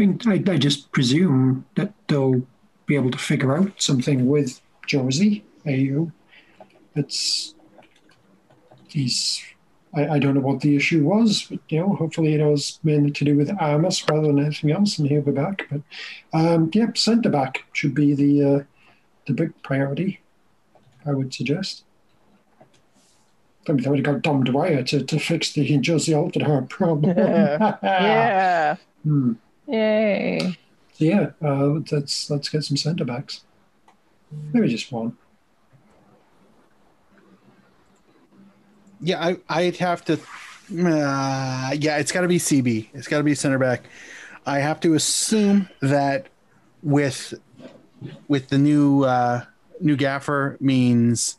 I I, I just presume that they'll be able to figure out something with Jozy. AU. It's he's I, I don't know what the issue was, but you know, hopefully it was mainly to do with Armas rather than anything else, and he'll be back. But um, yeah, centre back should be the uh, the big priority. I would suggest. I mean, they would have got Dom Dwyer to, to fix the Jozy Altidore problem. [laughs] Yeah. [laughs] Hmm. Yay. So yeah, uh, let's let's get some centre backs. Maybe just one. Yeah, I I'd have to. Uh, yeah, it's got to be CB. It's got to be center back. I have to assume that with with the new uh, new gaffer means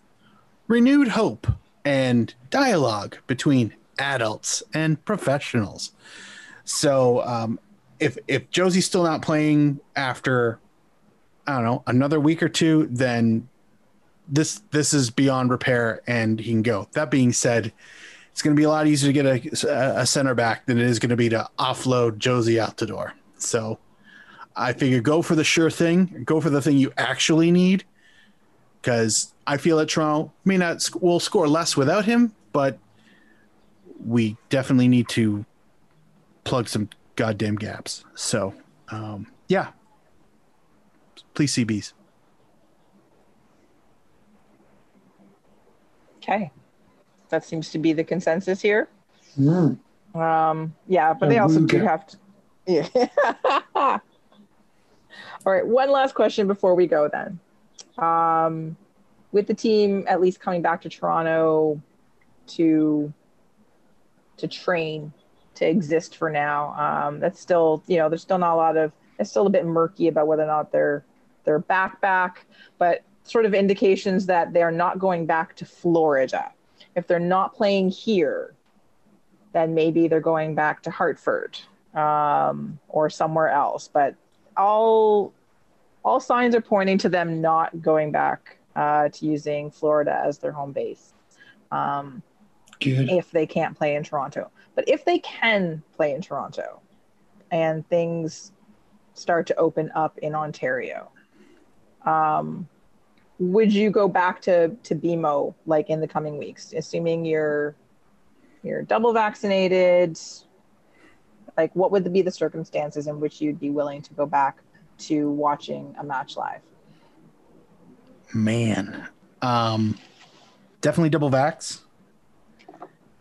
renewed hope and dialogue between adults and professionals. So um, if if Jozy's still not playing after I don't know another week or two, then this this is beyond repair and he can go. That being said, it's going to be a lot easier to get a, a center back than it is going to be to offload Jozy out the door. So I figure go for the sure thing, go for the thing you actually need, because I feel that Toronto may not sc- will score less without him, but we definitely need to plug some goddamn gaps. So um, yeah, please CBs. Okay. That seems to be the consensus here. Mm. Um, yeah, but they also do have to. Yeah. [laughs] All right. One last question before we go then. Um, with the team at least coming back to Toronto to to train to exist for now, um, that's still you know there's still not a lot of it's still a bit murky about whether or not they're they're back back, but sort of indications that they're not going back to Florida. If they're not playing here, then maybe they're going back to Hartford um, or somewhere else. But all all signs are pointing to them not going back uh, to using Florida as their home base um, Good. if they can't play in Toronto. But if they can play in Toronto and things start to open up in Ontario, um, would you go back to to BMO like in the coming weeks, assuming you're you're double vaccinated? Like, what would be the circumstances in which you'd be willing to go back to watching a match live? Man, um, definitely double vax.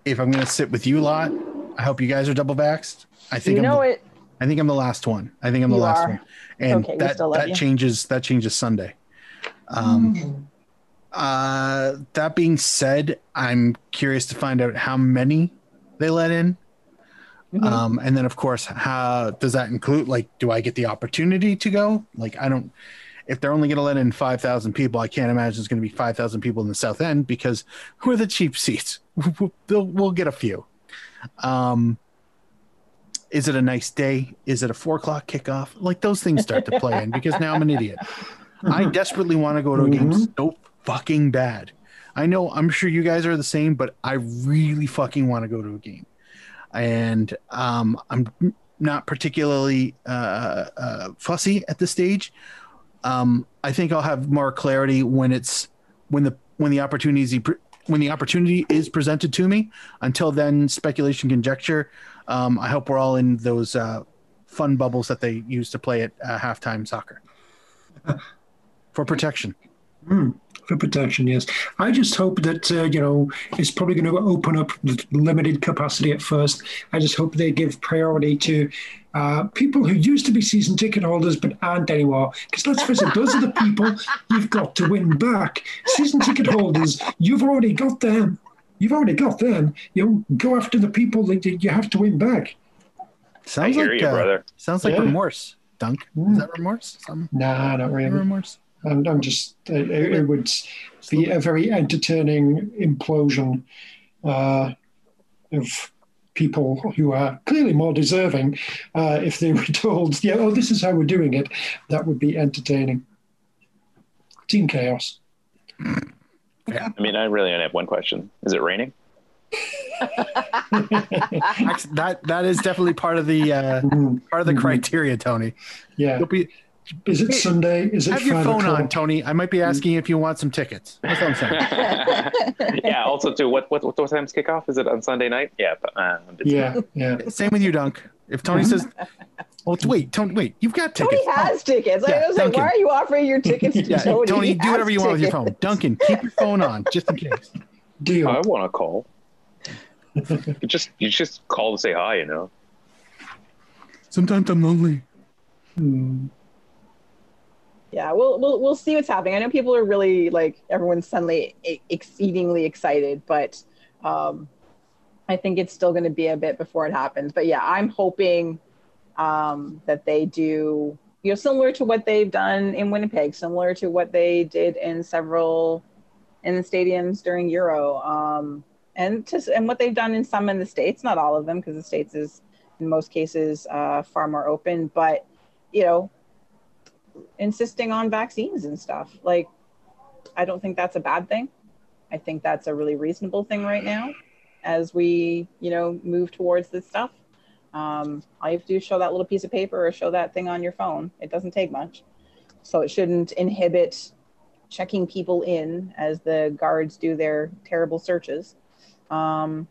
If I'm gonna sit with you a lot, I hope you guys are double vaxxed. I think You I'm know the, it. I think I'm the last one. I think I'm the You last are. one, and Okay, that that you. changes that changes Sunday. Um, uh, that being said, I'm curious to find out how many they let in. Mhm. Um, and then of course, how does that include? Like, do I get the opportunity to go? Like, I don't. If they're only going to let in five thousand people, I can't imagine it's going to be five thousand people in the South End because who are the cheap seats? [laughs] We'll, we'll get a few. Um, is it a nice day? Is it a four o'clock kickoff? Like those things start to play in because now I'm an idiot. [laughs] I desperately want to go to a game Mhm. so fucking bad. I know I'm sure you guys are the same, but I really fucking want to go to a game. And um, I'm not particularly uh, uh, fussy at this stage. Um, I think I'll have more clarity when it's when the when the opportunity when the opportunity is presented to me. Until then, speculation, conjecture. Um, I hope we're all in those uh, fun bubbles that they use to play at uh, halftime soccer [laughs] for protection. Mm, for protection, yes. I just hope that uh, you know it's probably going to open up with limited capacity at first. I just hope they give priority to uh, people who used to be season ticket holders but aren't anymore. Because let's face it, those are the people you've got to win back. Season ticket holders, you've already got them. You've already got them. You know, go after the people that you have to win back. Sounds I hear like you, uh, brother. sounds like Yeah. remorse. Dunk is that remorse? Some Nah, not really. remorse. I'm, I'm just, uh, it, it would be a very entertaining implosion uh, of people who are clearly more deserving. Uh, if they [laughs] were told, yeah, oh, this is how we're doing it, that would be entertaining. Team Chaos. Yeah. I mean, I really only have one question. Is it raining? [laughs] That that is definitely part of the uh, Mhm. part of the Mhm. criteria, Tony. Yeah. You'll be Is it Sunday? Is it have your phone o'clock? on, Tony. I might be asking if you want some tickets. That's what I'm saying. [laughs] yeah. Also, too, what what what time's kickoff? Is it on Sunday night? Yeah. But, uh, Yeah, yeah. Same with you, Dunk. If Tony says, "Oh, wait, Tony, wait, you've got tickets." Tony tickets." has tickets. Yeah, I was like, Duncan. why are you offering your tickets to [laughs] yeah, Tony? Tony, do whatever has you want with your phone. Duncan, keep your phone on just in case. [laughs] Deal. I want to call. you just you just call to say hi. You know. Sometimes I'm lonely. Hmm. Yeah, we'll, we'll we'll see what's happening. I know people are really like everyone's suddenly exceedingly excited, but um, I think it's still going to be a bit before it happens. But yeah, I'm hoping um, that they do you know similar to what they've done in Winnipeg, similar to what they did in several in the stadiums during Euro, um, and to, and what they've done in some in the states, not all of them, because the states is in most cases uh, far more open, but you know insisting on vaccines and stuff. Like, I don't think that's a bad thing. I think that's a really reasonable thing right now as we, you know, move towards this stuff. Um, all you have to do is show that little piece of paper or show that thing on your phone. It doesn't take much. So it shouldn't inhibit checking people in as the guards do their terrible searches. Um,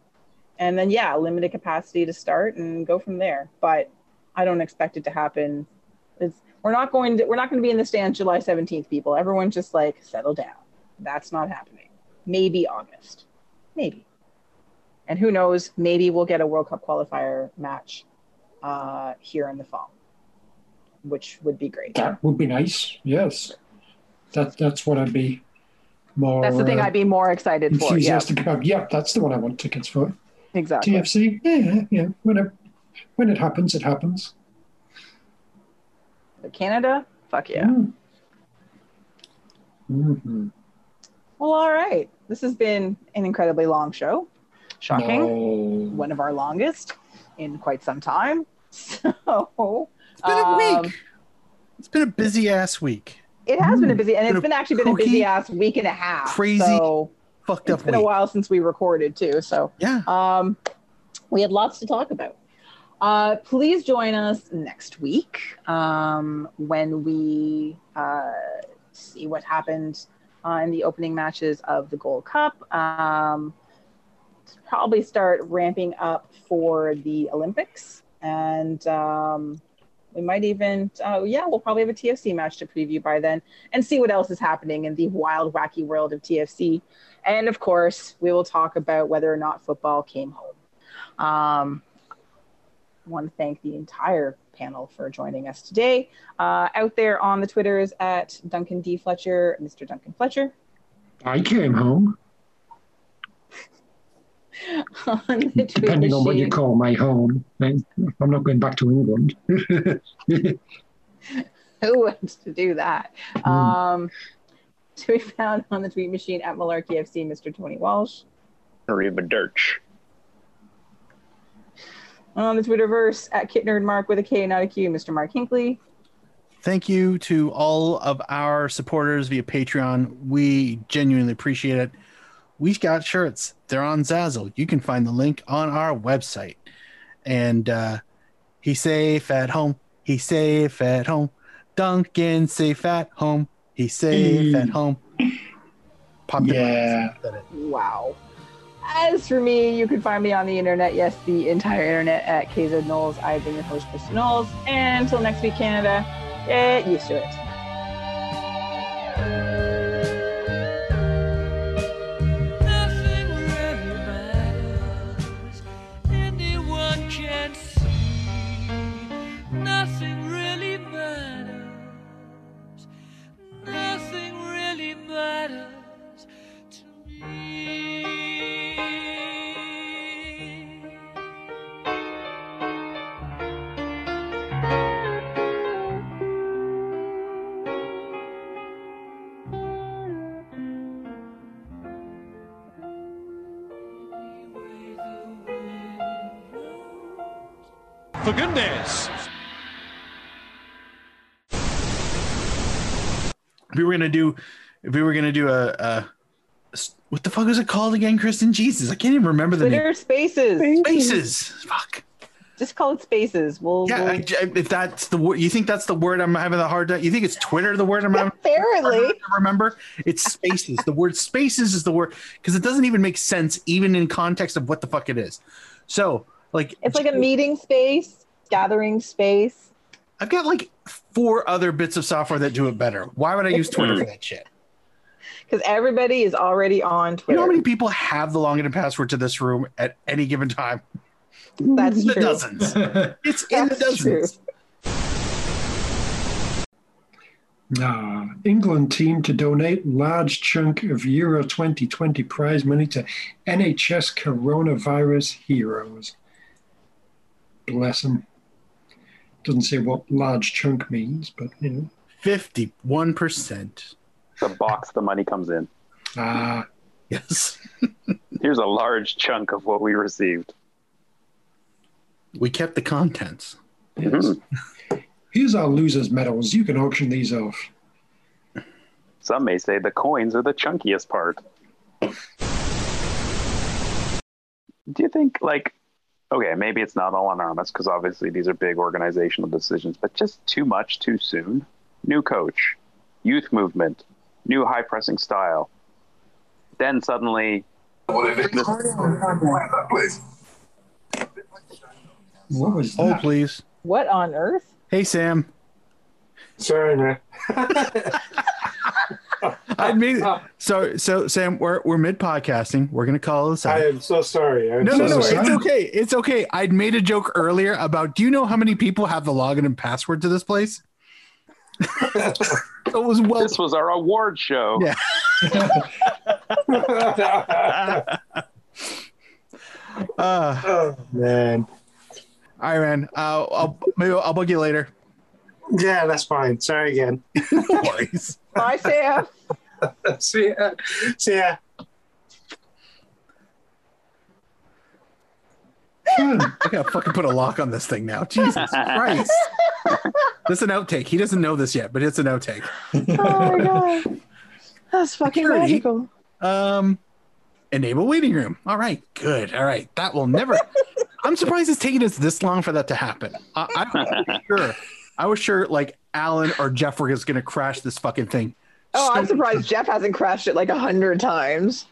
and then, yeah, limited capacity to start and go from there. But I don't expect it to happen. It's, we're not going to we're not going to be in the stands July 17th, people. Everyone just like settle down. That's not happening. Maybe August. Maybe. And who knows, maybe we'll get a World Cup qualifier match uh, here in the fall, which would be great. That would be nice. Yes. That that's what I'd be more That's the thing uh, I'd be more excited for. Yeah, enthusiastic about. Yeah, that's the one I want tickets for. exactly. TFC. Yeah, yeah, yeah. When it when it happens, it happens. But Canada, fuck yeah. Mm. Mhm. Well, all right. This has been an incredibly long show. Shocking. No. One of our longest in quite some time. [laughs] So It's been a um, week. It's been a busy ass week. It has been a busy, and Been it's a been actually been a busy ass week and a half. crazy So Fucked it's up been a while since we recorded too. So Yeah. um, we had lots to talk about. Uh, please join us next week um, when we uh, see what happened uh, in the opening matches of the Gold Cup. Um, probably start ramping up for the Olympics, and um, we might even, uh, yeah, we'll probably have a TFC match to preview by then, and see what else is happening in the wild, wacky world of TFC. And of course, we will talk about whether or not football came home. Um, I want to thank the entire panel for joining us today. Uh, out there on the Twitters at Duncan D. Fletcher, Mr. Duncan Fletcher. I came home, [laughs] on the tweet depending on what you call my home. I'm not going back to England. [laughs] Who wants to do that? Um, to be found on the tweet machine at Malarkey FC, Mr. Tony Walsh. Reba Dirch. On the Twitterverse at Kit Nerd Mark with a K, not a Q, Mr. Mark Hinkley. Thank you to all of our supporters via Patreon. We genuinely appreciate it. We've got shirts. They're on Zazzle. You can find the link on our website. And uh, he's safe at home. He's safe at home. Duncan safe at home. He's safe at home. Pop Yeah. Wow. As for me, you can find me on the internet, yes, the entire internet at KZ Knowles. I've been your host, Kristin Knowles. And until next week, Canada, get used to it. We were gonna do, if we were gonna do a, a what the fuck is it called again, Kristin? Jesus, I can't even remember the name. Twitter Spaces. Spaces. Fuck. Just call it Spaces. We'll, Yeah, we'll I, if that's the word, you think that's the word I'm having a hard time. You think it's Twitter the word I'm having apparently. to remember? It's spaces. the word spaces is the word because it doesn't even make sense, even in context of what the fuck it is. So, like, It's like a meeting space, gathering space. I've got like four other bits of software that do it better. Why would I use Twitter for that shit? Because everybody is already on Twitter. You Twitter. know how many people have the login and password to this room at any given time? That's In the true. dozens. [laughs] It's in the That's true. dozens. Ah, England team to donate large chunk of Euro 2020 prize money to NHS coronavirus heroes. Bless them. Doesn't say what large chunk means, but you know. Fifty-one percent. The box the money comes in. Ah, Yes, [laughs] Here's a large chunk of what we received. we kept the contents. yes. Here's our losers' medals. You can auction these off. Some may say the coins are the chunkiest part. Do you think, like, okay, maybe it's not all anonymous because obviously these are big organizational decisions, but just too much too soon? New coach, youth movement, new high pressing style. Then suddenly, What was that? Oh, please. What on earth? Hey, Sam. Sorry, man. [laughs] [laughs] I made so so Sam. We're we're mid podcasting. We're gonna call this out. I am so sorry. I'm No, so no, no. sorry. It's okay. It's okay. I'd made a joke earlier about. Do you know how many people have the login and password to this place? [laughs] it was well. this was our award show. Yeah. [laughs] Uh, oh man. all right, man. Uh, I'll maybe I'll bug you later. Yeah, that's fine. Sorry again. No worries. Bye, Sam. [laughs] See ya. See ya. Fun. I gotta fucking put a lock on this thing now. Jesus Christ. This is an outtake. He doesn't know this yet, but it's an outtake. Oh my god. That's fucking Security. magical. Um, enable waiting room. All right, good. All right, that will never. I'm surprised it's taking us this long for that to happen. I, I was sure. I was sure like Alan or Jeff were just gonna crash this fucking thing Oh, I'm surprised Jeff hasn't crashed it like a hundred times.